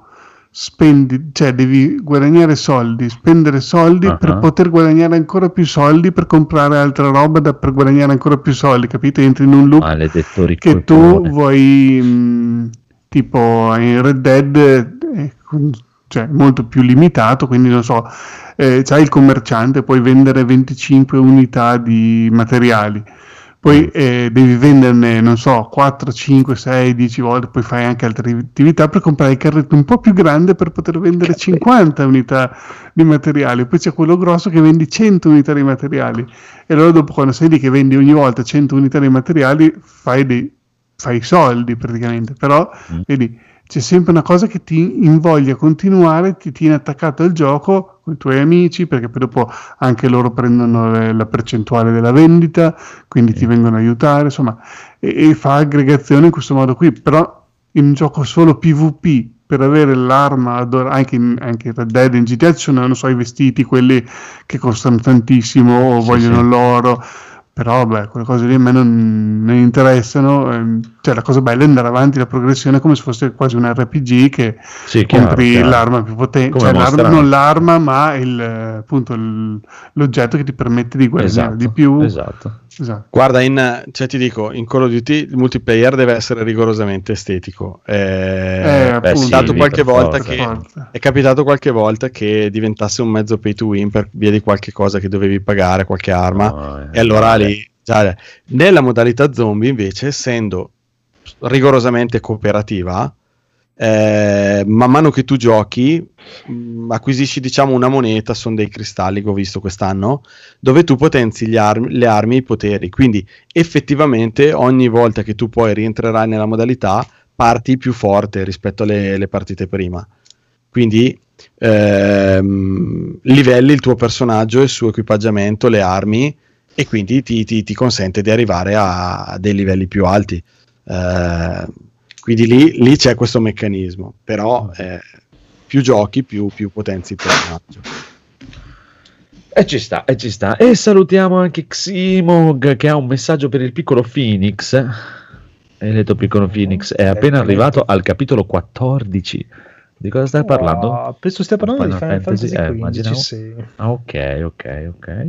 spendi, cioè devi guadagnare soldi, spendere soldi Ah, per poter guadagnare ancora più soldi per comprare altra roba da- per guadagnare ancora più soldi, capito? Entri in un loop maledetto che tu vuoi mh, tipo in Red Dead eh, cioè molto più limitato quindi non so eh, c'hai il commerciante puoi vendere 25 unità di materiali poi eh, devi venderne non so 4, 5, 6, 10 volte poi fai anche altre attività per comprare il carretto un po' più grande per poter vendere 50 unità di materiali. Poi c'è quello grosso che vendi 100 unità di materiali. E allora dopo quando sei lì che vendi ogni volta 100 unità di materiali fai dei fai soldi praticamente, però Mm. vedi, c'è sempre una cosa che ti invoglia a continuare, ti tiene attaccato al gioco con i tuoi amici, perché poi dopo anche loro prendono le- la percentuale della vendita, quindi ti vengono a aiutare, insomma, e, e fa aggregazione in questo modo qui, però in un gioco solo PvP per avere l'arma, ador- anche in, anche Red Dead, in GTA ci sono, non so, i vestiti, quelli che costano tantissimo o Sì, vogliono sì. l'oro, però beh, quelle cose lì a me non, non interessano. ehm, cioè la cosa bella è andare avanti la progressione come se fosse quasi un RPG che Sì, chiaro, compri chiaro. l'arma più potente, cioè l'arma- non l'arma ma il, eh, appunto il- l'oggetto che ti permette di guadagnare Esatto, di più. esatto. Esatto. Guarda, in, cioè ti dico, in Call of Duty il multiplayer deve essere rigorosamente estetico. Eh, Eh, capitato sì, che, è capitato qualche volta che diventasse un mezzo pay to win per via di qualche cosa che dovevi pagare, qualche arma. No, eh, e allora vabbè. lì, già, nella modalità zombie invece, essendo rigorosamente cooperativa, eh, man mano che tu giochi, mh, acquisisci diciamo una moneta, sono dei cristalli che ho visto quest'anno, dove tu potenzi armi- le armi e i poteri. Quindi effettivamente ogni volta che tu poi rientrerai nella modalità, parti più forte rispetto alle alle partite prima. Quindi ehm, livelli il tuo personaggio, il suo equipaggiamento, le armi e quindi ti, ti- ti consente di arrivare a, a dei livelli più alti. Eh, quindi lì, lì c'è questo meccanismo, però eh, più giochi più, più potenzi il personaggio. E ci sta, e ci sta. E salutiamo anche Ximog che ha un messaggio per il piccolo Phoenix. Hai letto piccolo Phoenix? È appena arrivato al capitolo 14. Di cosa stai parlando? Ah, penso stia parlando di Final Final Fantasy, eh, 15, immaginavo. sì. Ah, ok, ok, ok.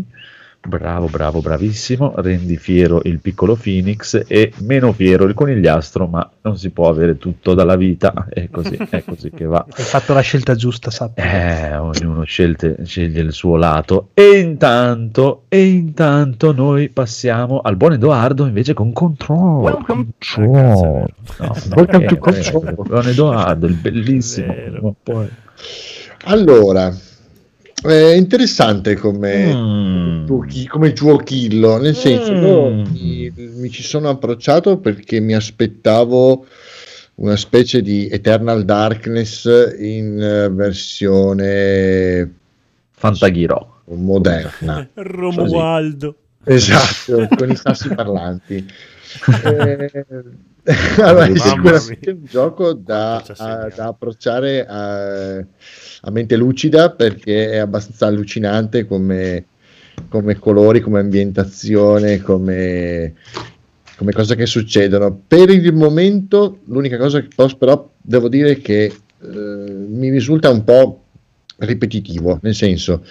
Bravo, bravo, bravissimo. Rendi fiero il piccolo Phoenix e meno fiero il conigliastro, ma non si può avere tutto dalla vita. È così, è così che va. Hai fatto la scelta giusta, sappi. Eh, ognuno scelte- sceglie il suo lato. E intanto, e intanto noi passiamo al buon Edoardo invece con Control. Control. No, Welcome to Control. Buon Edoardo, il bellissimo. Ma poi- Allora, è interessante come, Mm. giochi- come giochillo, nel senso, Mm. io mi, mi ci sono approcciato perché mi aspettavo una specie di Eternal Darkness in eh, versione Fantaghiro. moderna. Romualdo. Esatto, con i sassi parlanti. Eh, allora, è sicuramente un gioco da, a- da approcciare a, a mente lucida perché è abbastanza allucinante come, come colori, come ambientazione, come, come cose che succedono. Per il momento, l'unica cosa che posso, però, devo dire che eh, mi risulta un po' ripetitivo, nel senso,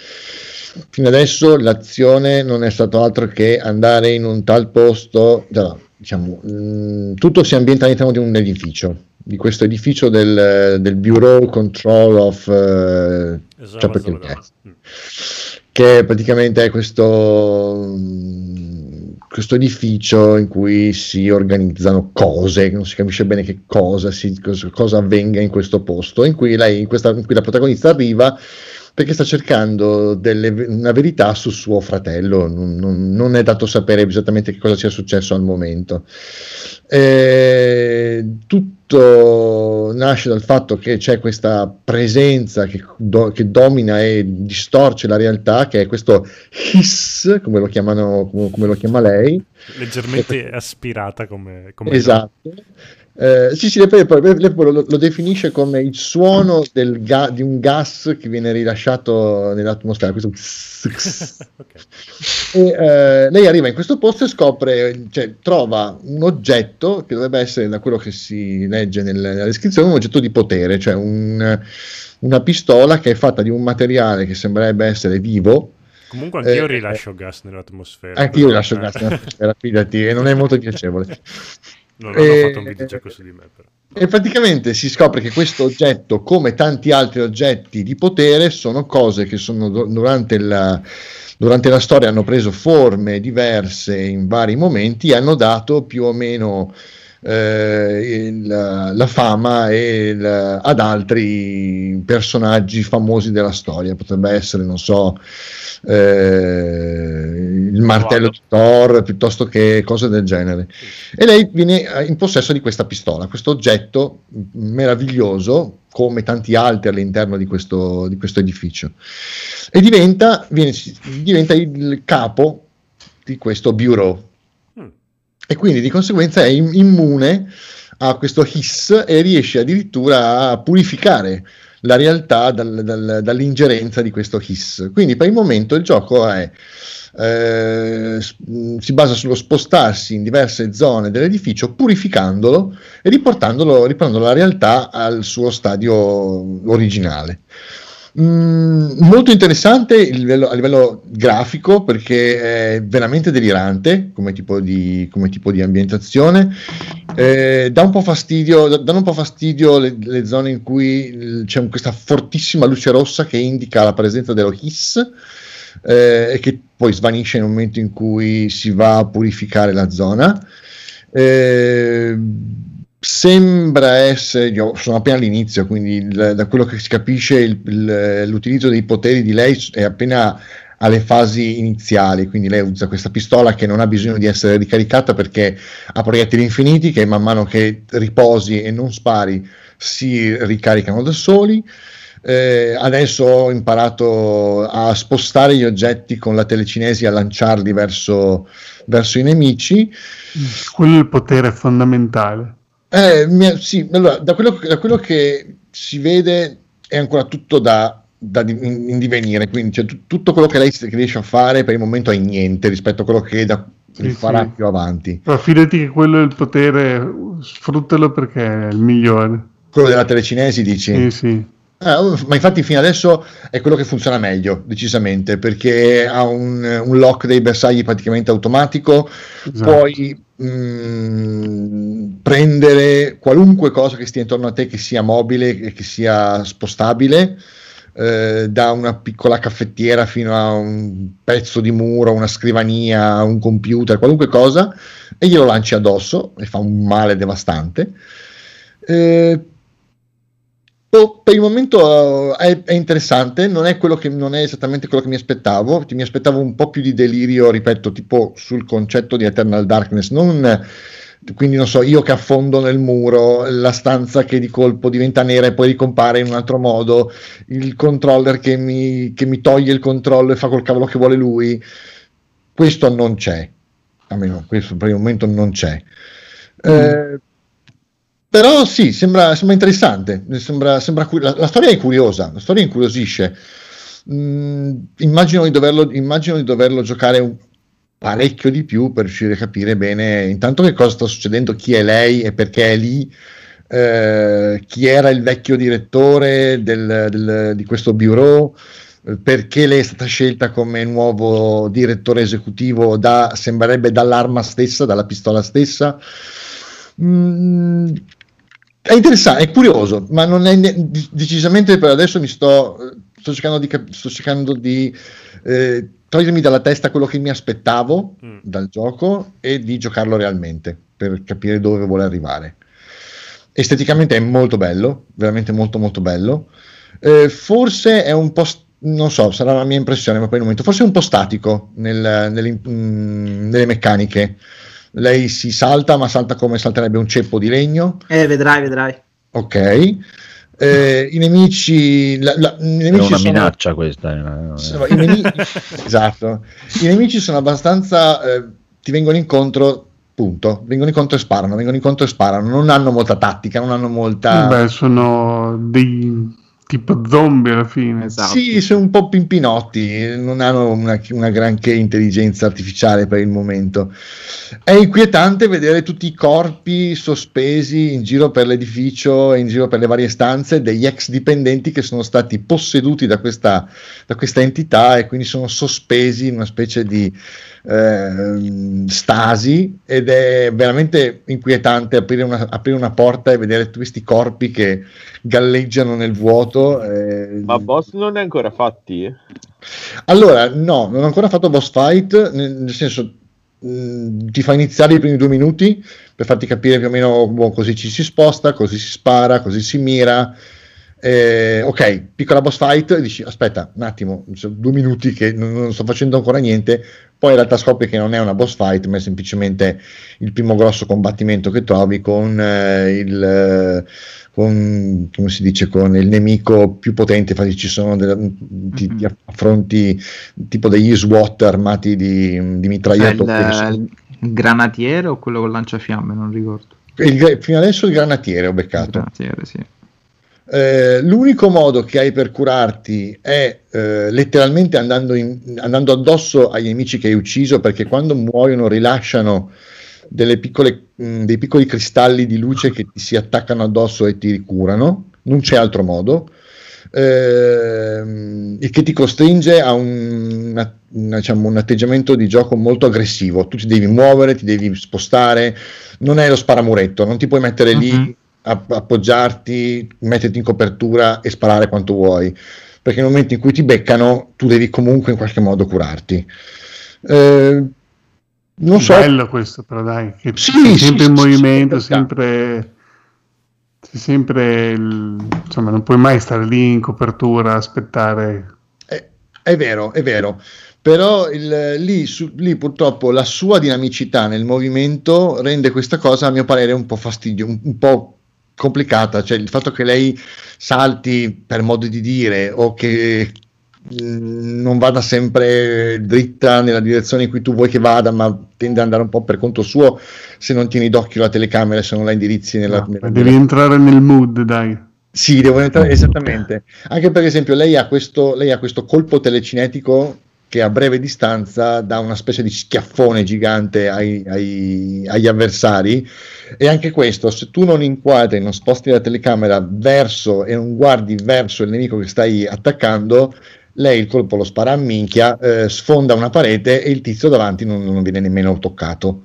fino adesso l'azione non è stato altro che andare in un tal posto, no, diciamo, mh, tutto si ambienta all'interno di un edificio, di questo edificio del, del Bureau Control of eh, Esatto, cioè perché- esatto. che praticamente è questo, mm, questo edificio in cui si organizzano cose, non si capisce bene che cosa, si- cosa avvenga in questo posto, in cui, lei, in, questa, in cui la protagonista arriva perché sta cercando delle- una verità su suo fratello, non, non- è dato sapere esattamente che cosa sia successo al momento. Eh, tutto nasce dal fatto che c'è questa presenza che, do- che domina e distorce la realtà, che è questo hiss, come lo, chiamano, come, come lo chiama lei. Leggermente aspirata come, come Esatto. Eh, sì, sì, lei poi lo, lo definisce come il suono del ga- di un gas che viene rilasciato nell'atmosfera. Questo e, eh, lei arriva in questo posto e scopre, cioè, trova un oggetto che dovrebbe essere, da quello che si legge nel- nella descrizione, un oggetto di potere, cioè un- una pistola che è fatta di un materiale che sembrerebbe essere vivo. Comunque anch'io Eh, rilascio gas nell'atmosfera. Anche io perché- lascio gas nell'atmosfera, fidati, e non è molto piacevole. Non hanno Eh, fatto un videogioco su di me, però. E praticamente si scopre che questo oggetto, come tanti altri oggetti di potere, sono cose che sono du- durante la, durante la storia hanno preso forme diverse in vari momenti e hanno dato più o meno eh, il- la fama il- ad altri personaggi famosi della storia. Potrebbe essere, non so, eh, il martello di Thor piuttosto che cose del genere. E lei viene eh, in possesso di questa pistola, questo oggetto meraviglioso, come tanti altri all'interno di questo, di questo edificio, e diventa, viene- diventa il capo di questo bureau. E quindi di conseguenza è im- immune a questo hiss e riesce addirittura a purificare la realtà dal- dal- dall'ingerenza di questo hiss. Quindi per il momento il gioco è, eh, mh, si basa sullo spostarsi in diverse zone dell'edificio, purificandolo e riportandolo, riportando la realtà al suo stadio originale. Mm, molto interessante il livello- a livello grafico perché è veramente delirante come tipo di, come tipo di ambientazione. Eh, dà un po' fastidio, danno un po' fastidio le, le zone in cui c'è questa fortissima luce rossa che indica la presenza dello hiss eh, e che poi svanisce nel momento in cui si va a purificare la zona. Eh, sembra essere, io sono appena all'inizio, quindi il- da quello che si capisce il- il- l'utilizzo dei poteri di lei è appena alle fasi iniziali, quindi lei usa questa pistola che non ha bisogno di essere ricaricata perché ha proiettili infiniti che man mano che riposi e non spari si ricaricano da soli. Eh, adesso ho imparato a spostare gli oggetti con la telecinesi a lanciarli verso, verso i nemici. Quello è il potere fondamentale. Eh, mi- sì, allora, da quello, da quello che si vede è ancora tutto da, da in, in divenire, quindi cioè, tu- tutto quello che lei che riesce a fare per il momento è niente rispetto a quello che da- Sì, farà sì. più avanti. Però fidati che quello è il potere, sfruttalo perché è il migliore. Quello della telecinesi dici? Sì, sì. Uff, ma infatti fino adesso è quello che funziona meglio, decisamente, perché ha un, un lock dei bersagli praticamente automatico, Esatto. puoi mm, prendere qualunque cosa che stia intorno a te che sia mobile e che sia spostabile, eh, da una piccola caffettiera fino a un pezzo di muro, una scrivania, un computer, qualunque cosa, e glielo lanci addosso e fa un male devastante. Eh, per il momento eh, è, è interessante, non è, quello che, non è esattamente quello che mi aspettavo, mi aspettavo un po' più di delirio, ripeto, tipo sul concetto di Eternal Darkness, non, quindi non so, io che affondo nel muro, la stanza che di colpo diventa nera e poi ricompare in un altro modo, il controller che mi, che mi toglie il controllo e fa col cavolo che vuole lui, questo non c'è, almeno questo per il momento non c'è. Eh, però sì, sembra, sembra interessante, sembra, sembra la, la storia è curiosa, la storia incuriosisce. Mm, immagino, di doverlo, immagino di doverlo giocare un parecchio di più per riuscire a capire bene intanto che cosa sta succedendo, chi è lei e perché è lì, eh, chi era il vecchio direttore del- del- di questo bureau, eh, perché lei è stata scelta come nuovo direttore esecutivo da, sembrerebbe dall'arma stessa, dalla pistola stessa. Mm, è interessante, è curioso, ma non è ne- decisamente per adesso mi sto, sto cercando di, cap- sto cercando di eh, togliermi dalla testa quello che mi aspettavo Mm. dal gioco e di giocarlo realmente per capire dove vuole arrivare. Esteticamente è molto bello, veramente molto molto bello. Eh, forse è un po', st- non so, sarà la mia impressione, ma per il momento forse è un po' statico nel- nelle, mm, nelle meccaniche. Lei si salta, ma salta come salterebbe un ceppo di legno. Eh, vedrai, vedrai. Ok. Eh, I nemici, la- la- i È nemici una sono, minaccia questa. una- sono- i nemici- esatto. I nemici sono abbastanza. eh, ti vengono incontro, punto. Vengono incontro e sparano, vengono incontro e sparano. Non hanno molta tattica, non hanno molta. Beh, sono dei tipo zombie alla fine. Sì, sono un po' pimpinotti, non hanno una, una granché intelligenza artificiale per il momento. È inquietante vedere tutti i corpi sospesi in giro per l'edificio e in giro per le varie stanze degli ex dipendenti che sono stati posseduti da questa, da questa entità e quindi sono sospesi in una specie di ehm, stasi ed è veramente inquietante aprire una, aprire una porta e vedere tutti questi corpi che galleggiano nel vuoto. Eh, Ma boss non ha ancora fatti? allora, no, non ho ancora fatto boss fight, nel, senso mh, ti fa iniziare i primi due minuti per farti capire più o meno boh, così ci si sposta, così si spara, così si mira. Eh, ok, piccola boss fight, dici aspetta un attimo, sono due minuti che non, non sto facendo ancora niente, poi in realtà scopri che non è una boss fight, ma è semplicemente il primo grosso combattimento che trovi con eh, il eh, con, come si dice, con il nemico più potente, infatti ci sono delle, ti, ti affronti tipo degli SWAT armati di, di mitragliatori. il, il granatiere o quello con lanciafiamme? Non ricordo. il fino adesso il granatiere ho beccato. Granatiere, sì. Eh, l'unico modo che hai per curarti è eh, letteralmente andando, in- andando addosso agli nemici che hai ucciso, perché quando muoiono rilasciano piccole, mh, dei piccoli cristalli di luce che ti si attaccano addosso e ti ricurano. Non c'è altro modo. Ehm, il che ti costringe a un, una- una- diciamo, un atteggiamento di gioco molto aggressivo. Tu ti devi muovere, ti devi spostare, non è lo sparamuretto, non ti puoi mettere lì, Mhm. Appoggiarti, metterti in copertura e sparare quanto vuoi. Perché nel momento in cui ti beccano, tu devi comunque in qualche modo curarti. Eh, non so, Bello questo, però dai, che Sì, sempre sì, in movimento, sì, sempre... sempre il- insomma, non puoi mai stare lì in copertura a aspettare. È vero, è vero, però il- lì, su- lì purtroppo la sua dinamicità nel movimento rende questa cosa a mio parere un po' fastidio, un, un po' complicata, cioè il fatto che lei salti per modo di dire o che mm, non vada sempre dritta nella direzione in cui tu vuoi che vada, ma tende ad andare un po' per conto suo se non tieni d'occhio la telecamera, se non la indirizzi nella, No, nella devi entrare nel mood, dai. sì, devo entrare esattamente. Anche per esempio, lei ha questo, lei ha questo colpo telecinetico che a breve distanza dà una specie di schiaffone gigante ai- ai- agli avversari. E anche questo, se tu non inquadri, non sposti la telecamera verso e non guardi verso il nemico che stai attaccando, lei il colpo lo spara a minchia, eh, sfonda una parete e il tizio davanti non, non viene nemmeno toccato.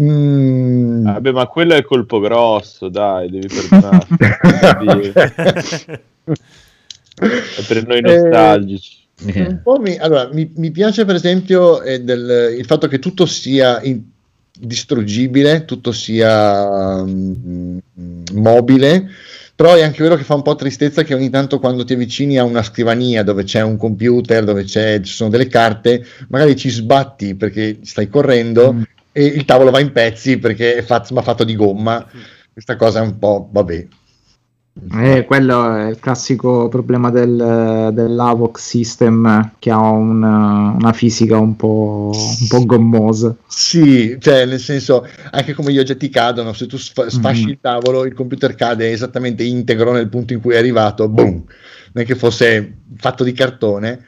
Mm. Vabbè, ma quello è il colpo grosso, dai, devi perdonarti. è per noi nostalgici. Eh, mi, allora, mi, mi piace per esempio eh, del- il fatto che tutto sia in- distruggibile, tutto sia mm, mobile, però è anche vero che fa un po' tristezza che ogni tanto quando ti avvicini a una scrivania dove c'è un computer, dove c'è- ci sono delle carte, magari ci sbatti perché stai correndo e il tavolo va in pezzi perché è fatto, ma fatto di gomma. Questa cosa è un po', vabbè, Eh, quello è il classico problema del, dell'Avox System che ha una, una fisica un po', un po' gommosa. Sì, cioè nel senso, anche come gli oggetti cadono, se tu sfa- sfasci Mhm. il tavolo, il computer cade esattamente integro nel punto in cui è arrivato, boom, non è che fosse fatto di cartone,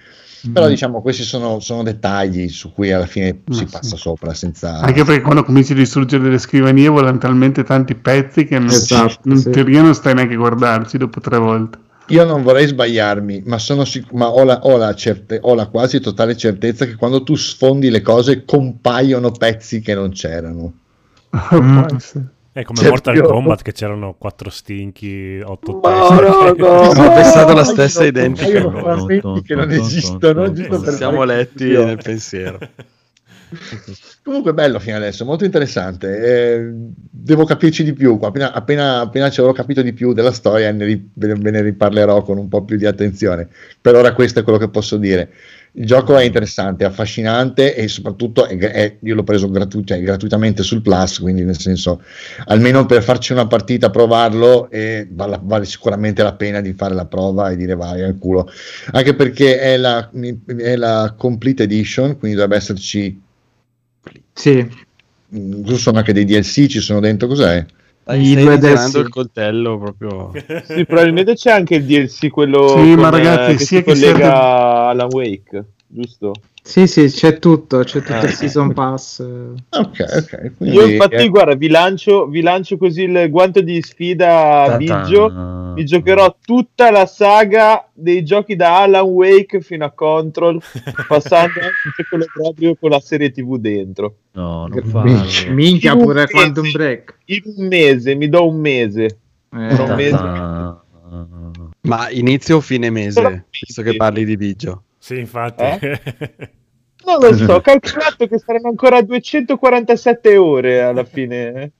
però Mhm. diciamo questi sono, sono dettagli su cui alla fine Ma si sì. passa sopra senza... Anche perché quando cominci a distruggere le scrivanie volano talmente tanti pezzi che non, Esatto, in sì. teoria non stai neanche a guardarci dopo tre volte. Io non vorrei sbagliarmi, ma, sono sic- ma ho, la, ho la certe- ho la quasi totale certezza che quando tu sfondi le cose compaiono pezzi che non c'erano. Essere. È come Cioè, Mortal più- Kombat che c'erano quattro stinchi, otto teste. no, no, Ho pensato la stessa identica. compaiono frammenti che non esistono, Siamo letti nel pensiero. Comunque bello fino adesso, molto interessante. Eh, devo capirci di più. Appena, appena, appena ci avrò capito di più della storia, ne ve ne riparlerò con un po' più di attenzione. Per ora questo è quello che posso dire. Il gioco è interessante, è affascinante e soprattutto è- è- io l'ho preso gratu- cioè, gratuitamente sul Plus, quindi nel senso, almeno per farci una partita, provarlo, e vale, vale sicuramente la pena di fare la prova e dire vai al culo. Anche perché è la, è la Complete Edition, quindi dovrebbe esserci Sì, Mm, sono anche dei DLC, ci sono dentro cos'è? Stai, I due dessi. il coltello proprio. Sì, probabilmente c'è anche il DLC, quello Sì, ma con, eh, ragazzi, che sia si che sia collega del- a Alan Wake, giusto? Sì, sì, c'è tutto, c'è tutto Eh. il Season Pass. Ok, ok. Quindi, Io infatti, eh, guarda, vi lancio, vi lancio così il guanto di sfida a. Biggio. Mi giocherò tutta la saga dei giochi da Alan Wake fino a Control, passando anche quello proprio con la serie TV dentro. No, non Minchia. farlo. Minchia In un pure mese. Quantum Break. In un mese, mi do un mese. Eh, Tra un mese. Ma inizio o fine mese, visto che parli di Biggio. Sì, infatti. Eh? Non lo so, ho calcolato che saranno ancora 247 ore alla fine.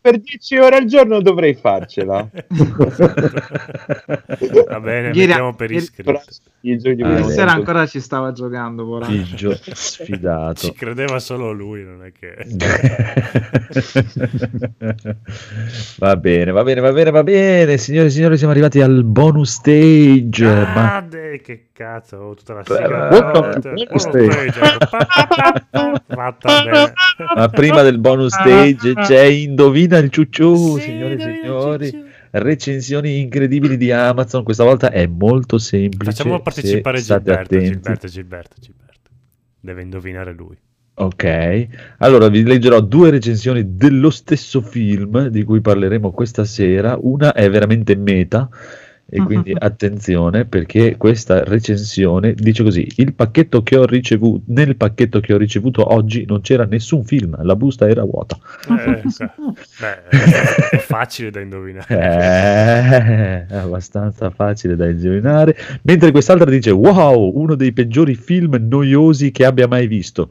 Per 10 ore al giorno dovrei farcela. Va bene, Ieri- mettiamo per iscritto. Ah, Ieri momento. sera ancora ci stava giocando. Biggio Ci sfidato. credeva solo lui, non è che... va bene, va bene, va bene, va bene. Signore e signori, siamo arrivati al bonus stage. Ma- Ah, de- che cazzo, ho tutta la sigla. Ma prima del bonus stage c'è Indovina il ciucciù, signore e signori. Recensioni incredibili di Amazon. Questa volta è molto semplice. Facciamo partecipare Gilberto. Gilberto, Gilberto, Gilberto. Deve indovinare lui. Ok, allora vi leggerò due recensioni dello stesso film di cui parleremo questa sera. Una è veramente meta e quindi attenzione perché questa recensione dice così: il pacchetto che ho ricevuto nel pacchetto che ho ricevuto oggi non c'era nessun film, la busta era vuota. Eh, beh, è facile da indovinare. Eh, è abbastanza facile da indovinare. Mentre quest'altra dice: Wow, uno dei peggiori film noiosi che abbia mai visto.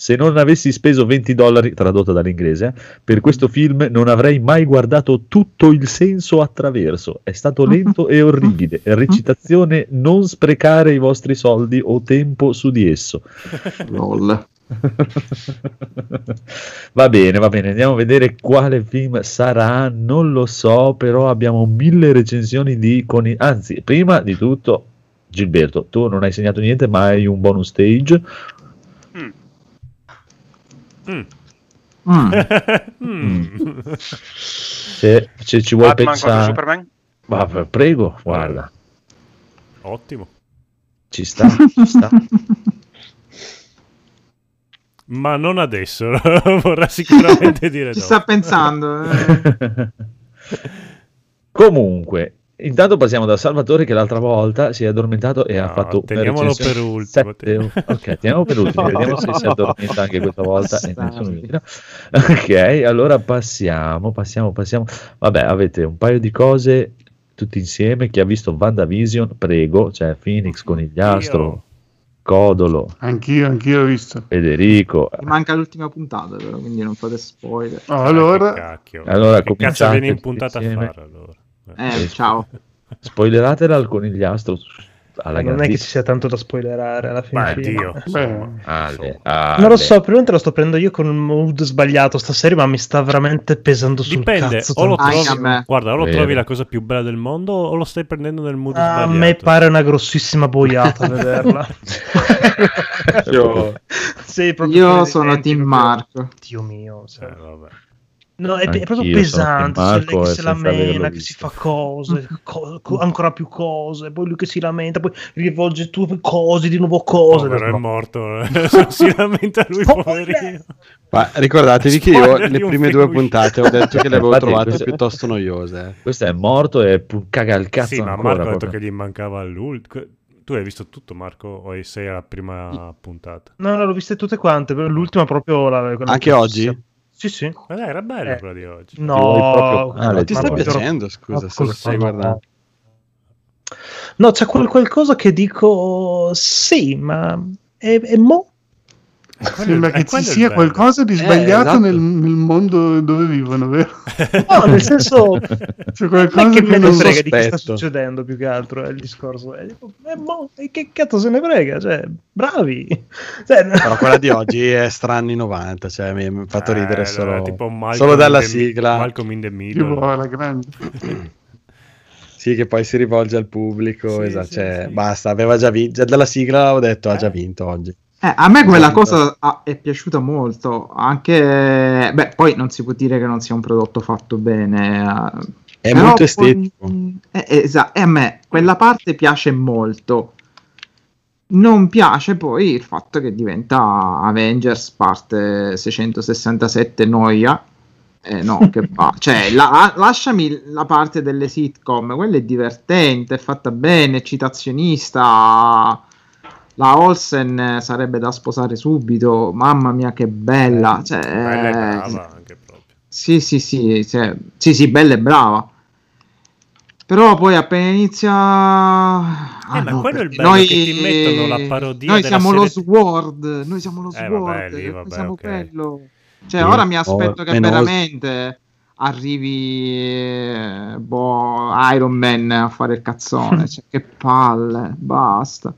Se non avessi speso 20 dollari, tradotto dall'inglese, eh, per questo film non avrei mai guardato tutto il senso attraverso. È stato lento e orribile. Recitazione: non sprecare i vostri soldi o tempo su di esso. LOL. va bene, va bene, andiamo a vedere quale film sarà, non lo so, però abbiamo mille recensioni di coni... Anzi, prima di tutto, Gilberto, tu non hai segnato niente, ma hai un bonus stage. Mm. Mm. Mm. Se, se ci vuoi Batman pensare... Superman? Ma p- prego, guarda, Ottimo. ci sta, ci sta. Ma non adesso, vorrà sicuramente dire Ci dopo. sta pensando. eh. Comunque, intanto passiamo da Salvatore che l'altra volta si è addormentato e ha No, fatto una teniamolo per ultimo, sette- teniamo- Ok, teniamo per ultimo, No. vediamo se si addormenta anche questa volta. Ok, allora passiamo, passiamo, passiamo. Vabbè, avete un paio di cose tutti insieme. Chi ha visto WandaVision, prego, c'è Phoenix, Conigliastro, Io. Codolo, Anch'io, anch'io ho visto. Federico. Mi manca l'ultima puntata, però, quindi non fate spoiler. Allora, che. Allora, cazzo cominciate viene in tutti puntata a insieme. fare allora? Eh, ciao. Spoileratela al Conigliastro alla non è che ci sia tanto da spoilerare alla fine. Ma fine. Dio. beh, Ale, Non ale. lo so, probabilmente lo sto prendendo io con un mood sbagliato stasera, ma mi sta veramente pesando sul Dipende, cazzo. o lo a trovi, me. guarda, o lo Vero. trovi la cosa più bella del mondo o lo stai prendendo nel mood A sbagliato. me pare una grossissima boiata vederla. Io- Sì, Io sono team Marco. Dio mio. cioè. Eh, vabbè. No, è, è proprio pesante. lei Marco che e se la mena, che visto. si fa cose, co- co- ancora più cose, poi lui che si lamenta, poi rivolge tu cose, di nuovo cose. Povero è No. morto, eh. si lamenta lui, poverino. Ma ricordatevi che io le prime due puntate ho detto che le avevo trovate questo- piuttosto noiose. eh. Questo è morto e pu- caga il cazzo Sì, ma ancora. Marco ha detto che gli mancava l'ultimo. Tu hai visto tutto, Marco? O sei alla prima puntata? No, no, l'ho viste tutte quante, però l'ultima proprio la, Anche che- oggi? Sì, sì. Ma dai, era bella Eh. quella di oggi. No, Ti proprio- Ah, Ti sta piacendo, scusa, se lo stai no. guardando. No, c'è quel qualcosa che dico sì, ma è, è mo. Sembra è che ci sia bello. qualcosa di sbagliato esatto. nel, nel mondo dove vivono, vero? No, nel senso, C'è qualcosa che che me ne non frega di che sta sospetto. succedendo più che altro è il discorso. È, tipo, eh, mo, e che cazzo se ne frega? Cioè, bravi. Cioè, Però quella di oggi è stra anni 90, cioè mi mi ha fatto Eh, ridere solo, tipo Malcolm solo dalla sigla. Malcolm in the Middle. buona, grande. Sì, che poi si rivolge al pubblico, Sì, esatto, sì, cioè, sì. basta, aveva già vinto, già dalla sigla ho detto ha già vinto oggi. Eh, a me quella Esatto. cosa è piaciuta molto, anche... Beh, poi non si può dire che non sia un prodotto fatto bene. eh, È molto poi- estetico. Eh, esatto, e a me quella parte piace molto. Non piace poi il fatto che diventa Avengers parte 667 noia. Eh, no, che va. Cioè, la- lasciami la parte delle sitcom, quella è divertente, è fatta bene, è citazionista. La Olsen eh, sarebbe da sposare subito. Mamma mia, che bella! Cioè, Bella e eh, brava anche proprio. sì, sì, sì, cioè, sì, sì, bella e brava. Però poi appena inizia... Ah, Eh, ma no, quello è il bello, che ti mettono la parodia Noi della siamo lo serie- Sword, noi siamo lo Eh, Sword, vabbè, lì, noi vabbè, siamo ok. quello. Cioè, ora mi oh, aspetto che menoso. veramente arrivi eh, boh, Iron Man a fare il cazzone. cioè, che palle, basta.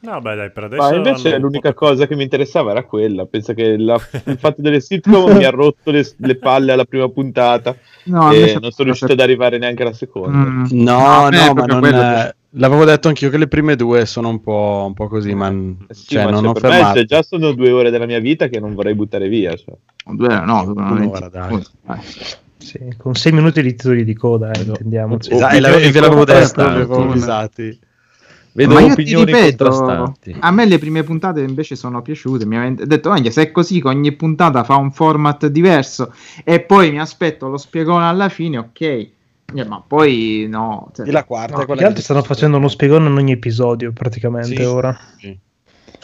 No, beh, dai, per adesso. Ma invece l'unica cosa che mi interessava era quella. Penso che la- il fatto delle sitcom mi ha rotto le, le palle alla prima puntata No, e non sono riuscito ad arrivare neanche alla seconda. Mm. No, No, no, ma non, quello L'avevo detto anch'io che le prime due sono un po', un po' così, ma, Eh Sì, cioè, ma non cioè, ho per me, fermato. cioè, già sono due ore della mia vita che non vorrei buttare via. Cioè. Due, no, Un'ora, 20. dai. Vai. Sì, con 6 minuti di titoli di coda, eh, intendiamoci. Esatto, e la- ve l'avevo detto, contrastanti. avevo avvisati. Vedo Ma io ti opinioni ripeto, contrastanti. a me le prime puntate invece sono piaciute. Mi avete detto, "Minchia, se è così che ogni puntata fa un format diverso e poi mi aspetto lo spiegone alla fine, ok. Eh, Ma poi no. cioè- E la quarta No, è quella gli altri stanno facendo uno spiegone in ogni episodio, praticamente, Sì. ora.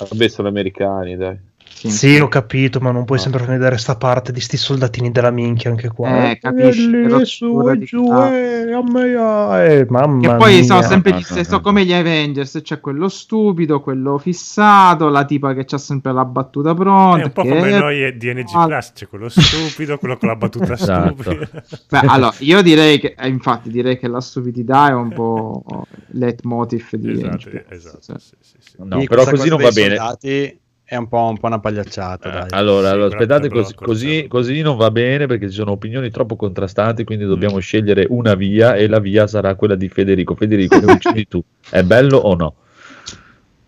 Vabbè, sono americani, dai. Sì. Sì, ho capito, ma non puoi No. sempre vedere sta parte di sti soldatini della minchia anche qua. Eh, capisci, lì, però su e giù, ah. eh, a me, ah, eh, mamma Che poi mia. sono sempre gli stessi, no. sono come gli Avengers, c'è quello stupido, quello fissato, la tipa che c'ha sempre la battuta pronta. È un po' che- come noi di NG Ah, Plus, c'è quello stupido, quello con la battuta Esatto. stupida. Beh, allora, io direi che, eh, infatti, direi che la stupidità è un po' leitmotiv di esatto, NG+, esatto, cioè. sì, sì, sì. No, però così non va bene. soldati È un po', un po' una pagliacciata, Eh, dai. Allora, Sì, allora, aspettate, così, così, così non va bene perché ci sono opinioni troppo contrastanti, quindi Mm. dobbiamo scegliere una via e la via sarà quella di Federico. Federico, che decidi tu? È bello o no?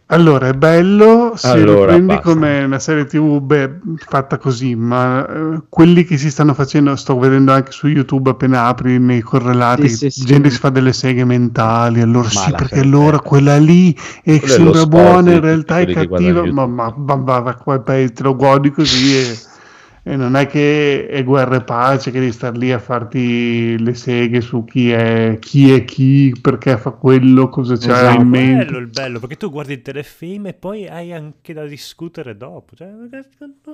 Allora, è bello se lo Allora, prendi basta. come una serie TV beh, fatta così, ma eh, quelli che si stanno facendo, sto vedendo anche su YouTube appena apri nei correlati, Sì, sì, sì. gente si fa delle seghe mentali, allora sì, la perché per- allora quella lì è, lo sembra buona, in realtà è cattiva, ma, ma, ma, ma, ma te lo godi così e, e non è che è guerra e pace che devi star lì a farti le seghe su chi è chi, è chi perché fa quello, cosa c'ha Esatto. in mente. Bello il bello, perché tu guardi il telefilm e poi hai anche da discutere dopo. Cioè, non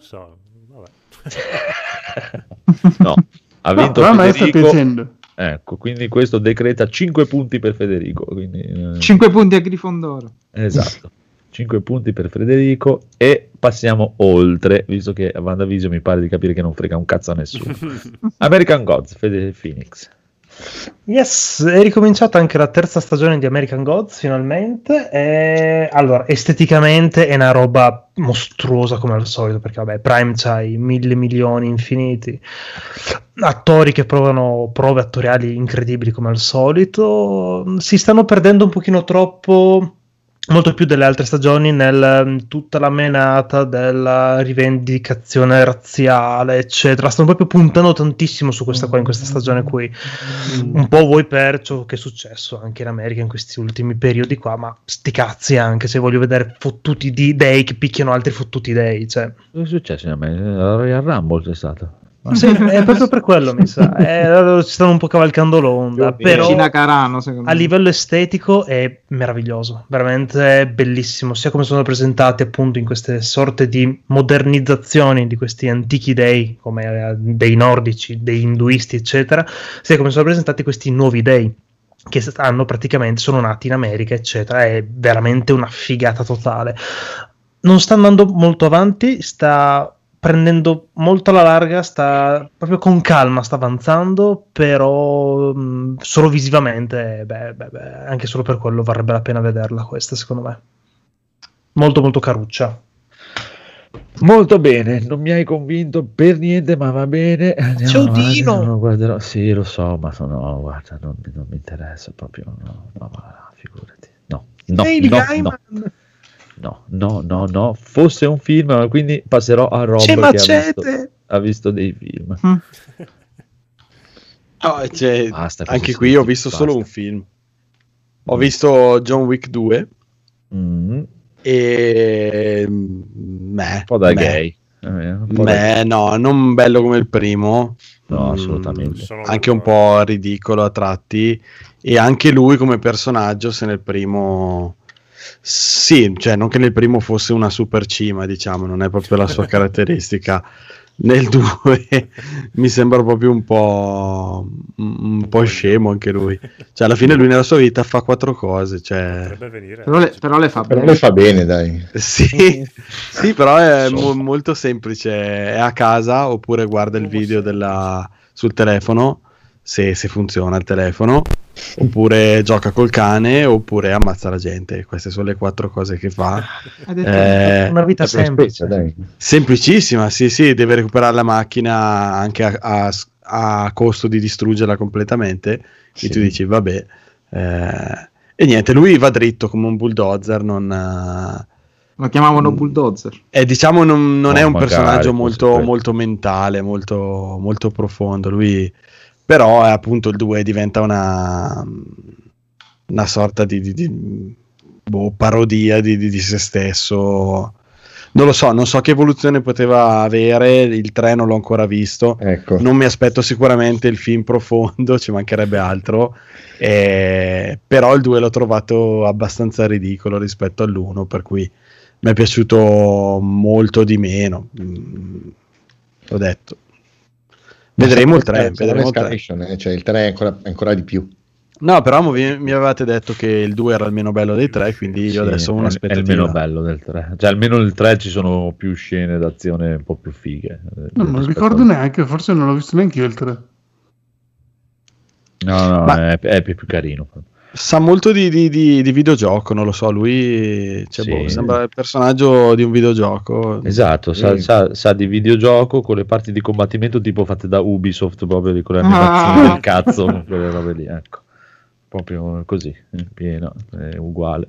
so, vabbè. No, ha No, vinto però a me sta Federico. piacendo. Ecco, quindi questo decreta 5 punti per Federico. Quindi, eh, 5 punti a Grifondoro. Esatto. 5 punti per Federico e passiamo oltre, visto che a WandaVision mi pare di capire che non frega un cazzo a nessuno. American Gods, Fede Phoenix. Yes, è ricominciata anche la terza stagione di American Gods finalmente. E... Allora, esteticamente è una roba mostruosa come al solito, perché vabbè, Prime c'hai mille milioni infiniti, attori che provano prove attoriali incredibili come al solito. Si stanno perdendo un pochino troppo. Molto più delle altre stagioni nel tutta la menata della rivendicazione razziale, eccetera. Stanno proprio puntando tantissimo su questa qua in questa stagione qui un po' voi per ciò che è successo anche in America in questi ultimi periodi qua, ma sti cazzi anche se voglio vedere fottuti di dei che picchiano altri fottuti dei, cioè. Cosa è successo a me? La Royal Rumble c'è Sì, è proprio per quello mi sa, Eh, ci stanno un po' cavalcando l'onda, però Carano, secondo a me. livello estetico è meraviglioso, veramente bellissimo, sia come sono presentati appunto in queste sorte di modernizzazioni di questi antichi dei, come eh, dei nordici, dei induisti, eccetera, sia come sono presentati questi nuovi dei che stanno praticamente sono nati in America, eccetera, è veramente una figata totale. Non sta andando molto avanti, sta prendendo molto alla larga, sta proprio con calma, sta avanzando, però mh, solo visivamente, beh, beh, beh, anche solo per quello varrebbe la pena vederla questa, secondo me. Molto molto caruccia. Molto bene, non mi hai convinto per niente, ma va bene. Andiamo avanti, Odino! non guarderò. Sì, lo so, ma no, guarda, non, non mi interessa proprio. No, no, ma figurati. No, no, Neil no, no! No, no, no, no. Fosse un film, quindi passerò a Rob C'è che ha visto, Macete! ha visto dei film. No, cioè, Basta anche qui ho visto basta. solo un film. Ho visto John Wick 2 Mm, e... Meh, un po' da meh. gay. Eh, un po' da Beh, no, non bello come il primo. No, Mm, assolutamente. Sono Anche un po' ridicolo a tratti. E anche lui come personaggio, se nel primo... Sì, cioè non che nel primo fosse una super cima, diciamo, non è proprio la sua caratteristica. Nel 2 mi sembra proprio un po', un po' scemo anche lui. Cioè alla fine lui nella sua vita fa quattro cose, cioè... Venire. Però le, però le fa Però bene. le fa bene, dai. Sì, sì, però è mo- molto semplice. È a casa oppure guarda il video della- sul telefono, se, se funziona il telefono, oppure gioca col cane, oppure ammazza la gente. Queste sono le quattro cose che fa. Ha detto- Eh, Una vita semplice. dai. semplicissima, sì, sì, deve recuperare la macchina anche a, a- a costo di distruggerla completamente. Sì. E tu dici, vabbè, eh, E niente, lui va dritto come un bulldozer, non... eh, Lo chiamavano bulldozer. eh, diciamo non, non Oh, è un magari, personaggio molto, molto mentale, molto, molto profondo. Lui, però, è appunto il 2 diventa una, una sorta di, di- di, boh, parodia di, di- se stesso. Non lo so, non so che evoluzione poteva avere. Il 3 non l'ho ancora visto. Ecco. Non mi aspetto sicuramente il film profondo, ci mancherebbe altro. Eh, però il 2 l'ho trovato abbastanza ridicolo rispetto all'1, per cui mi è piaciuto molto di meno. Mm, L'ho detto. Vedremo il 3. Sarà Vedremo il 3. un'escalation, eh, cioè il 3 è ancora, ancora di più. No, però mi, mi avevate detto che il 2 era il meno bello dei tre, quindi io Sì, adesso ho è- È il meno bello del 3. Cioè, almeno nel 3 ci sono più scene d'azione un po' più fighe. eh, Non me lo ricordo al- neanche, forse non l'ho visto neanche io il 3. No, no, Ma- è, è più, più carino. Sa molto di, di- di- di videogioco, non lo so, lui cioè, Sì. boh, sembra il personaggio di un videogioco. Esatto, sa, sa- sa di videogioco con le parti di combattimento tipo fatte da Ubisoft, proprio di- con le Ah. animazioni del cazzo, quelle robe lì, ecco. Proprio così, in pieno, è uguale.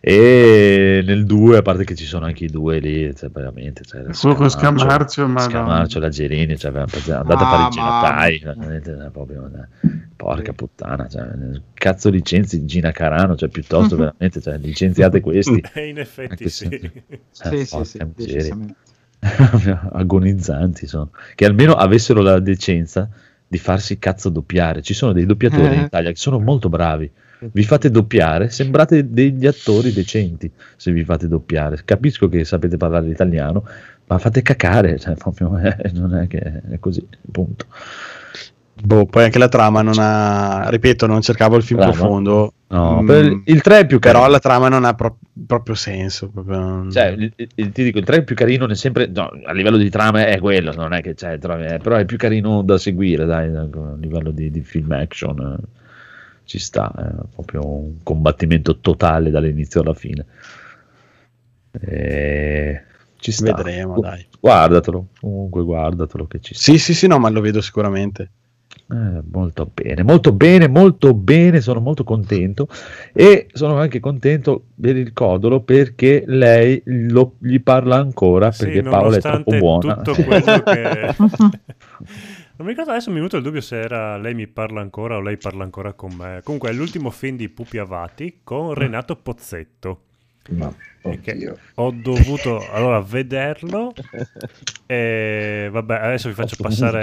E nel 2, a parte che ci sono anche i due lì, cioè veramente... Cioè, Quello con Scamarcio, ma Scamarcio, la Gerini, cioè, veramente, andate a Ah, fare i mamma ginatai, cioè, proprio, eh, porca puttana, cioè, cazzo licenzi Gina Carano, cioè piuttosto veramente, cioè, licenziate questi. E in effetti sì. se- Sì, Eh, sì, sì, agonizzanti sono che almeno avessero la decenza di farsi cazzo doppiare. Ci sono dei doppiatori in Eh. Italia che sono molto bravi. Vi fate doppiare? Sembrate degli attori decenti se vi fate doppiare. Capisco che sapete parlare l'italiano ma fate cacare cioè, proprio, eh, non è che è così punto Boh, poi anche la trama non ha, ripeto, non cercavo il film Trama? profondo. no Mm, il 3 è più però carino la trama non ha pro- proprio senso. proprio Cioè, il- il- ti dico, il 3 è più carino nel sempre, no, a livello di trama è quello, non è che c'è, eh, però è più carino da seguire, dai, a livello di, di film action eh, ci sta, è proprio un combattimento totale dall'inizio alla fine. E ci sta. Vedremo, dai. Guardatelo, comunque guardatelo che ci sta. Sì, sì, sì, no, ma lo vedo sicuramente. Eh, molto bene, molto bene, molto bene, sono molto contento e sono anche contento per il Codolo perché lei lo- gli parla ancora Sì, perché Paola è troppo nonostante buona. tutto quello che... Non mi ricordo adesso mi è venuto il dubbio se era lei mi parla ancora o lei parla ancora con me. Comunque è l'ultimo film di Pupi Avati con Renato Pozzetto. Ma, Oddio. ho dovuto allora vederlo e vabbè adesso vi faccio passare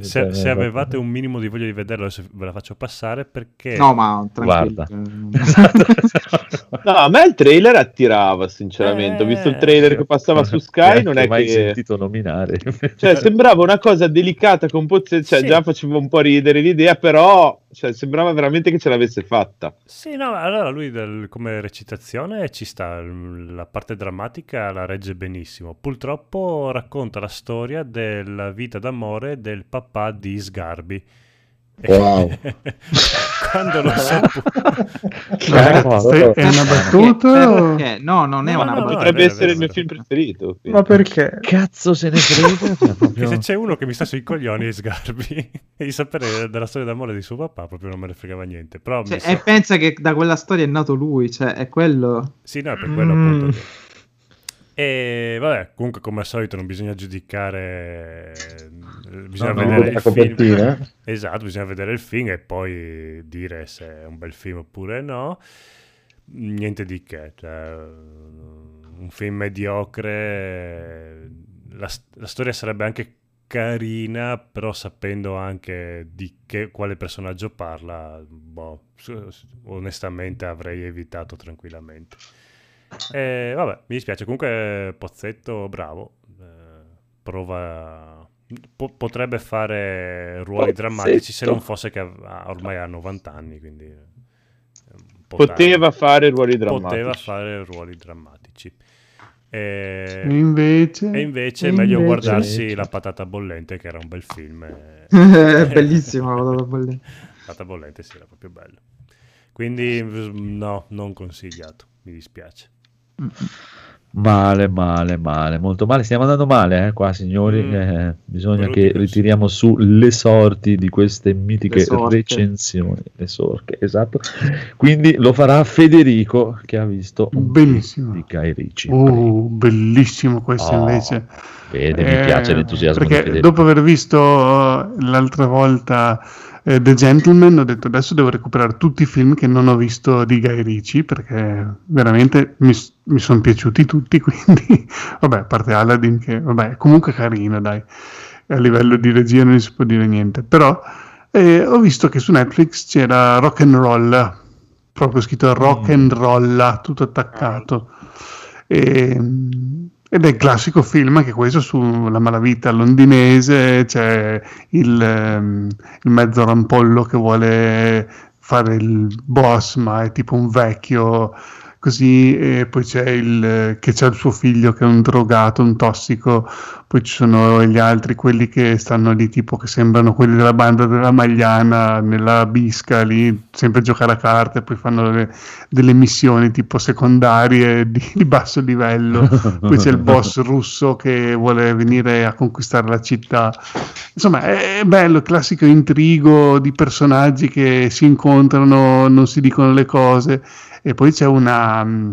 se, se avevate un minimo di voglia di vederlo adesso ve la faccio passare perché No, ma tranquillo. Guarda. No, a me il trailer attirava, sinceramente. Ho visto il trailer che passava su Sky, non è mai che... sentito nominare. Cioè, sembrava una cosa delicata con Pozzetto, cioè Sì. già faceva un po' ridere l'idea, però cioè, sembrava veramente che ce l'avesse fatta. Sì, no, allora lui del- come recitazione ci sta, la parte drammatica la regge benissimo. Purtroppo racconta la storia della vita d'amore del papà di Sgarbi. Wow. Quando lo sapu- Stai- è una battuta? o- Perché? No, non è No, una no, battuta. Potrebbe essere vero, il mio film preferito. quindi. Ma perché? Cazzo se ne frega. cioè, proprio- se c'è uno che mi sta sui coglioni è Sgarbi e di sapere della storia d'amore di suo papà proprio non me ne fregava niente. Però Cioè, sa- e pensa che da quella storia è nato lui, cioè è quello. Sì, no, è per quello Mm. appunto. che- E vabbè, comunque come al solito non bisogna giudicare, bisogna No, vedere il film. copertina. Esatto, bisogna vedere il film e poi dire se è un bel film oppure no. Niente di che, cioè, un film mediocre, la, la storia sarebbe anche carina, però sapendo anche di che, quale personaggio parla, boh, onestamente avrei evitato tranquillamente. E vabbè, mi dispiace, comunque Pozzetto bravo, eh, prova... po- potrebbe fare ruoli Pozzetto. drammatici se non fosse che ha- ormai ha 90 anni, quindi... po' Poteva fare ruoli drammatici. Poteva fare ruoli drammatici. E, invece? e invece è meglio invece- guardarsi La patata bollente, che era un bel film. e- Bellissima la patata bollente. Patata bollente, sì, era proprio bello. Quindi mm, no, non consigliato, mi dispiace. Male, male, male, molto male. Stiamo andando male, eh, qua, signori. Mm. Eh, bisogna Brutti che così. ritiriamo su le sorti di queste mitiche Le recensioni. Le sorche, esatto. Quindi lo farà Federico, che ha visto film di Ritchie. Uh, bellissimo questo Oh, invece. Vede, mi Eh, piace l'entusiasmo di Perché Federico. dopo aver visto uh, l'altra volta eh, The Gentleman, ho detto adesso devo recuperare tutti i film che non ho visto di Guy Ritchie perché veramente mi, mi sono piaciuti tutti. Quindi, vabbè, a parte Aladdin, che vabbè, è comunque carino, dai. A livello di regia non si può dire niente. Però eh, ho visto che su Netflix c'era Rock and Roll, proprio scritto Rock and Roll, tutto attaccato. E, ed è il classico film anche questo sulla malavita londinese, c'è il, ehm, il mezzo rampollo che vuole fare il boss, ma è tipo un vecchio così, e poi c'è il che c'è il suo figlio che è un drogato, un tossico, poi ci sono gli altri, quelli che stanno lì, tipo che sembrano quelli della banda della Magliana, nella bisca lì, sempre a giocare a carte, poi fanno le- delle missioni tipo secondarie di, di basso livello, poi c'è il boss russo che vuole venire a conquistare la città. Insomma, è bello, il classico intrigo di personaggi che si incontrano, non si dicono le cose, e poi c'è una... mm,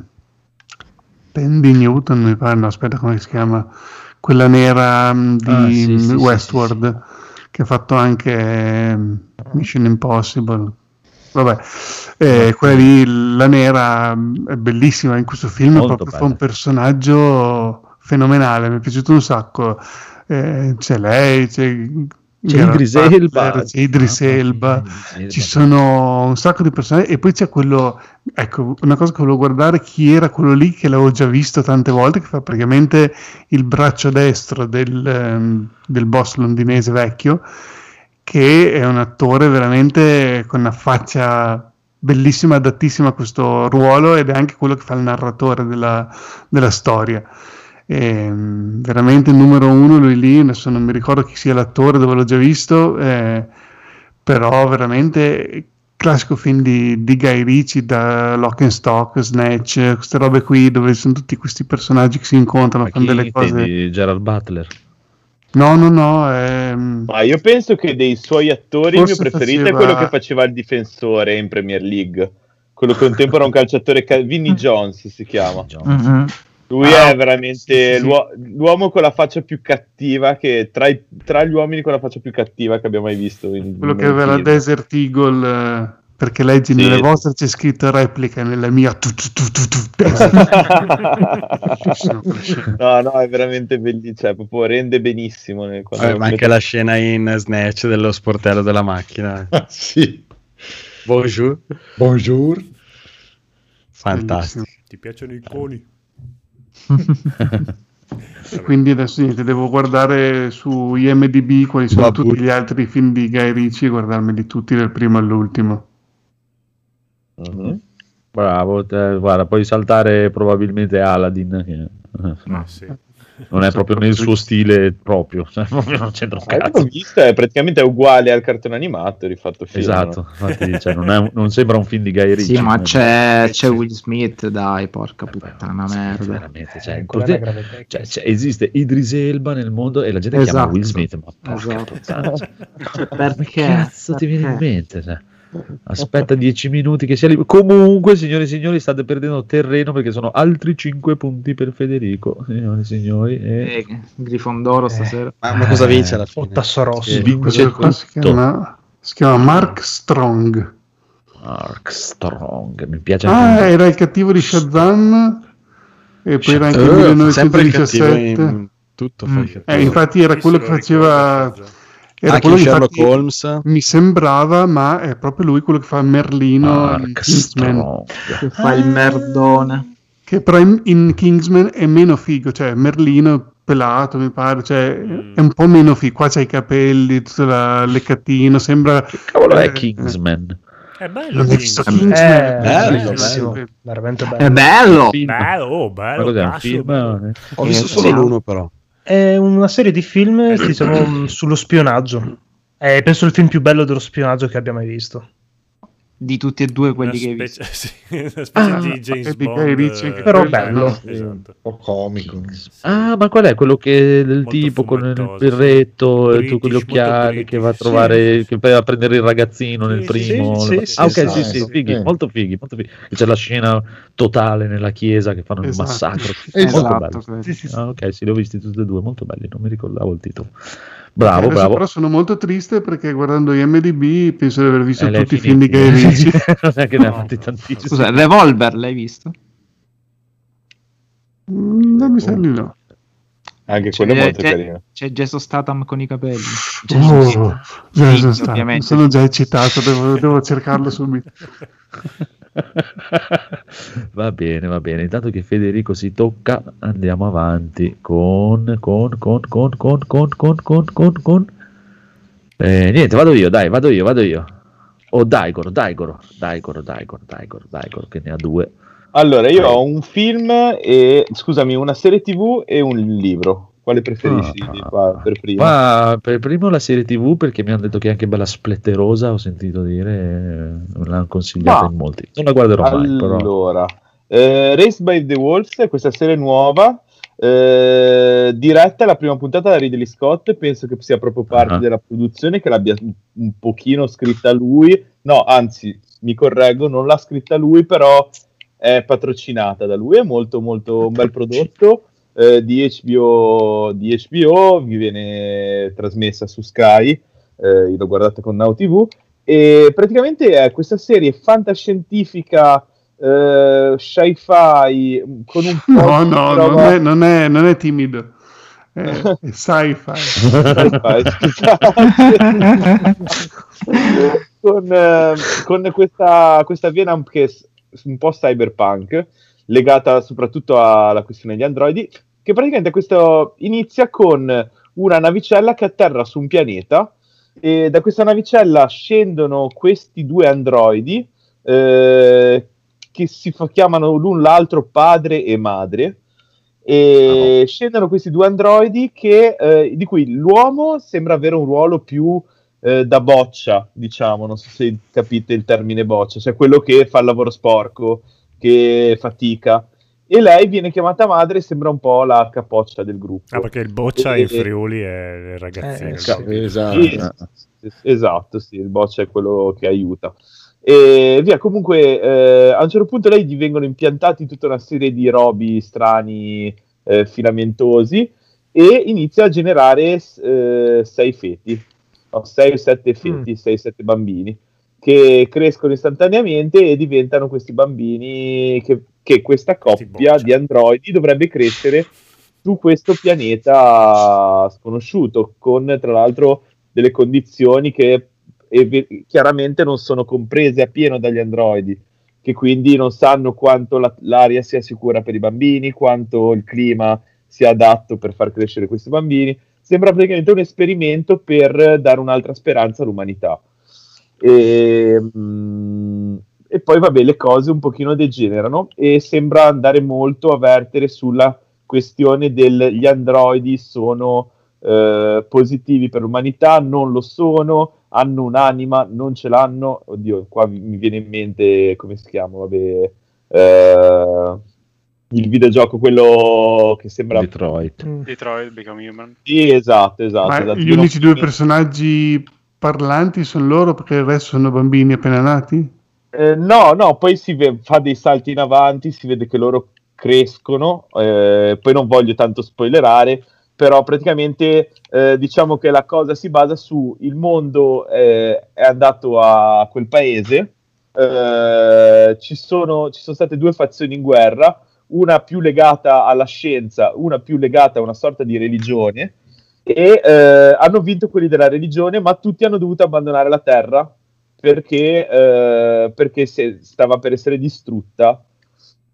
Tandy Newton, mi pare, no, aspetta come si chiama, quella nera mm, di Ah, sì, sì, mm, sì, Westworld, che ha fatto anche mm, Mission Impossible. Vabbè, eh, quella lì, la nera, è bellissima in questo film, Molto proprio fa bella. un personaggio fenomenale, mi è piaciuto un sacco. Eh, c'è lei, c'è, Idris Butler, Elba. c'è Idris Elba, ci sono un sacco di personaggi e poi c'è quello, ecco, una cosa che volevo guardare, chi era quello lì che l'avevo già visto tante volte, che fa praticamente il braccio destro del, ehm, del boss londinese vecchio, che è un attore veramente con una faccia bellissima, adattissima a questo ruolo ed è anche quello che fa il narratore della, della storia. Ehm, veramente il numero uno lui lì, adesso non mi ricordo chi sia l'attore, dove l'ho già visto, eh, però veramente classico film di, di Guy Ritchie da Lock and Stock, Snatch, queste robe qui dove sono tutti questi personaggi che si incontrano, Ma fanno chi delle cose. intendi? Gerald Butler. No, no, no, ehm, Ma io penso che dei suoi attori Forse il mio preferito faceva- è quello che faceva il difensore in Premier League. Quello che un tempo era un calciatore, ca- Vinnie Jones si chiama. Mhm. Lui Ah, è veramente sì, sì. l'uo- l'uomo con la faccia più cattiva che tra, i- tra gli uomini con la faccia più cattiva che abbiamo mai visto. In, quello in che aveva la. Desert Eagle, eh, perché leggi Sì. nelle vostre c'è scritto replica, nella mia tu, tu, tu, tu, tu, Desert Eagle. no, no, è veramente bellissimo. Cioè, proprio rende benissimo. nel- Eh, ma anche la scena in Snatch dello sportello della macchina. sì. Bonjour. Bonjour. Fantastico. Ti piacciono i coni? E quindi adesso niente, devo guardare su IMDb quali sono Ma tutti pure. gli altri film di Guy Ritchie e guardarmeli tutti dal primo all'ultimo. Mhm. Bravo, te- guarda, puoi saltare probabilmente Aladdin, che Ah, sì. Non è proprio nel suo stile proprio, cioè, proprio non c'entra un cazzo. visto, è praticamente uguale al cartone animato rifatto film. Esatto, infatti, cioè, non, è non sembra un film di Guy Ritchie. Sì, ma eh. c'è, c'è Will Smith, dai, porca puttana Sì, merda. veramente, cioè, Quella è la pote- gravettecca. cioè, cioè, esiste Idris Elba nel mondo e la gente chiama Esatto. Will Smith, ma porca Esatto. puttana, cioè, che perché? cazzo ti viene in mente? cioè? Aspetta 10 minuti che sia libero. Comunque, signori e signori, state perdendo terreno perché sono altri 5 punti per Federico. Signori e signori, e Eh, Grifondoro stasera. Ma, ma cosa vince alla fine? O tasso rosso. Sì. Questo vince qua si tutto. chiama, si chiama Mark Strong. Mark Strong, mi piace Ah, anche era il cattivo di Shazam e poi era anche il Eh, sempre il cattivo 1917. in tutto. Mm. Eh, infatti era quello che faceva era Anche quello Sherlock infatti Holmes. mi sembrava, ma è proprio lui quello che fa Merlino in Kingsman. Che fa il merdone. Che però in, in Kingsman è meno figo, cioè Merlino è pelato, mi pare, cioè Mm. è un po' meno figo. Qua c'ha i capelli, tutto la, lecatino, sembra... Che cavolo è eh, Kingsman? È bello. Non hai visto Kingsman. Kingsman? Eh, bello, bellissimo, bello. veramente bello. È bello! Film. Bello, oh, Ma bello. cos'è un cazzo, film? bello. Ho visto Eh, solo sì. l'uno, però. È una serie di film, diciamo, sullo spionaggio. È penso il film più bello dello spionaggio che abbia mai visto. Di tutti e due quelli Una che hai specie- visto. sì, una specie Ah, di James Bond. Che eh, però bello. esatto. Un po' comico. Ah, ma qual è quello che del Molto tipo con il berretto e tu con gli occhiali che va a trovare, che va a prendere il ragazzino nel Sì, primo. sì, sì, ah, ok, sì, sì, sì, sì, sì. fighi, Sì. molto fighi, molto fighi. C'è la scena totale nella chiesa che fanno il Esatto. massacro. Esatto, molto bello. Sì, sì, sì. Ah, ok, sì, li ho visti tutti e due, molto belli, non mi ricordavo il titolo. Bravo, bravo. però sono molto triste perché guardando IMDb penso di aver visto Eh, tutti i film di. Guy Ritchie. non è che ne ha fatti tantissimi. Scusa, Revolver l'hai visto? Mm, non mi sa di no. Anche C'è, quello è molto c'è- carino. c'è Jason Statham con i capelli. Oh, Jason Statham. Sono già eccitato, devo, devo cercarlo subito. va bene, va bene. Intanto che Federico si tocca, andiamo avanti con con con con con con con con con con Eh, niente, vado io, dai, vado io, vado io. O Daigoro, Daigoro, Daigoro, Daigoro, Daigoro, Daigoro che ne ha due. Allora, io ho un film e, scusami, una serie tv e un libro. Quale preferisci Ah. per prima? Ma per primo la serie TV perché mi hanno detto che è anche bella spletterosa, ho sentito dire, eh, l'hanno consigliata Ma- in molti. Non la guarderò mai, però. Allora, eh, Race by the Wolves è questa serie nuova, eh, diretta la prima puntata da Ridley Scott, penso che sia proprio parte Ah. della produzione, che l'abbia un, un pochino scritta lui, no, anzi, mi correggo, non l'ha scritta lui, però è patrocinata da lui, è molto molto un bel prodotto. Eh, di, HBO, di HBO, vi viene trasmessa su Sky, eh, io l'ho guardata con Now TV, e praticamente è questa serie fantascientifica eh, sci-fi con un po' No, no, roba- non è, non è- non è timido. È, è sci-fi. Sci-fi, con, eh, con questa, questa che è un po' cyberpunk legata soprattutto alla questione degli androidi che praticamente questo inizia con una navicella che atterra su un pianeta e da questa navicella scendono questi due androidi eh, che si fa- chiamano l'un l'altro padre e madre e scendono questi due androidi che, eh, di cui l'uomo sembra avere un ruolo più eh, da boccia, diciamo, non so se capite il termine boccia, cioè quello che fa il lavoro sporco, che fatica. E lei viene chiamata madre e sembra un po' la capoccia del gruppo. Ah, perché il boccia E- in Friuli è il ragazzino. Eh, sì, il- esatto. Sì, esatto, sì, il boccia è quello che aiuta. E via, comunque, eh, a un certo punto lei gli vengono impiantati tutta una serie di robi strani, eh, filamentosi, e inizia a generare eh, sei feti, no, sei o sette feti, sei o sette bambini, che crescono istantaneamente e diventano questi bambini che, che questa coppia di androidi dovrebbe crescere su questo pianeta sconosciuto, con tra l'altro delle condizioni che ev- chiaramente non sono comprese appieno dagli androidi, che quindi non sanno quanto la- l'aria sia sicura per i bambini, quanto il clima sia adatto per far crescere questi bambini. Sembra praticamente un esperimento per dare un'altra speranza all'umanità. E, mm, e poi, vabbè, le cose un pochino degenerano e sembra andare molto a vertere sulla questione degli androidi sono eh, positivi per l'umanità, non lo sono, hanno un'anima, non ce l'hanno. Oddio, qua mi viene in mente come si chiama, vabbè, eh, il videogioco, quello che sembra Detroit. Detroit Become Human. Sì, esatto, esatto. Ma esatto. gli unici due personaggi parlanti sono loro perché il resto sono bambini appena nati? Eh, no, no, poi si ve- fa dei salti in avanti, si vede che loro crescono, eh, poi non voglio tanto spoilerare, però praticamente eh, diciamo che la cosa si basa su il mondo eh, è andato a quel paese, eh, ci, sono, ci sono state due fazioni in guerra, una più legata alla scienza, una più legata a una sorta di religione, e eh, hanno vinto quelli della religione, ma tutti hanno dovuto abbandonare la terra perché, eh, perché se- stava per essere distrutta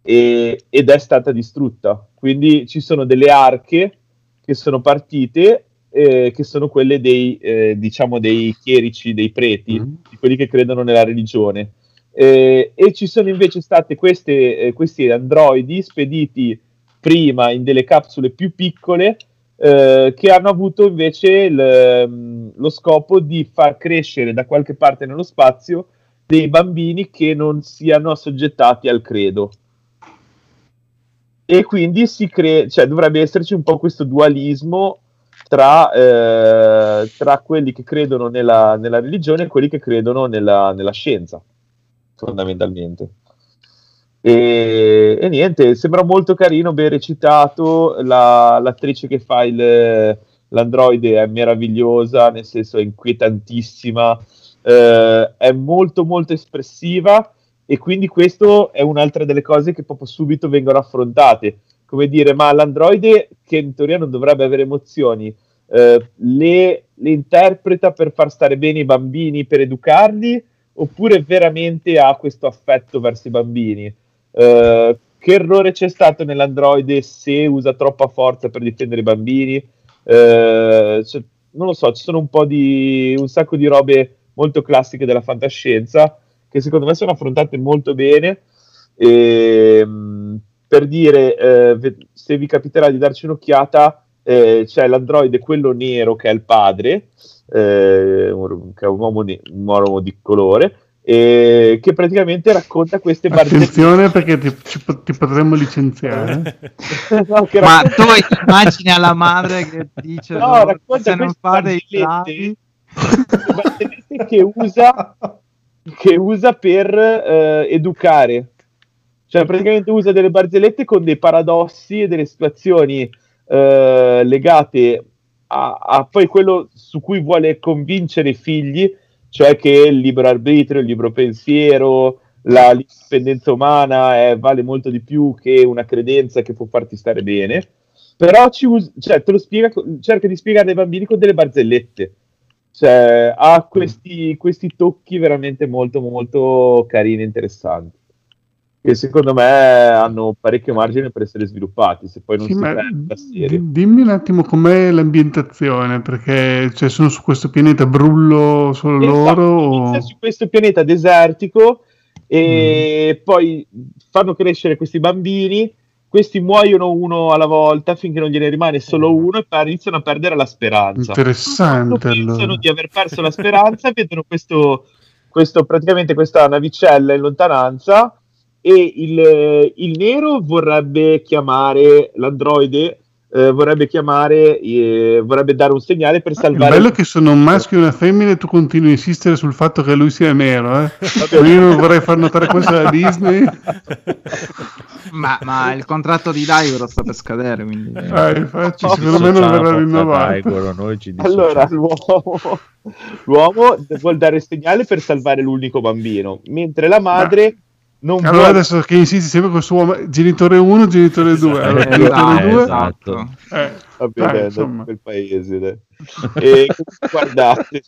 e- ed è stata distrutta. Quindi ci sono delle arche che sono partite, eh, che sono quelle dei, eh, diciamo, dei chierici, dei preti, di quelli che credono nella religione. Eh, e ci sono invece state queste, eh, questi androidi spediti prima in delle capsule più piccole eh, che hanno avuto invece il, mm, lo scopo di far crescere da qualche parte nello spazio dei bambini che non siano assoggettati al credo. E quindi si crea, cioè dovrebbe esserci un po' questo dualismo tra, eh, tra quelli che credono nella, nella religione e quelli che credono nella, nella scienza, fondamentalmente. E, e niente, sembra molto carino, ben recitato. La, l'attrice che fa il, l'androide è meravigliosa, nel senso è inquietantissima, eh, è molto molto espressiva e quindi questo è un'altra delle cose che proprio subito vengono affrontate. Come dire, ma l'androide che in teoria non dovrebbe avere emozioni, eh, le, le interpreta per far stare bene i bambini, per educarli, oppure veramente ha questo affetto verso i bambini? Eh, che errore c'è stato nell'androide se usa troppa forza per difendere i bambini? Eh, cioè, non lo so, ci sono un po' di un sacco di robe molto classiche della fantascienza che secondo me sono affrontate molto bene. E, mh, per dire, eh, se vi capiterà di darci un'occhiata, eh, c'è l'androide, quello nero che è il padre, eh, che è un uomo, ne- un uomo di colore, e che praticamente racconta queste barzellette. Attenzione perché ti, ci ti potremmo licenziare. No, Ma racconta- tu immagini la madre che dice No, "No, racconta se non queste fate i barzellette, bravi barzellette che usa, che usa per eh, educare. Cioè, praticamente usa delle barzellette con dei paradossi e delle situazioni eh, legate a, a poi quello su cui vuole convincere i figli, cioè che il libero arbitrio, il libero pensiero, la l'indipendenza umana eh, vale molto di più che una credenza che può farti stare bene. Però ci us- cioè, te lo spiega, cerca di spiegare ai bambini con delle barzellette. Cioè, ha questi, questi tocchi veramente molto, molto carini e interessanti. Che secondo me hanno parecchio margine per essere sviluppati. Se poi non Sì, si la serie. di- dimmi un attimo com'è l'ambientazione, perché cioè, sono su questo pianeta brullo solo Esatto, loro o... su questo pianeta desertico e poi fanno crescere questi bambini, questi muoiono uno alla volta finché non gliene rimane solo uno e poi iniziano a perdere la speranza. Interessante Pensano allora. di aver perso la speranza, vedono questo, questo- praticamente questa navicella in lontananza e il, il nero vorrebbe chiamare l'androide, eh, vorrebbe chiamare, eh, vorrebbe dare un segnale per Il salvare bello è che sono un maschio e una femmina e tu continui a insistere sul fatto che lui sia nero. Eh? Io non vorrei far notare questo alla Disney. ma, ma il contratto di Daigoro sta per scadere quindi Eh, infatti, secondo me non verrà rinnovato. noi ci Allora, l'uomo, l'uomo vuol dare il segnale per salvare l'unico bambino, mentre la madre non Allora vuole... adesso che insisti sempre con il suo uomo- genitore 1, genitore 2. Allora, Esatto, genitore 2 esatto. eh, Vabbè, dai, dai, insomma. quel paese. dai. E guardatelo,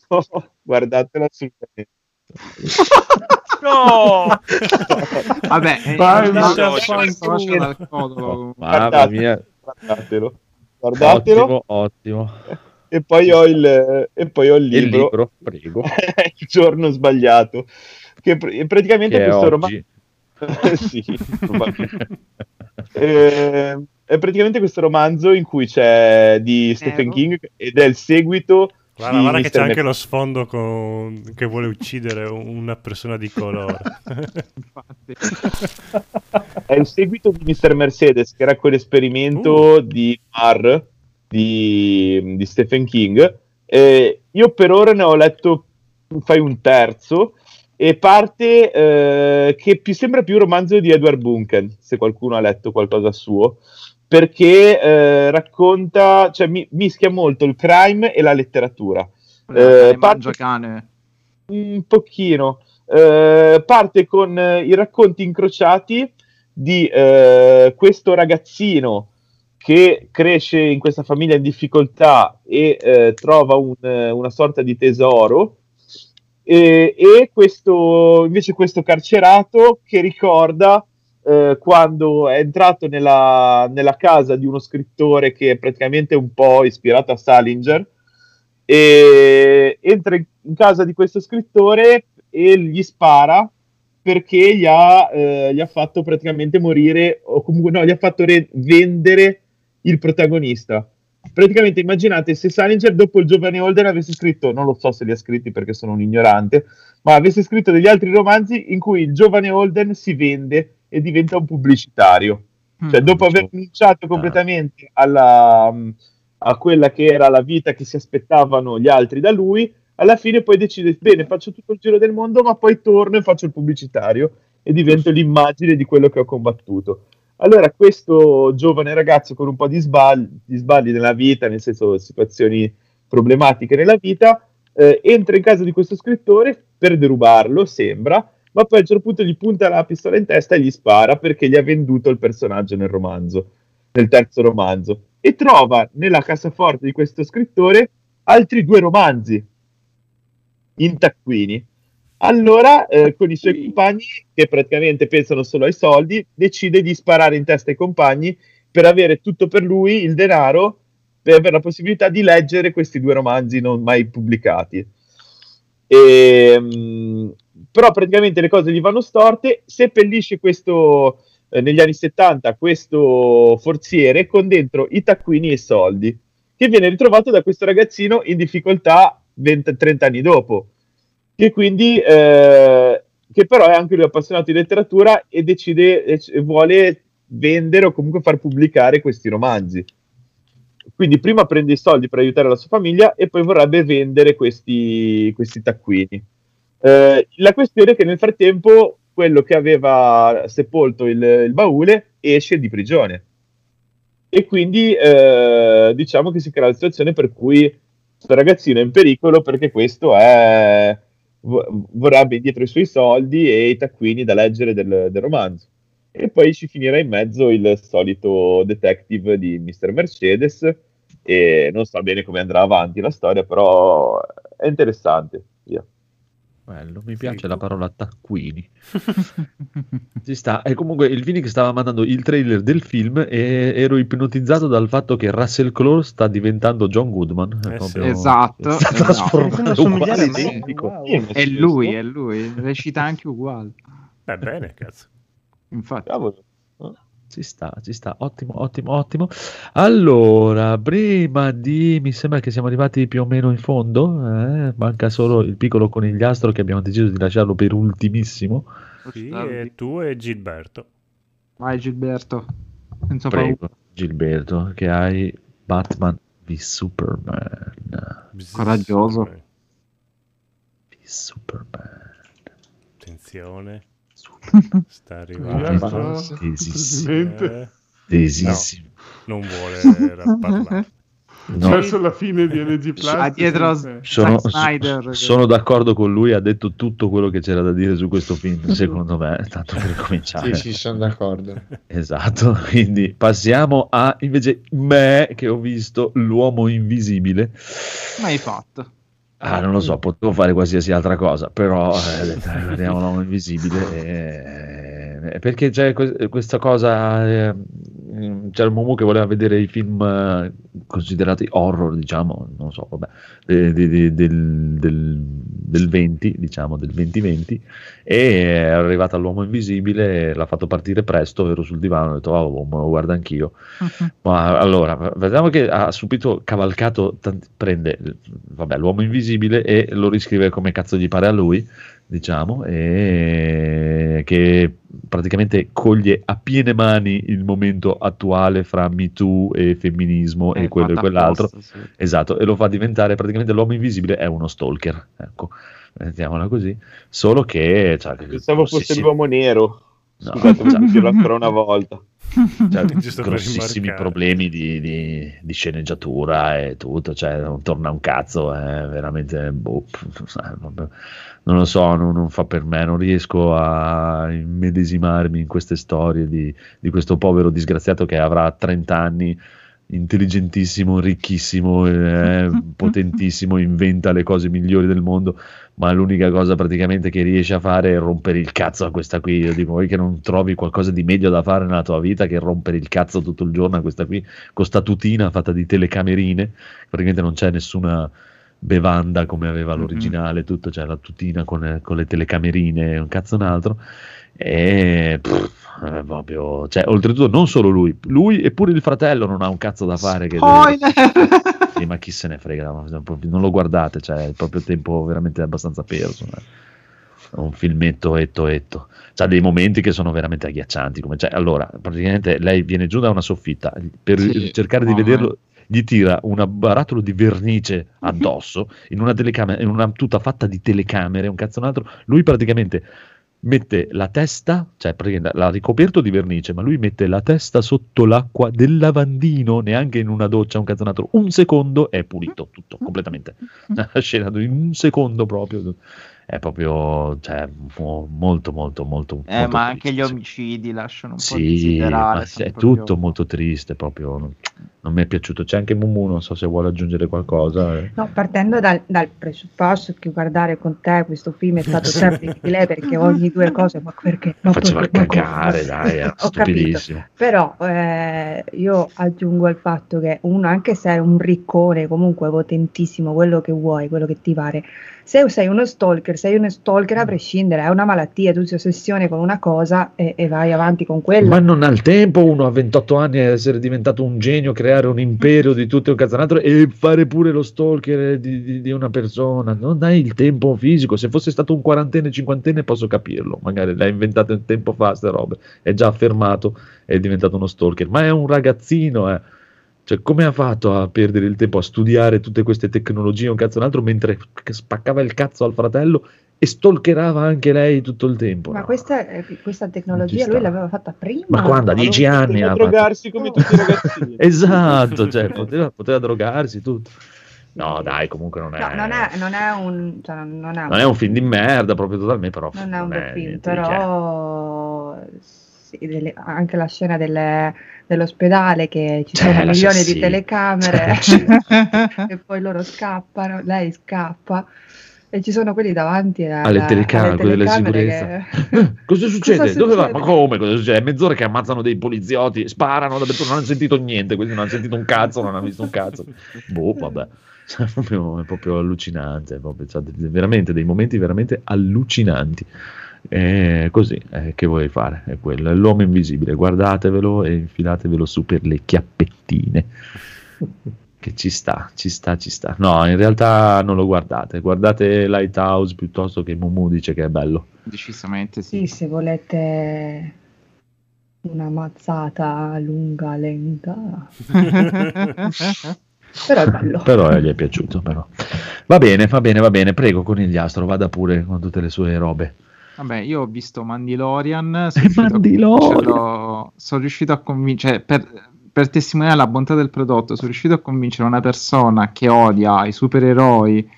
guardatelo assolutamente. No! Vabbè, eh, Vai, no, no, codolo. Mamma Guardate- mia, Guardatelo. Guardatelo. ottimo, ottimo. E poi ho il, e poi ho il Il libro, libro, prego. il giorno sbagliato. Che pr- praticamente Che è questo oggi. romanzo. sì, probabilmente. Eh, è praticamente questo romanzo in cui c'è di Stephen King ed è il seguito Guarda, guarda che c'è anche lo sfondo con... che vuole uccidere una persona di colore. è il seguito di Mr. Mercedes che era quell'esperimento di Marr di, di Stephen King Eh, io per ora ne ho letto fai un terzo e parte eh, che più, sembra più un romanzo di Edward Bunken se qualcuno ha letto qualcosa suo perché eh, racconta cioè mi- mischia molto il crime e la letteratura Eh, Eh, parte- cane. un pochino. Parte con eh, i racconti incrociati di eh, questo ragazzino che cresce in questa famiglia in difficoltà e eh, trova un, una sorta di tesoro. E, e questo invece questo carcerato che ricorda eh, quando è entrato nella, nella casa di uno scrittore che è praticamente un po' ispirato a Salinger e entra in casa di questo scrittore e gli spara perché gli ha, eh, gli ha fatto praticamente morire o comunque no, gli ha fatto re- vendere il protagonista praticamente immaginate se Salinger dopo il giovane Holden avesse scritto, non lo so se li ha scritti perché sono un ignorante, ma avesse scritto degli altri romanzi in cui il giovane Holden si vende e diventa un pubblicitario. Cioè, dopo aver rinunciato completamente alla, a quella che era la vita che si aspettavano gli altri da lui, alla fine poi decide, bene, faccio tutto il giro del mondo, ma poi torno e faccio il pubblicitario e divento l'immagine di quello che ho combattuto. Allora, questo giovane ragazzo con un po' di sbagli, di sbagli nella vita, nel senso situazioni problematiche nella vita, eh, entra in casa di questo scrittore per derubarlo, sembra, ma poi a un certo punto gli punta la pistola in testa e gli spara perché gli ha venduto il personaggio nel romanzo, nel terzo romanzo. E trova nella cassaforte di questo scrittore altri due romanzi in taccuini. Allora, eh, con i suoi compagni, che praticamente pensano solo ai soldi, decide di sparare in testa ai compagni per avere tutto per lui, il denaro, per avere la possibilità di leggere questi due romanzi non mai pubblicati. E, mh, però praticamente le cose gli vanno storte, seppellisce questo, eh, negli anni 70 questo forziere con dentro i taccuini e i soldi, che viene ritrovato da questo ragazzino in difficoltà 20, 30 anni dopo che quindi eh, che però è anche lui appassionato di letteratura e decide e vuole vendere o comunque far pubblicare questi romanzi. Quindi prima prende i soldi per aiutare la sua famiglia e poi vorrebbe vendere questi, questi taccuini. Eh, la questione è che nel frattempo quello che aveva sepolto il, il baule esce di prigione. E quindi eh, diciamo che si crea la situazione per cui questo ragazzino è in pericolo perché questo è vorrebbe indietro i suoi soldi e i taccuini da leggere del, del, romanzo. E poi ci finirà in mezzo il solito detective di Mr. Mercedes e non so bene come andrà avanti la storia, però è interessante. Bello, mi piace sì. la parola taccuini. Ci sta. E comunque il Vini che stava mandando il trailer del film e ero ipnotizzato dal fatto che Russell Crowe sta diventando John Goodman. Eh sì. Esatto. Sta esatto. trasformando uguale identico. Wow. È lui, è lui. Recita anche uguale. Va bene, cazzo. Infatti. Cavolo. Ci sta, ci sta, ottimo, ottimo, ottimo. Allora, prima di... mi sembra che siamo arrivati più o meno in fondo, eh? manca solo il piccolo conigliastro che abbiamo deciso di lasciarlo per ultimissimo. Sì, e tu e Gilberto. Vai Gilberto. Senza Prego, paura. Gilberto, che hai Batman v Superman. Coraggioso. V Superman. Attenzione. Sta arrivando. Tesissimo. Eh, Tesissimo. no, non vuole parlare. No. Verso la fine di NG Plus. Dietro. Sono, Snyder, sono d'accordo con lui, ha detto tutto quello che c'era da dire su questo film, secondo me, tanto per cominciare. Sì, sì, sono d'accordo. Esatto, quindi passiamo a invece me che ho visto L'uomo invisibile. Ma hai fatto. Ah, non lo so, potevo fare qualsiasi altra cosa, però eh, vediamo l'uomo invisibile. eh, perché c'è que- questa cosa, eh, c'era Momo che voleva vedere i film eh, considerati horror, diciamo, non so, vabbè, de- de- de- del, del, del 20, diciamo, del 2020, e è arrivata all'uomo invisibile, l'ha fatto partire presto, ero sul divano, ho detto, oh, me lo guardo anch'io. Ma allora, vediamo che ha subito cavalcato, tanti- prende vabbè, l'uomo invisibile e lo riscrive come cazzo gli pare a lui, diciamo, e che praticamente coglie a piene mani il momento attuale fra Me Too e femminismo e È quello e quell'altro. apposta, sì. Esatto, e lo fa diventare praticamente l'uomo invisibile è uno stalker, ecco, mettiamola così, solo che... Cioè, Pensavo fosse l'uomo nero. No, Scusate, cioè- ancora una volta. cioè, grossissimi problemi di, di- di sceneggiatura e tutto, cioè non torna un cazzo, è veramente boh, eh. Non lo so, non, non fa per me, non riesco a immedesimarmi in queste storie di, di questo povero disgraziato che avrà 30 anni, intelligentissimo, ricchissimo, eh, potentissimo, inventa le cose migliori del mondo, ma l'unica cosa praticamente che riesce a fare è rompere il cazzo a questa qui. Io dico, vuoi che non trovi qualcosa di meglio da fare nella tua vita che rompere il cazzo tutto il giorno a questa qui, con sta tutina fatta di telecamerine, praticamente non c'è nessuna bevanda come aveva l'originale, tutto, cioè la tutina con, con le telecamerine, un cazzo un altro. E pff, eh, proprio, cioè, oltretutto, non solo lui, lui e pure il fratello non ha un cazzo da fare. Che Spoiler! Sì, ma chi se ne frega, non lo guardate, cioè, è proprio tempo veramente abbastanza perso. eh. Un filmetto etto etto. C'ha dei momenti che sono veramente agghiaccianti. Come, cioè, allora, praticamente lei viene giù da una soffitta per Sì, cercare di vederlo. Gli tira un barattolo di vernice addosso in una telecamera, in una tuta fatta di telecamere, un cazzo un altro. Lui praticamente mette la testa, cioè l'ha ricoperto di vernice, ma lui mette la testa sotto l'acqua del lavandino, neanche in una doccia, un cazzo un altro. Un secondo è pulito tutto completamente. La scena in un secondo proprio. È proprio, cioè, mo- molto, molto, molto. Eh, molto ma anche triste. gli omicidi lasciano un po' Sì, desiderare. ma sono è proprio- tutto molto triste, proprio non, mi è piaciuto. C'è anche Mumu, non so se vuole aggiungere qualcosa. eh. No, partendo dal, dal presupposto che guardare con te questo film è stato terribile perché ogni due cose, ma perché? Ma Faceva perché? Ma cagare, dai, era Ho capito. stupidissimo. Però eh, io aggiungo al fatto che uno, anche se è un riccone, comunque potentissimo, quello che vuoi, quello che ti pare, se sei uno stalker, sei uno stalker a prescindere, è una malattia, tu si ossessione con una cosa e, e vai avanti con quella. Ma non ha il tempo uno a 28 anni a essere diventato un genio, creare un imperio di tutto un cazzanato e fare pure lo stalker di, di- di una persona. Non hai il tempo fisico. Se fosse stato un quarantenne, cinquantenne, posso capirlo. Magari l'ha inventato in tempo fa, ste robe. È già affermato, è diventato uno stalker. Ma è un ragazzino, eh. Cioè, come ha fatto a perdere il tempo a studiare tutte queste tecnologie, un cazzo un altro, mentre spaccava il cazzo al fratello e stalkerava anche lei tutto il tempo? Ma no? questa, questa tecnologia lui l'aveva fatta prima. Ma quando? A dieci anni Poteva fatto- drogarsi come tutti i ragazzini. Esatto, cioè, poteva, poteva drogarsi tutto. No, dai, comunque non è, No, non è, non è un, cioè, non è non è un film di merda proprio totalmente, però non è un bel film, però sì, delle- anche la scena delle- dell'ospedale che ci Cioè, sono milioni sì. di telecamere Cioè, e poi loro scappano, lei scappa e ci sono quelli davanti alla- alle telecamere, alle quelle della sicurezza. che- Cosa succede? Cosa Dove va? succede? Ma come? Cosa succede? È mezz'ora che ammazzano dei poliziotti, sparano, dappertutto, non hanno sentito niente, quindi non hanno sentito un cazzo, non hanno visto un cazzo. Boh, vabbè. Cioè, è, proprio, è proprio allucinante, è proprio, cioè, veramente dei momenti veramente allucinanti. E così, eh, che vuoi fare? È quello, è l'uomo invisibile, guardatevelo e infilatevelo su per le chiappettine. Che ci sta, ci sta, ci sta. No, in realtà non lo guardate, guardate Lighthouse piuttosto che Mumu dice che è bello. Decisamente sì. sì, se volete una mazzata lunga, lenta. Però è bello. Però eh, gli è piaciuto. Però. Va bene, va bene, va bene. Prego, conigliastro, vada pure con tutte le sue robe. Vabbè, io ho visto Mandalorian, sono Mandalorian! sono riuscito a convincere, per, per testimoniare la bontà del prodotto, sono riuscito a convincere una persona che odia i supereroi,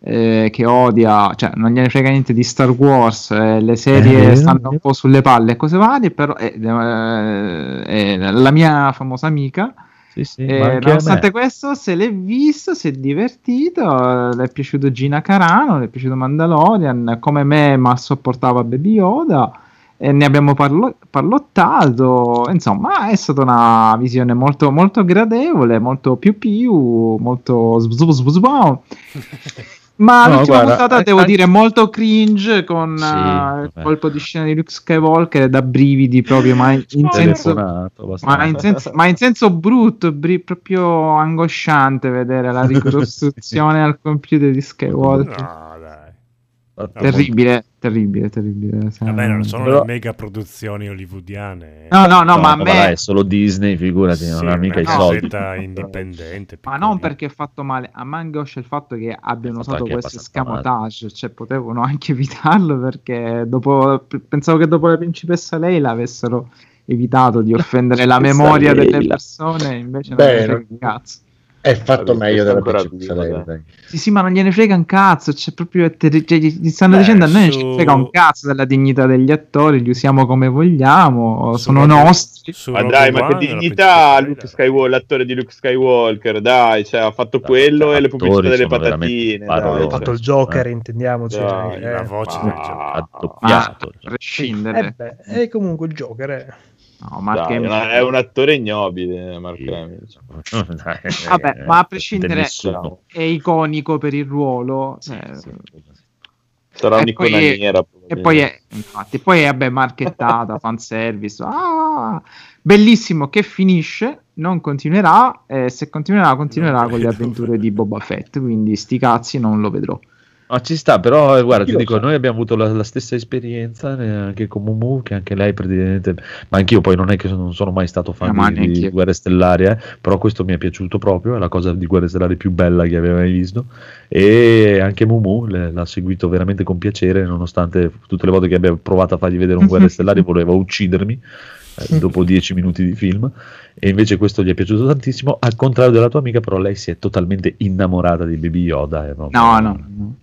eh, che odia, cioè non gliene frega niente di Star Wars, eh, le serie Eh, stanno un po' sulle palle e cose varie, però è, eh, è la mia famosa amica. Sì, sì, Eh, nonostante questo, se l'è visto, si è divertito, eh, le è piaciuto Gina Carano, le è piaciuto Mandalorian, come me, ma sopportava Baby Yoda, e ne abbiamo parlo- parlottato, insomma, è stata una visione molto, molto gradevole, molto più più, molto sbzub. Ma No, l'ultima guarda, puntata eh, devo eh, dire molto cringe con Sì, eh, colpo di scena di Luke Skywalker da brividi proprio, ma in senso Telefonato, abbastanza. ma in, senso, ma in senso brutto, bri- proprio angosciante vedere la ricostruzione al computer di Skywalker. No. Terribile, terribile, terribile. cioè, Vabbè, non sono Però- le mega produzioni hollywoodiane. No, no, no, ma a me... è solo Disney, figurati, non ha mica i soldi. indipendente. Ma non perché è fatto male, a me angoscia il fatto che abbiano usato questo scamotage, cioè potevano anche evitarlo perché dopo, pensavo che dopo la principessa Leila avessero evitato di offendere la memoria delle persone, invece non Beh, non- un cazzo. È fatto meglio della dai. Sì, sì, ma non gliene frega un cazzo. C'è proprio terri- cioè, gli stanno Beh, dicendo a noi non su- ci frega un cazzo della dignità degli attori, li usiamo come vogliamo, Su sono Rogue- nostri. su Ma Rogue dai, ma che dignità Luke. Skywalker, l'attore di Luke Skywalker, dai, cioè, ha fatto Dai, quello cioè, e le pubblicità delle patatine. dai, Ha fatto cioè. il Joker, intendiamoci. Dai, eh. La voce del gioco. Ha doppiato. a prescindere. Eh e comunque il Joker è... No, Mark Dai, è, Hamill- è un attore ignobile, Mark Hamill. Vabbè, ma a prescindere è iconico per il ruolo. eh, Sarà E un'icona poi- nera. E poi è, infatti, poi è vabbè, marchettata, fanservice. Ah, bellissimo che finisce, non continuerà. E se continuerà, continuerà con le avventure di Boba Fett. Quindi sti cazzi non lo vedrò. Ma ci sta, però eh, guarda, ti dico, sa? noi abbiamo avuto la, la stessa esperienza eh, anche con Mumu, che anche lei praticamente, ma anch'io poi non è che sono- non sono mai stato fan Eh, ma di, di. Guerre Stellari, eh, però questo mi è piaciuto proprio, è la cosa di Guerre Stellari più bella che avevo mai visto e anche Mumu le- l'ha seguito veramente con piacere, nonostante tutte le volte che abbia provato a fargli vedere un Guerre Stellari voleva uccidermi. eh, dopo dieci minuti di film e invece questo gli è piaciuto tantissimo al contrario della tua amica però lei si è totalmente innamorata di Baby Yoda No, no. no.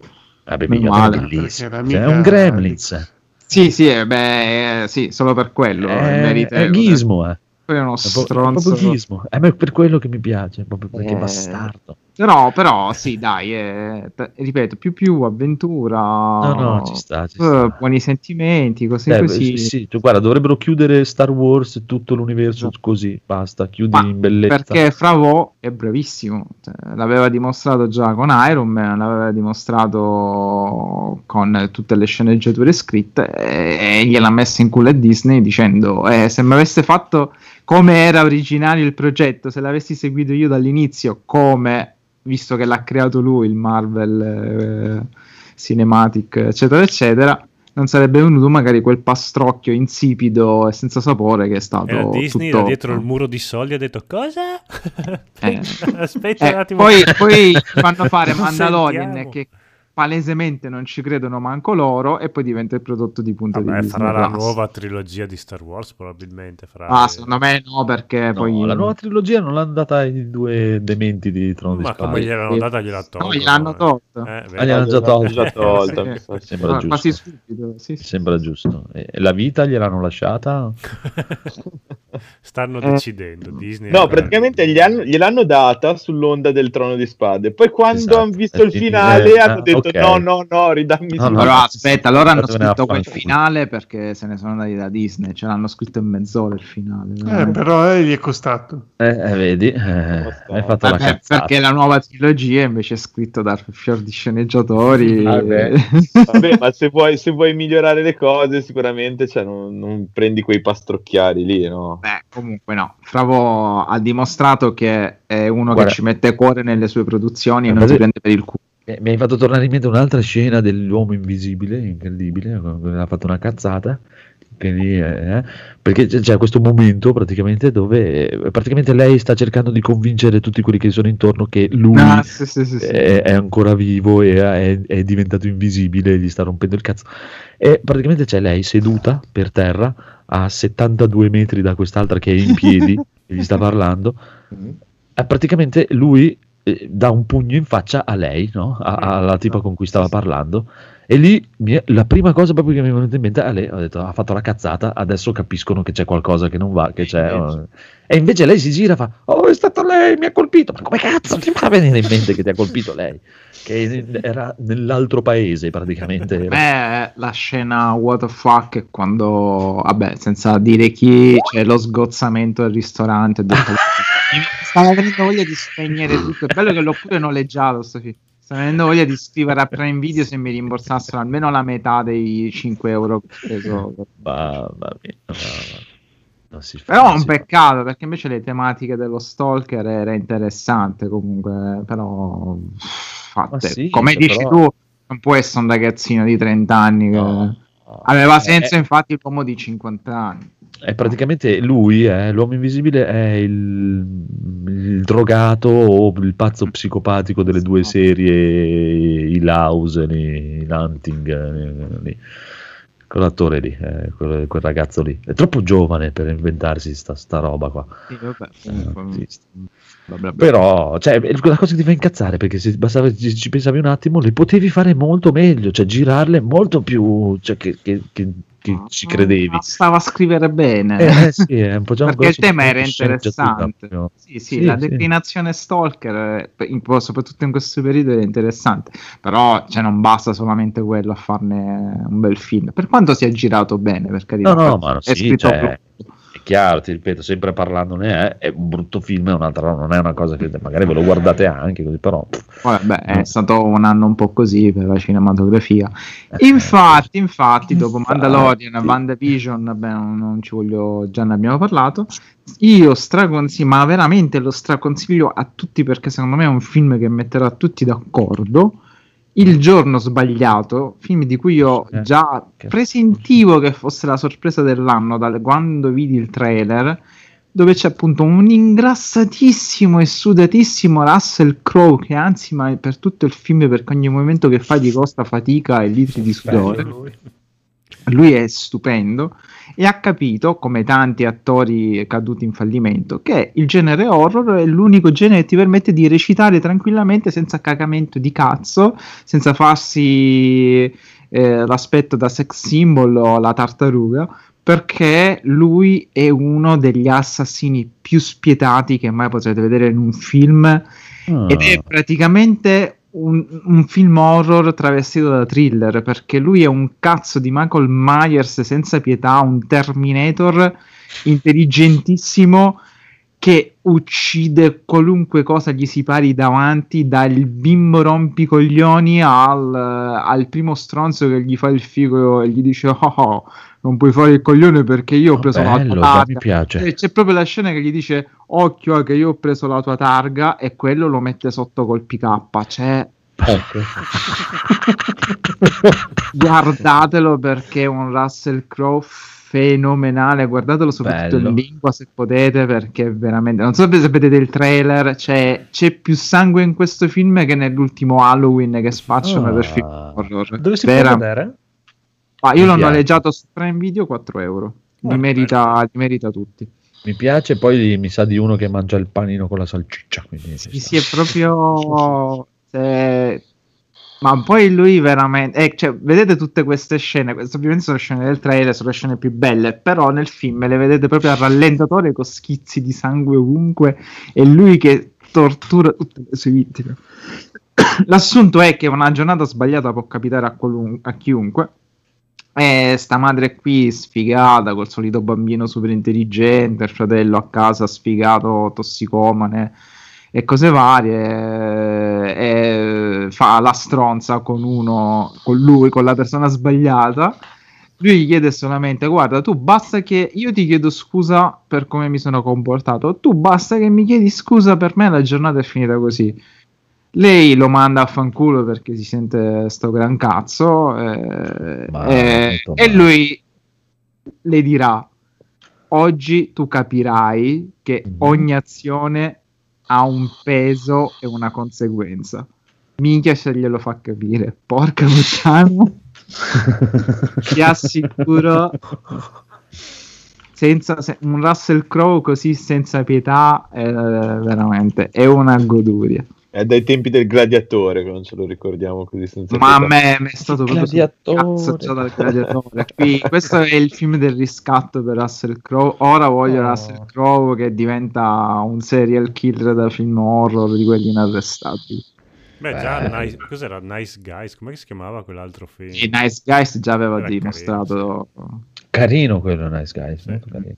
Meno Yoda è male. bellissimo. Cioè, è un Gremlins. Sì, sì, eh, beh, eh, sì, solo per quello. È, è è Gizmo, eh. È uno È pro- è stronzo. proprio Gizmo. È per quello che mi piace, proprio perché Eh, è bastardo. Però, però, sì, dai, eh, t- ripeto, più più avventura, No, no, ci sta, ci eh, sta. buoni sentimenti, cose Eh, così. sì, sì, tu- guarda, dovrebbero chiudere Star Wars tutto l'universo così, basta, chiudi Esatto. Ma in bellezza. Perché Fravo è bravissimo, cioè, l'aveva dimostrato già con Iron Man, l'aveva dimostrato con tutte le sceneggiature scritte e, e gliel'ha messa in culo a Disney dicendo eh, se mi aveste fatto come era originario il progetto, se l'avessi seguito io dall'inizio come, visto che l'ha creato lui, il Marvel eh, Cinematic, eccetera, eccetera, non sarebbe venuto magari quel pastrocchio insipido e senza sapore che è stato Era Disney tutto... da dietro il muro di soldi ha detto cosa? Eh. Aspetta Eh, un attimo. poi, poi fanno fare Mandalorian che palesemente non ci credono manco loro e poi diventa il prodotto di punta Vabbè, di Disney farà la nuova trilogia di Star Wars probabilmente. Farà Ah, secondo me no, perché No, poi la nuova trilogia non l'hanno data ai due dementi di Trono di Ma Spade. come gliel'hanno Sì. data gliela tolta. No, gliel'hanno tolta. Eh, Ah, gliel'hanno già tolta. Già tolta, Sì. sa. Sembra giusto. quasi subito. Sì, sì. Sembra giusto. E la vita gliel'hanno lasciata? Stanno Eh. decidendo. Disney No, praticamente gli hanno- gliel'hanno data sull'onda del trono di spade. Poi quando Esatto. hanno visto il Eh, finale eh, hanno ah, detto ok. no, no, no, ridammi No, no, no, aspetta, allora hanno scritto quel finale perché se ne sono andati da Disney, ce l'hanno scritto in mezz'ora il finale. Eh, però eh, gli è costato. Eh, eh, vedi, eh, hai fatto la Vabbè, cazzata. perché la nuova trilogia invece è scritta da fior di sceneggiatori. Vabbè. Vabbè, ma se vuoi, se vuoi migliorare le cose, sicuramente cioè, non, non prendi quei pastrocchiari lì, no? Beh, comunque no. Fravo ha dimostrato che è uno Guarda. che ci mette cuore nelle sue produzioni e non si prende per il culo. Eh, Mi hai fatto tornare in mente un'altra scena dell'uomo invisibile, incredibile, ha fatto una cazzata. che lì, eh, perché c'è, questo momento praticamente dove eh, praticamente lei sta cercando di convincere tutti quelli che sono intorno che lui Ah, sì, sì, sì, sì. È, è ancora vivo e è, è diventato invisibile, gli sta rompendo il cazzo. E praticamente c'è lei seduta per terra a 72 metri da quest'altra che è in piedi e gli sta parlando. E praticamente lui eh, dà un pugno in faccia a lei, no? A- alla tipa con cui stava parlando. E lì è- la prima cosa proprio che mi è venuta in mente a lei, ho detto, ha fatto la cazzata, adesso capiscono che c'è qualcosa che non va, che c'è... oh. E invece lei si gira e fa, oh è stata lei, mi ha colpito, ma come cazzo ti fa venire in mente che ti ha colpito lei? Che era nell'altro paese praticamente. Beh, la scena what the fuck è quando, vabbè, senza dire chi, c'è lo sgozzamento del ristorante. detto, stava venendo voglia di spegnere tutto. È bello che l'ho pure noleggiato. Sto film. Stava venendo voglia di scrivere a Prime Video se mi rimborsassero almeno la metà dei 5 euro che ho mia, mamma. Non si fa, Però è un fa. peccato perché invece le tematiche dello stalker era interessante comunque, però fatte. Sì, come cioè, dici però- tu, non può essere un ragazzino di 30 anni che aveva senso Eh, infatti l'uomo di 50 anni. È praticamente lui, eh, l'uomo invisibile, è il, il drogato o il pazzo psicopatico delle due serie, i Laus, i Hunting, eh, lì. Quell'attore lì, eh, quel, quel ragazzo lì. È troppo giovane per inventarsi sta, sta roba qua. Sì, vabbè, Eh, comunque, sì. bla bla bla. Però, cioè, la cosa che ti fa incazzare perché se bastava ci, ci pensavi un attimo, le potevi fare molto meglio, cioè girarle molto più, cioè, che, che- che- che ci credevi. Bastava scrivere bene. Eh, sì, è un po' già un perché il tema era interessante. Sì, sì, Sì, la sì. declinazione stalker, eh, in- soprattutto in questo periodo, era interessante. Però cioè, non basta solamente quello a farne un bel film. Per quanto sia girato bene, per carità. No, no, ma è sì, scritto cioè, proprio- è chiaro, ti ripeto, sempre parlandone è, è un brutto film, è un'altra, non è una cosa che magari ve lo guardate anche così, però Vabbè, è stato un anno un po' così per la cinematografia. Infatti, infatti, dopo Mandalorian, WandaVision, vabbè, non ci voglio, già ne abbiamo parlato. Io straconsiglio, ma veramente lo straconsiglio a tutti perché secondo me è un film che metterà tutti d'accordo. Il giorno sbagliato, film di cui io già presentivo che fosse la sorpresa dell'anno da quando vidi il trailer, dove c'è appunto un ingrassatissimo e sudatissimo Russell Crowe che anzi ma per tutto il film perché ogni movimento che fa gli costa fatica e litri di sudore lui è stupendo e ha capito, come tanti attori caduti in fallimento, che il genere horror è l'unico genere che ti permette di recitare tranquillamente senza cagamento di cazzo, senza farsi eh, l'aspetto da sex symbol o la tartaruga, perché lui è uno degli assassini più spietati che mai potrete vedere in un film. Ed è praticamente un, un film horror travestito da thriller perché lui è un cazzo di Michael Myers senza pietà, un Terminator intelligentissimo che uccide qualunque cosa gli si pari davanti, dal bimbo rompicoglioni al, al primo stronzo che gli fa il figo e gli dice: Oh, oh, non puoi fare il coglione perché io ho preso la bello, tua già targa. mi piace. E c'è proprio la scena che gli dice: Occhio, che io ho preso la tua targa, e quello lo mette sotto col PK. Cioè, Ecco. guardatelo perché è un Russell Crowe fenomenale. Guardatelo soprattutto Bello. in lingua se potete, perché veramente. Non so se vedete il trailer, c'è, c'è più sangue in questo film che nell'ultimo Halloween che spacciano Ah. per film horror. Dove si Vera- può vedere? Ah, io Mi l'ho piace. noleggiato su Prime Video 4 euro. Li Ah, merita, li merita tutti. Mi piace, poi mi sa di uno che mangia il panino con la salciccia. Quindi Sì, sì, è proprio. se- Ma poi lui veramente. eh, cioè, vedete tutte queste scene. Queste ovviamente sono le scene del trailer, sono le scene più belle. Però nel film le vedete proprio a rallentatore con schizzi di sangue ovunque. E lui che tortura tutte le sue vittime. L'assunto è che una giornata sbagliata può capitare a, qualun- a chiunque. E sta madre qui sfigata col solito bambino super intelligente, il fratello a casa sfigato, tossicomane e cose varie. E fa la stronza con uno, con lui, con la persona sbagliata. Lui gli chiede solamente: Guarda, tu basta che io ti chiedo scusa per come mi sono comportato. Tu basta che mi chiedi scusa per me. La giornata è finita così. Lei lo manda a fanculo perché si sente sto gran cazzo. eh, eh, e lui le dirà: Oggi tu capirai che Mhm. ogni azione ha un peso e una conseguenza. Minchia se glielo fa capire. Porca puttana. Ti assicuro. Senza, se- un Russell Crowe così senza pietà è veramente è una goduria. È dai tempi del gladiatore che non ce lo ricordiamo così senza Ma a me è stato sul Gladiatore. cazzo dal gladiatore. Qui, questo è il film del riscatto per Russell Crowe. Ora voglio Oh. Russell Crowe che diventa un serial killer da film horror di quelli inarrestabili. Beh, già Beh. nice, cos'era Nice Guys? Come si chiamava quell'altro film? Nice Guys già aveva Era dimostrato. Carino quello, Nice Guys. molto carino.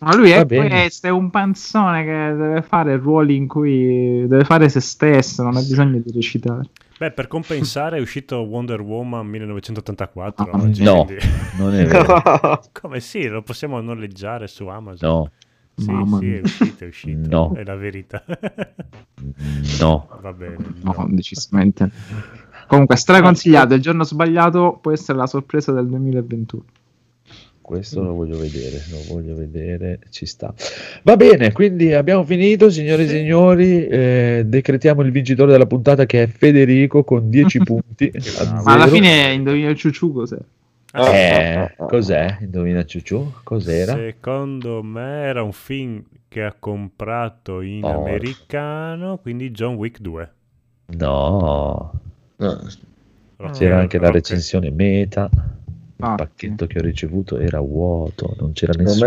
Ma lui è questo, è un panzone che deve fare ruoli in cui deve fare se stesso, non ha bisogno di recitare. Beh, per compensare è uscito Wonder Woman 1984 Ah, oggi, no. quindi- Non è vero. Come sì, lo possiamo noleggiare su Amazon. No, Sì, Mamma sì, è uscito, è uscito. No. È la verità. no. Va bene. No, no. decisamente. Comunque, straconsigliato. Il giorno sbagliato può essere la sorpresa del 2021. Questo lo voglio vedere, lo voglio vedere, ci sta. Va bene, quindi abbiamo finito, signore e signori. eh, decretiamo il vincitore della puntata che è Federico con 10 punti. Ma alla fine indovina il ciuciù cos'è? Eh, cos'è? Indovina Ciucciù? Cos'era? Secondo me era un film che ha comprato in Oh. americano, quindi John Wick 2. No, No, c'era anche la recensione meta. Il Ah, pacchetto che ho ricevuto era vuoto, non c'era nessuno.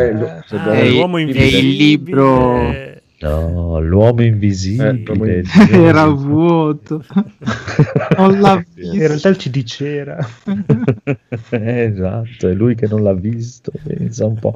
Ah, È il- l'uomo è il invisibile. libro- No, l'uomo invisibile. Eh, l'uomo Gesù. Era vuoto. Non l'ha In realtà il CD c'era. esatto, è lui che non l'ha visto. Pensa un po'.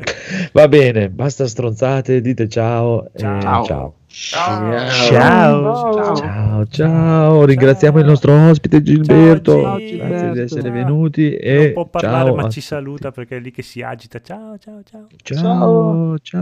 Va bene, basta stronzate, dite ciao. e Ciao. Ciao. Ciao. Ciao. Ciao, ciao, ringraziamo il nostro ospite Gilberto, Ciao, grazie Gilberto. di essere Ciao. venuti Non e può parlare, ciao, ma ci saluta perché è lì che si agita. Ciao, ciao, ciao. ciao, ciao.